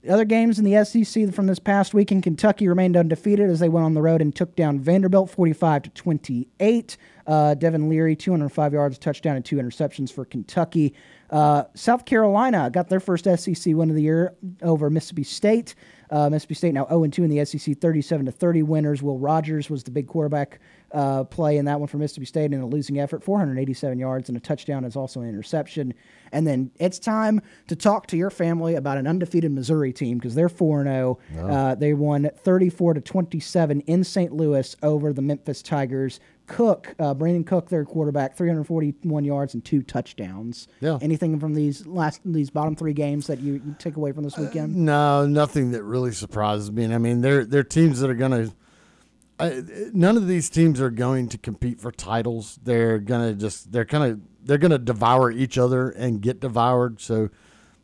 The other games in the SEC from this past week in Kentucky remained undefeated as they went on the road and took down Vanderbilt 45 to 28. Uh, Devin Leary, 205 yards, touchdown, and two interceptions for Kentucky. Uh, South Carolina got their first SEC win of the year over Mississippi State. Uh, Mississippi State now 0 2 in the SEC, 37 to 30 winners. Will Rogers was the big quarterback uh, play in that one for Mississippi State in a losing effort. 487 yards and a touchdown is also an interception. And then it's time to talk to your family about an undefeated Missouri team because they're 4 0. Uh, they won 34 to 27 in St. Louis over the Memphis Tigers. Cook, uh, Brandon Cook, their quarterback, 341 yards and two touchdowns. Yeah. Anything from these last these bottom three games that you, you take away from this weekend? No, nothing that really surprises me. And I mean, they're they're teams that are going to. None of these teams are going to compete for titles. They're gonna just they're kind of they're gonna devour each other and get devoured. So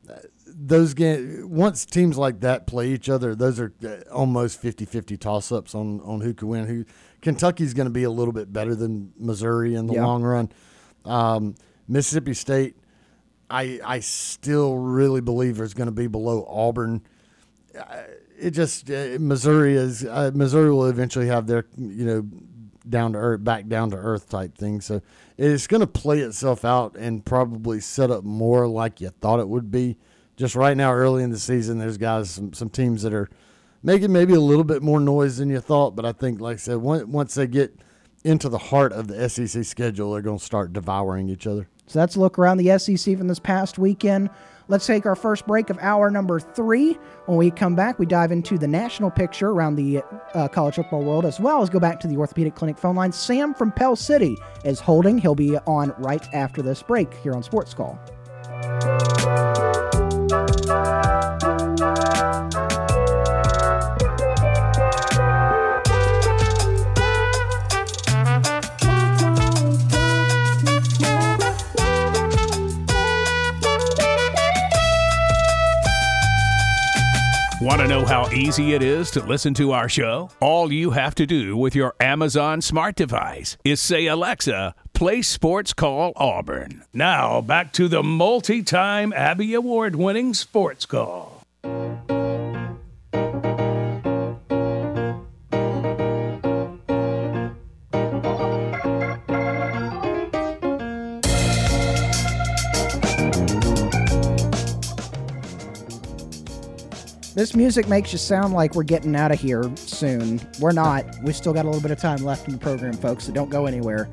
uh, those games once teams like that play each other, those are uh, almost 50-50 toss ups on on who can win. Who Kentucky's going to be a little bit better than Missouri in the Yeah. long run. Um, Mississippi State, I I still really believe is going to be below Auburn. Uh, It just uh, Missouri is uh, Missouri will eventually have their you know down to earth back down to earth type thing. So it's going to play itself out and probably set up more like you thought it would be. Just right now, early in the season, there's guys some some teams that are making maybe a little bit more noise than you thought. But I think, like I said, once once they get into the heart of the SEC schedule, they're going to start devouring each other. So that's a look around the SEC from this past weekend. Let's take our first break of hour number three. When we come back, we dive into the national picture around the uh, college football world, as well as go back to the orthopedic clinic phone line. Sam from Pell City is holding. He'll be on right after this break here on Sports Call. Want to know how easy it is to listen to our show? All you have to do with your Amazon smart device is say, Alexa, play Sports Call Auburn. Now, back to the multi time Abby Award winning Sports Call. This music makes you sound like we're getting out of here soon. We're not. We still got a little bit of time left in the program, folks, so don't go anywhere.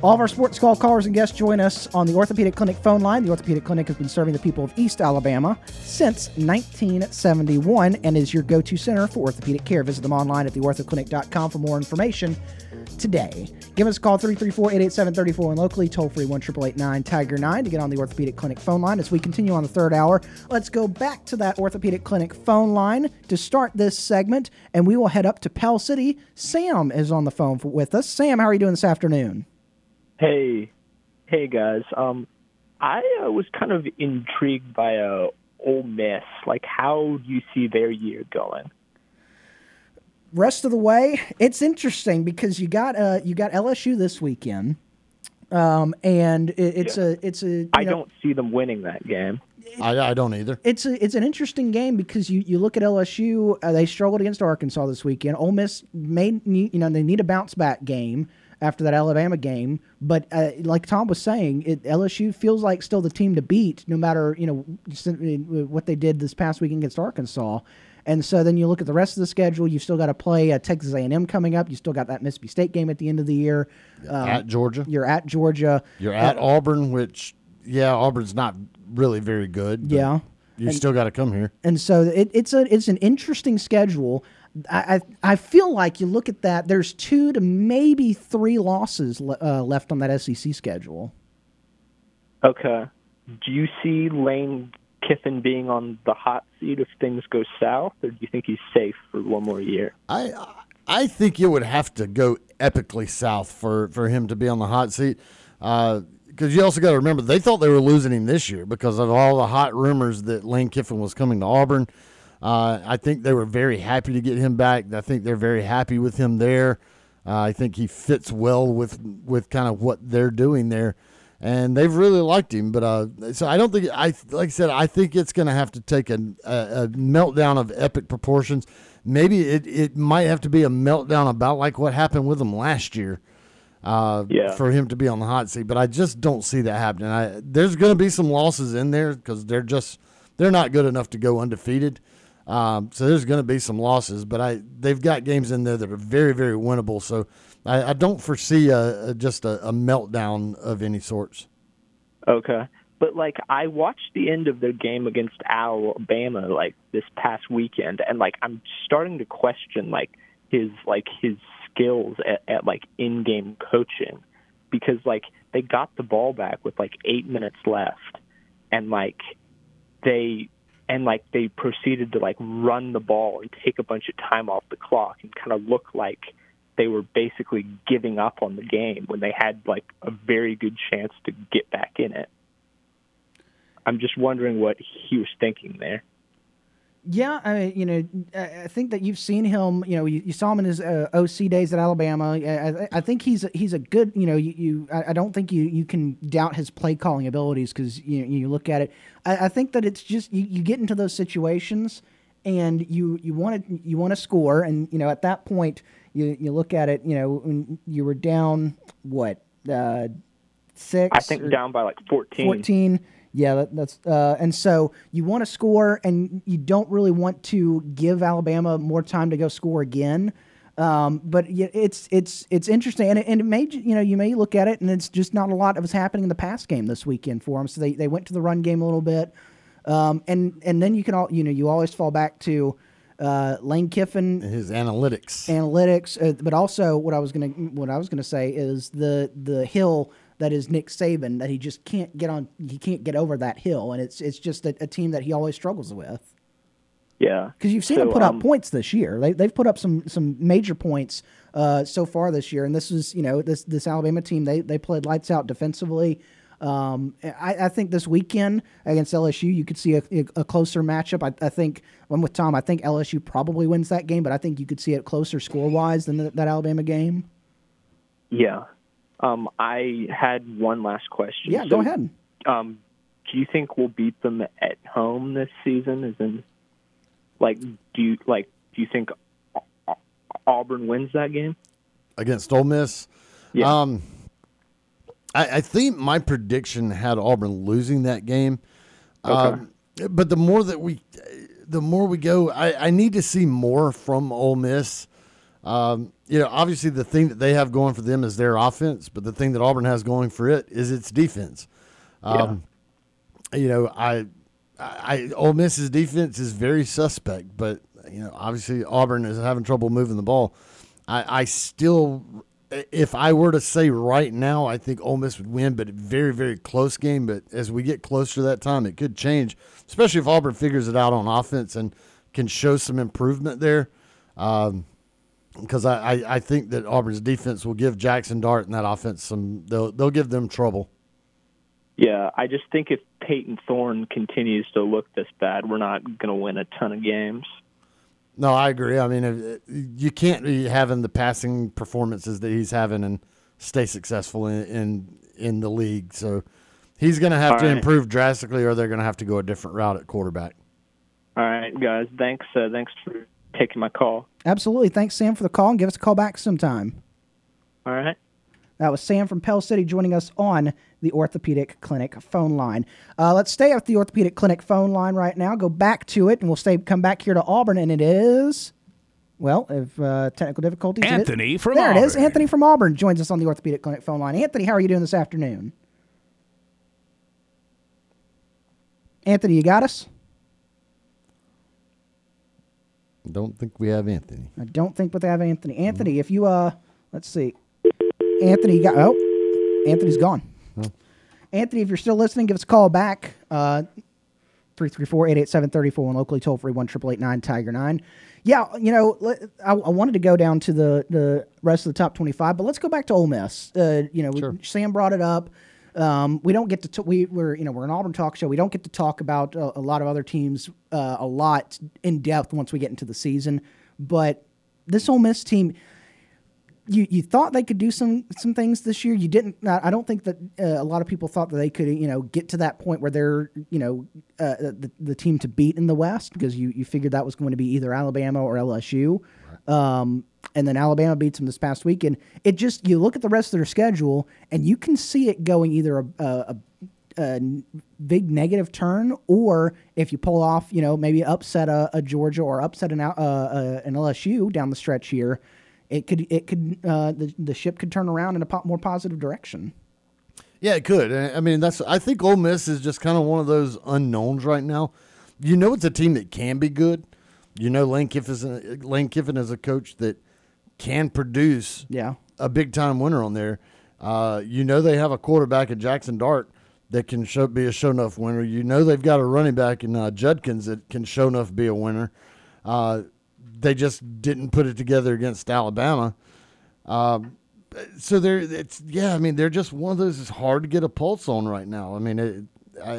All of our sports call callers and guests join us on the Orthopedic Clinic phone line. The Orthopedic Clinic has been serving the people of East Alabama since 1971 and is your go to center for orthopedic care. Visit them online at theorthoclinic.com for more information today. Give us a call 334 887 34 and locally toll free 1 Tiger 9 to get on the Orthopedic Clinic phone line. As we continue on the third hour, let's go back to that Orthopedic Clinic phone line to start this segment, and we will head up to Pell City. Sam is on the phone with us. Sam, how are you doing this afternoon? Hey, hey guys. Um, I uh, was kind of intrigued by uh, Ole Miss. Like, how do you see their year going? Rest of the way, it's interesting because you got uh you got LSU this weekend, um, and it, it's a it's a. you I know, don't see them winning that game. I, I don't either. It's a, it's an interesting game because you, you look at LSU, uh, they struggled against Arkansas this weekend. Ole Miss made you know they need a bounce back game after that Alabama game, but uh, like Tom was saying, it, LSU feels like still the team to beat, no matter you know what they did this past weekend against Arkansas. And so then you look at the rest of the schedule. You've still got to play uh, Texas A&M coming up. You still got that Mississippi State game at the end of the year. Um, at Georgia. You're at Georgia. You're Uh, at Auburn, which yeah, Auburn's not really very good. but Yeah. you And- still got to come here. and so it, it's a it's an interesting schedule. I, I I feel like you look at that. There's two to maybe three losses le- uh, left on that SEC schedule. Okay. Do you see Lane Kiffin being on the hot seat if things go south, or do you think he's safe for one more year? I I think it would have to go epically south for, for him to be on the hot seat. Because you also got to remember, they thought they were losing him this year because of all the hot rumors that Lane Kiffin was coming to Auburn. Uh, I think they were very happy to get him back. I think they're very happy with him there. Uh, I think he fits well with with kind of what they're doing there, and they've really liked him. But uh, so I don't think I like I said I think it's going to have to take a, a, a meltdown of epic proportions. Maybe it, it might have to be a meltdown about like what happened with him last year. Uh, Yeah. for him to be on the hot seat, but I just don't see that happening. I, there's going to be some losses in there because they're just they're not good enough to go undefeated. Um, so there's going to be some losses, but I they've got games in there that are very very winnable. So I, I don't foresee a, a just a, a meltdown of any sorts. Okay. But like I watched the end of their game against Alabama like this past weekend and like I'm starting to question like his like his skills at, at like in game coaching because like they got the ball back with like eight minutes left and like they and like they proceeded to like run the ball and take a bunch of time off the clock and kind of look like they were basically giving up on the game when they had like a very good chance to get back in it. I'm just wondering what he was thinking there. Yeah, I mean, you know, I think that you've seen him. You know, you, you saw him in his uh, OC days at Alabama. I, I- think he's a, he's a good. You know, you, you I I don't think you, you can doubt his play calling abilities because you you look at it. I, I think that it's just you, you get into those situations and you you want to you want to score and you know at that point you you look at it. You know, when you were down what uh, six. I think down by like 14. 14. Yeah, that, that's uh, and so you want to score, and you don't really want to give Alabama more time to go score again. Um, but it's it's it's interesting, and it, and it may you know you may look at it, and it's just not a lot of was happening in the pass game this weekend for them. So they, they went to the run game a little bit, um, and and then you can all you know you always fall back to uh, Lane Kiffin His analytics. analytics, uh, but also what I was gonna what I was gonna say is the the hill that is Nick Saban that he just can't get on. He can't get over that hill, and it's it's just a, a team that he always struggles with. Yeah. Because you've seen So, them put um, up points this year. They, they've put up some some major points uh, so far this year, and this is you know this this Alabama team they they played lights out defensively. Um, I, I think this weekend against LSU, you could see a, a closer matchup. I, I think I'm with Tom. I think LSU probably wins that game, but I think you could see it closer score wise than the, that Alabama game. Yeah. Um, I had one last question. Yeah, So, go ahead. Um, do you think we'll beat them at home this season? As in, like, do you like? Do you think Au- Au- Auburn wins that game? against Ole Miss. Um, I, I think my prediction had Auburn losing that game. Um, but the more that we, the more we go, I, I need to see more from Ole Miss. Um, you know, obviously the thing that they have going for them is their offense, but the thing that Auburn has going for it is its defense. Um, You know, I, I, Ole Miss's defense is very suspect, but you know, obviously Auburn is having trouble moving the ball. I, I still, if I were to say right now, I think Ole Miss would win, but a very, very close game. But as we get closer to that time, it could change, especially if Auburn figures it out on offense and can show some improvement there. Um, because I, I, I think that Auburn's defense will give Jackson Dart and that offense some they'll they'll give them trouble. Yeah, I just think if Payton Thorne continues to look this bad, we're not going to win a ton of games. No, I agree. I mean, if, you can't be having the passing performances that he's having and stay successful in in, in the league. So he's going to have All to right. improve drastically, or they're going to have to go a different route at quarterback. All right, guys. Thanks. Uh, thanks for taking my call. Absolutely. Thanks, Sam, for the call, and give us a call back sometime. All right. That was Sam from Pell City joining us on the Orthopedic Clinic phone line. Uh, let's stay at the Orthopedic Clinic phone line right now. Go back to it, and we'll stay come back here to Auburn, and it is. Well, if uh, technical difficulties, it is- Anthony from there it is. Anthony from Auburn joins us on the Orthopedic Clinic phone line. Anthony, how are you doing this afternoon? Anthony, you got us? Don't think we have Anthony. I don't think, we have Anthony. Anthony, if you uh, let's see, Anthony you got oh, Anthony's gone. Anthony, if you're still listening, give us a call back. Uh, 334-887-34 and locally toll free one triple eight nine Tiger nine. Yeah, you know, I, I wanted to go down to the the rest of the top twenty five, but let's go back to Ole Miss. Uh, you know, we- Sam brought it up. Um, we don't get to t- we we're you know we're an Auburn talk show. We don't get to talk about a, a lot of other teams uh, a lot in depth once we get into the season. But this Ole Miss team, you you thought they could do some some things this year. You didn't. I don't think that uh, a lot of people thought that they could you know get to that point where they're you know uh, the the team to beat in the West because you you figured that was going to be either Alabama or LSU. Um, and then Alabama beats them this past week, and it just you look at the rest of their schedule and you can see it going either a a big negative turn, or if you pull off, you know, maybe upset a, a Georgia or upset an uh, uh, an LSU down the stretch here, it could it could uh, the the ship could turn around in a po- more positive direction. Yeah, it could. I mean, that's. I think Ole Miss is just kind of one of those unknowns right now. You know, it's a team that can be good. You know, Lane Kiffin is a, Lane Kiffin is a coach that can produce. Yeah. a big time winner on there. Uh, you know, they have a quarterback at Jackson Dart that can show, be a show enough winner. You know, they've got a running back in uh, Judkins that can show enough be a winner. Uh, they just didn't put it together against Alabama. Um, so they're it's yeah. I mean, they're just one of those. It's hard to get a pulse on right now. I mean, it, I,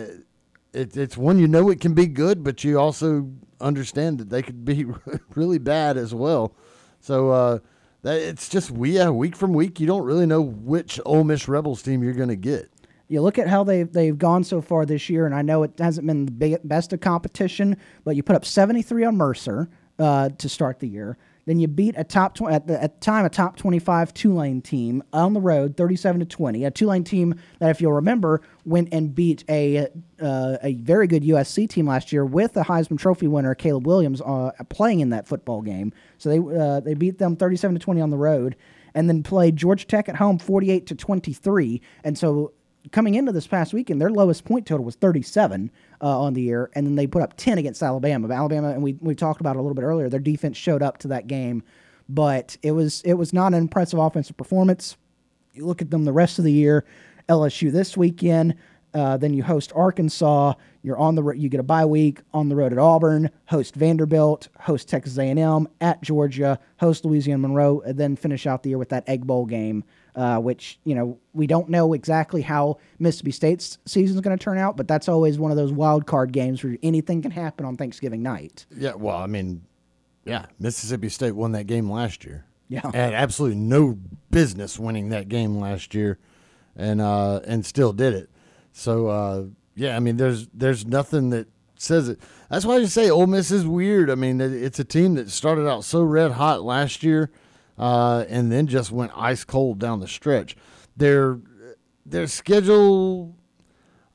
it it's one you know it can be good, but you also understand that they could be *laughs* really bad as well. So uh, that it's just we yeah week from week you don't really know which Ole Miss Rebels team you're going to get. You look at how they've they've gone so far this year, and I know it hasn't been the big, best of competition, but you put up seventy three on Mercer uh, to start the year. Then you beat a top tw- at the at the time a top twenty five Tulane team on the road, thirty seven to twenty. A Tulane team that, if you'll remember, went and beat a uh, a very good USC team last year with the Heisman Trophy winner Caleb Williams uh, playing in that football game. So they uh, they beat them thirty seven to twenty on the road, and then played Georgia Tech at home forty eight to twenty three. And so coming into this past weekend, their lowest point total was 37 uh, on the year, and then they put up 10 against Alabama. Alabama, and we, we talked about it a little bit earlier, their defense showed up to that game, but it was it was not an impressive offensive performance. You look at them the rest of the year, LSU this weekend. Uh, then you host Arkansas. You're on the ro- you get a bye week on the road at Auburn. Host Vanderbilt. Host Texas A&M at Georgia. Host Louisiana Monroe. And then finish out the year with that Egg Bowl game, uh, which you know we don't know exactly how Mississippi State's season is going to turn out, but that's always one of those wild card games where anything can happen on Thanksgiving night. Yeah, well, I mean, yeah, Mississippi State won that game last year. Yeah. had absolutely no business winning that game last year, and uh, and still did it. So uh, yeah, I mean, there's there's nothing that says it. That's why I just say Ole Miss is weird. I mean, it's a team that started out so red hot last year, uh, and then just went ice cold down the stretch. Their their schedule.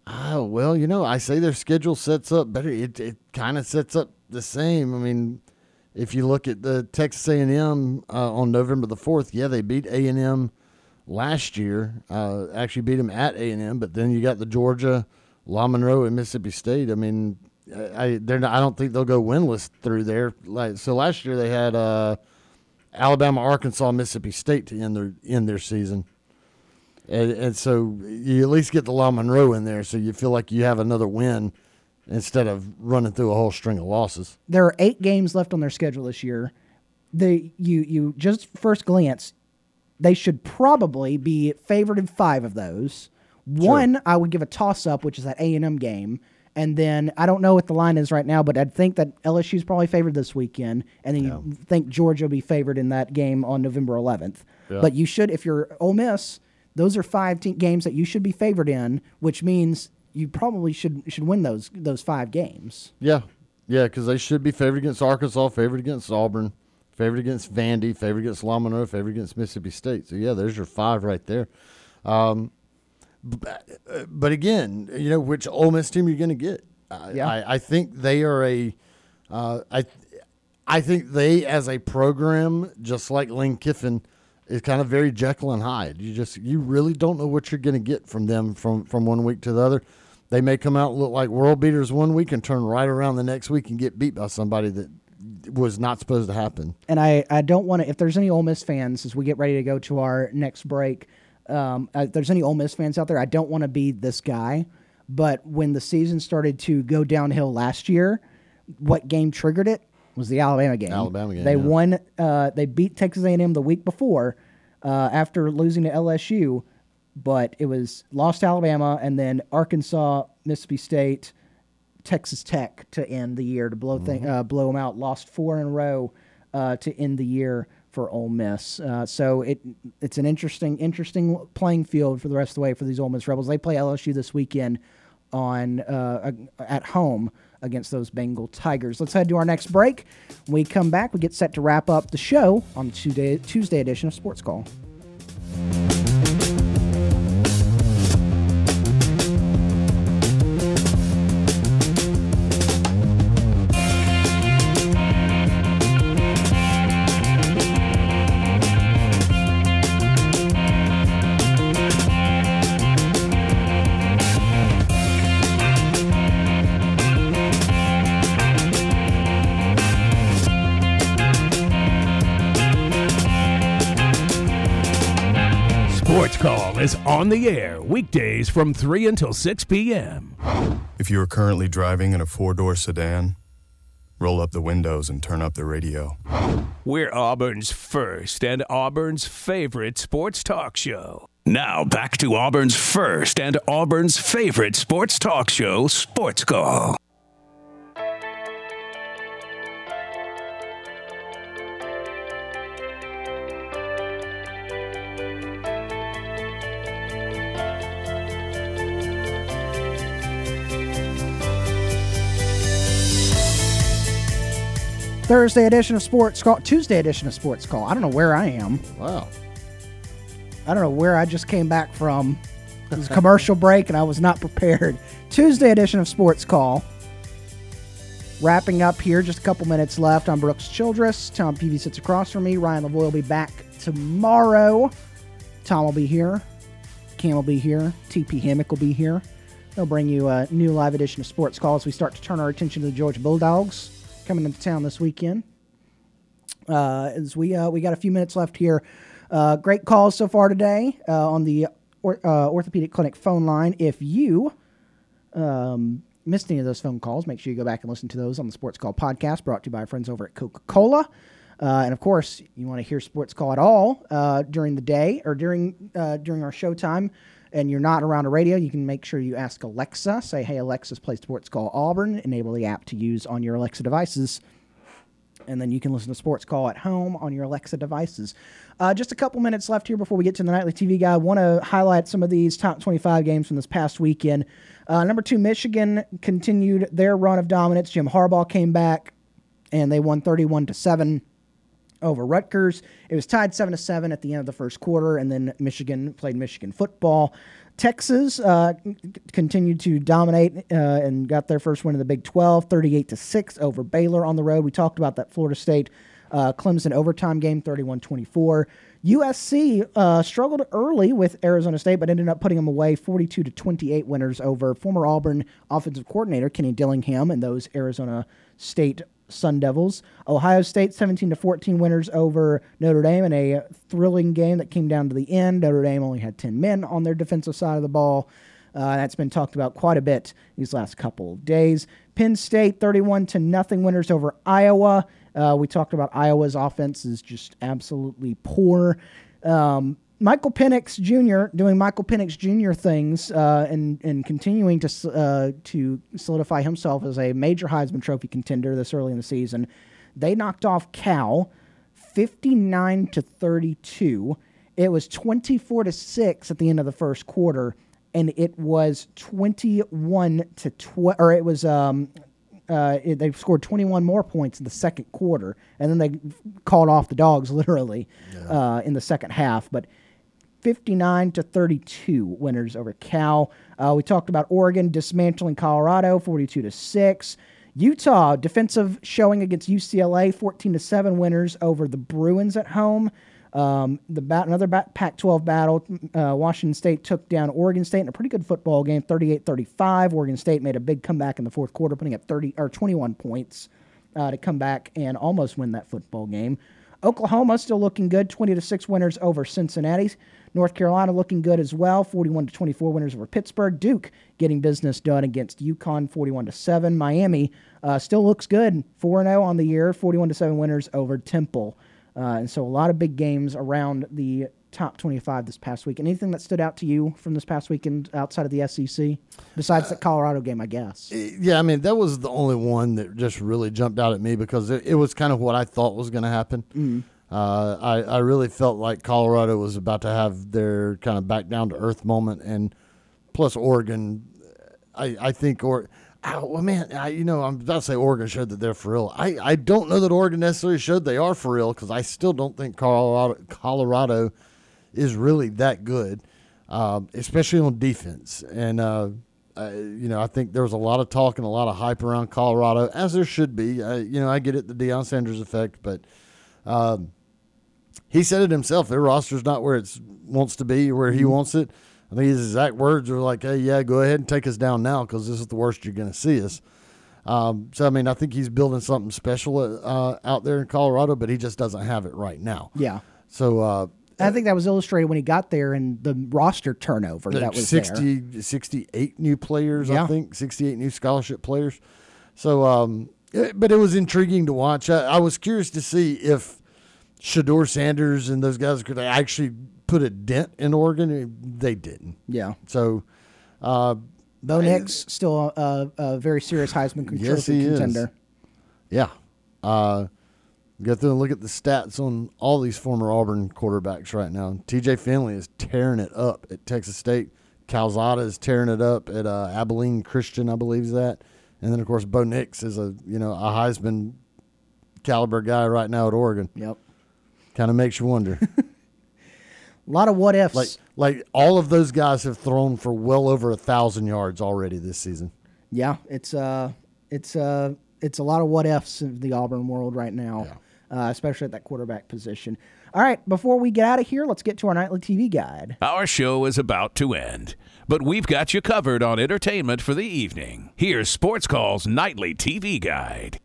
Oh well, you know, I say their schedule sets up better. It it kind of sets up the same. I mean, if you look at the Texas A and M uh, on November the fourth, yeah, they beat A and M last year. Uh, actually beat them at A and M, but then you got the Georgia, La Monroe, and Mississippi State. I mean, I I- they're not, I don't think they'll go winless through there. Like so, last year they had uh, Alabama, Arkansas, Mississippi State to end their end their season. And, and so you at least get the La Monroe in there, so you feel like you have another win instead of running through a whole string of losses. There are eight games left on their schedule this year. They you you just first glance, they should probably be favored in five of those. One, I would give a toss up, which is that A and M game, and then I don't know what the line is right now, but I'd think that LSU is probably favored this weekend, and then you think Georgia will be favored in that game on November 11th. Yeah. But you should, if you're Ole Miss, those are five te- games that you should be favored in, which means you probably should should win those those five games. Yeah, yeah, because they should be favored against Arkansas, favored against Auburn, favored against Vandy, favored against Lamano, favored against Mississippi State. So yeah, there's your five right there. Um, uh, but again, you know which Ole Miss team you're going to get. I, Yeah. I, I think they are a. Uh, I, I think they as a program, just like Lane Kiffin, is kind of very Jekyll and Hyde. You just you really don't know what you're going to get from them from from one week to the other. They may come out and look like world beaters one week and turn right around the next week and get beat by somebody that was not supposed to happen. and I, I don't want to. If there's any Ole Miss fans, as we get ready to go to our next break, um, uh, if there's any Ole Miss fans out there, I don't want to be this guy. But when the season started to go downhill last year, what game triggered it was the Alabama game. Alabama game, They yeah. won. Uh, they beat Texas A&M the week before uh, after losing to LSU, but it was lost to Alabama and then Arkansas, Mississippi State, Texas Tech to end the year to blow thing, Mm-hmm. uh, blow them out. Lost four in a row uh, to end the year for Ole Miss. Uh, so it it's an interesting interesting playing field for the rest of the way for these Ole Miss Rebels. They play LSU this weekend on uh, at home against those Bengal Tigers. Let's head to our next break. When we come back, we get set to wrap up the show on the Tuesday Tuesday edition of Sports Call. On the air weekdays from 3 until 6 p.m. If you are currently driving in a four door sedan, roll up the windows and turn up the radio. We're Auburn's first and Auburn's favorite sports talk show. Now back to Auburn's first and Auburn's favorite sports talk show, Sports Call. Thursday edition of Sports Call, Tuesday edition of Sports Call. I don't know where I am. Wow. I don't know where I just came back from. It was a commercial *laughs* break and I was not prepared. Tuesday edition of Sports Call. Wrapping up here, just a couple minutes left. I'm Brooks Childress. Tom Peavy sits across from me. Ryan Lavoie will be back tomorrow. Tom will be here. Cam will be here. TP Hammock will be here. They'll bring you a new live edition of Sports Call as we start to turn our attention to the Georgia Bulldogs coming into town this weekend. Uh, as we uh, we got a few minutes left here. Uh, great calls so far today on the or, orthopedic clinic phone line. If you um, missed any of those phone calls, make sure you go back and listen to those on the Sports Call podcast, brought to you by our friends over at Coca Cola. Uh, and of course, you want to hear Sports Call at all uh, during the day or during uh, during our showtime, and you're not around a radio, you can make sure you ask Alexa. Say, "Hey Alexa, play Sports Call Auburn." Enable the app to use on your Alexa devices and then you can listen to Sports Call at home on your Alexa devices. Uh, just a couple minutes left here before we get to the nightly TV guide. Want to highlight some of these top 25 games from this past weekend. Uh, number two, Michigan continued their run of dominance. Jim Harbaugh came back, and they won 31 to seven over Rutgers. It was tied seven to seven at the end of the first quarter, and then Michigan played Michigan football. Texas uh, continued to dominate uh, and got their first win in the Big 12, 38 to six over Baylor on the road. We talked about that Florida State uh, Clemson overtime game, 31-24. USC uh, struggled early with Arizona State, but ended up putting them away, 42 to 28 winners over former Auburn offensive coordinator Kenny Dillingham and those Arizona State Sun Devils. Ohio State 17 to 14 winners over Notre Dame in a thrilling game that came down to the end. Notre Dame only had 10 men on their defensive side of the ball. Uh, that's been talked about quite a bit these last couple of days. Penn State 31 to nothing winners over Iowa. Uh, we talked about Iowa's offense is just absolutely poor. Um, Michael Penix Jr. doing Michael Penix Jr. things uh, and and continuing to uh, to solidify himself as a major Heisman Trophy contender this early in the season. They knocked off Cal, fifty nine to thirty two. It was twenty four to six at the end of the first quarter, and it was twenty one to twelve, or it was um, uh, it, they scored 21 more points in the second quarter, and then they called off the dogs *laughs* literally uh, in the second half. But 59 to 32 winners over Cal. Uh, we talked about Oregon dismantling Colorado 42 to 6. Utah defensive showing against UCLA 14 to 7 winners over the Bruins at home. Um, the bat, another bat, Pac-12 battle. Uh, Washington State took down Oregon State in a pretty good football game, 38-35. Oregon State made a big comeback in the fourth quarter, putting up 30 or 21 points uh, to come back and almost win that football game. Oklahoma still looking good, 20 to 6 winners over Cincinnati. North Carolina looking good as well, 41 to 24 winners over Pittsburgh. Duke getting business done against UConn, 41 to 7. Miami uh, still looks good, 4 0 on the year, 41 to 7 winners over Temple. Uh, and so a lot of big games around the top 25 this past week. Anything that stood out to you from this past weekend outside of the SEC, besides the Colorado game, I guess? Yeah, I mean that was the only one that just really jumped out at me because it, it was kind of what I thought was going to happen. Mhm. Uh, I I really felt like Colorado was about to have their kind of back down to earth moment, and plus Oregon, I I think or. Oh, well, man, I, you know, I'm about to say Oregon showed that they're for real. I, I don't know that Oregon necessarily showed they are for real because I still don't think Colorado Colorado is really that good, um, especially on defense. And uh, you know, I think there was a lot of talk and a lot of hype around Colorado, as there should be. You know, I get it, the Deion Sanders effect, but um, he said it himself. Their roster's not where it wants to be, where he Mhm. wants it. I think his exact words were like, "Hey, yeah, go ahead and take us down now because this is the worst you're going to see us." Um, so, I mean, I think he's building something special uh, out there in Colorado, but he just doesn't have it right now. Yeah. So, uh, I think that was illustrated when he got there and the roster turnover that was there. 68 new players, Yeah. I think, 68 new scholarship players. So, um, it- but it was intriguing to watch. I, I was curious to see if Shedeur Sanders and those guys could they actually put a dent in Oregon. They didn't. Yeah. So, uh, Bo Nix still a, a very serious Heisman yes, he contender. is. Yeah. Uh, go through and look at the stats on all these former Auburn quarterbacks right now. TJ Finley is tearing it up at Texas State. Calzada is tearing it up at uh, Abilene Christian, I believe is that. And then of course Bo Nix is a you know a Heisman caliber guy right now at Oregon. Yep. Kind of makes you wonder. *laughs* A lot of what ifs. like like all of those guys have thrown for well over a thousand yards already this season. Yeah, it's uh, it's uh, it's a lot of what ifs in the Auburn world right now, uh, especially at that quarterback position. All right, before we get out of here, let's get to our nightly TV guide. Our show is about to end, but we've got you covered on entertainment for the evening. Here's Sports Call's nightly TV guide.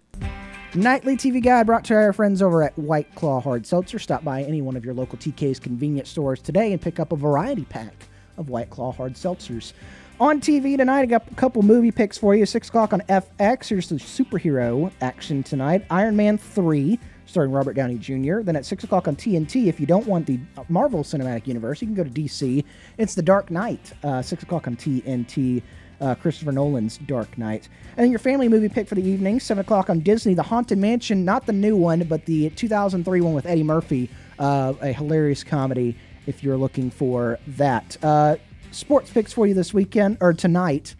Nightly TV guide brought to our friends over at White Claw Hard Seltzer. Stop by any one of your local TK's convenience stores today and pick up a variety pack of White Claw Hard Seltzers. On TV tonight, I got a couple movie picks for you. 6 o'clock on FX. Here's the superhero action tonight Iron Man 3, starring Robert Downey Jr. Then at 6 o'clock on TNT, if you don't want the Marvel Cinematic Universe, you can go to DC. It's The Dark Knight, uh, 6 o'clock on TNT uh, Christopher Nolan's Dark Knight. And then your family movie pick for the evening, 7 o'clock on Disney, The Haunted Mansion, not the new one, but the 2003 one with Eddie Murphy, uh, a hilarious comedy if you're looking for that. Uh, sports picks for you this weekend, or tonight.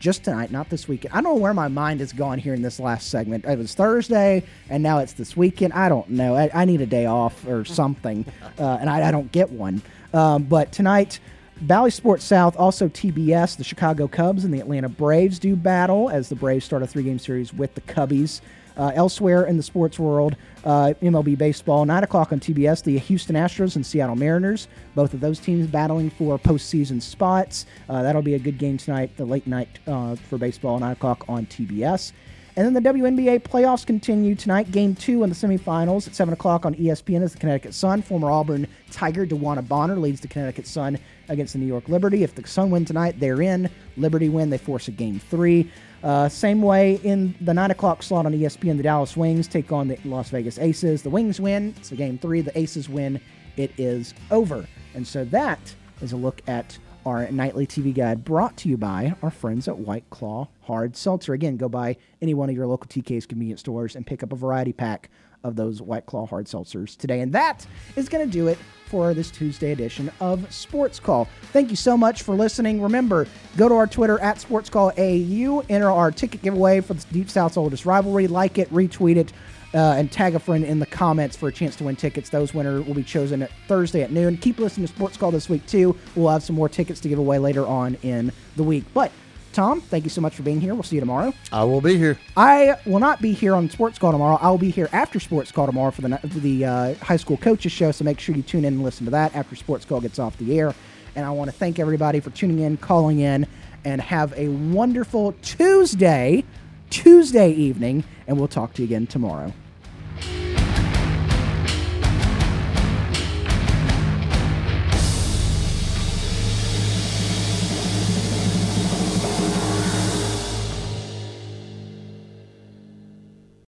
Just tonight, not this weekend. I don't know where my mind has gone here in this last segment. It was Thursday, and now it's this weekend. I don't know. I, I need a day off or something, *laughs* uh, and I, I don't get one. Um, but tonight, Bally Sports South, also TBS, the Chicago Cubs and the Atlanta Braves do battle as the Braves start a three game series with the Cubbies. Uh, elsewhere in the sports world, uh, MLB baseball, 9 o'clock on TBS, the Houston Astros and Seattle Mariners. Both of those teams battling for postseason spots. Uh, that'll be a good game tonight, the late night uh, for baseball, 9 o'clock on TBS. And then the WNBA playoffs continue tonight. Game two in the semifinals at 7 o'clock on ESPN is the Connecticut Sun. Former Auburn Tiger DeWanna Bonner leads the Connecticut Sun against the New York Liberty. If the Sun win tonight, they're in. Liberty win, they force a game three. Uh, same way in the 9 o'clock slot on ESPN, the Dallas Wings take on the Las Vegas Aces. The Wings win, it's a game three. The Aces win, it is over. And so that is a look at our nightly TV guide brought to you by our friends at White Claw Hard Seltzer. Again, go by any one of your local TK's convenience stores and pick up a variety pack of those White Claw Hard Seltzers today. And that is going to do it for this Tuesday edition of Sports Call. Thank you so much for listening. Remember, go to our Twitter at Sports Call AU, enter our ticket giveaway for the Deep South's oldest rivalry, like it, retweet it. Uh, and tag a friend in the comments for a chance to win tickets. Those winners will be chosen at Thursday at noon. Keep listening to Sports Call this week too. We'll have some more tickets to give away later on in the week. But Tom, thank you so much for being here. We'll see you tomorrow. I will be here. I will not be here on Sports Call tomorrow. I will be here after Sports Call tomorrow for the for the uh, high school coaches show. So make sure you tune in and listen to that after Sports Call gets off the air. And I want to thank everybody for tuning in, calling in, and have a wonderful Tuesday, Tuesday evening. And we'll talk to you again tomorrow.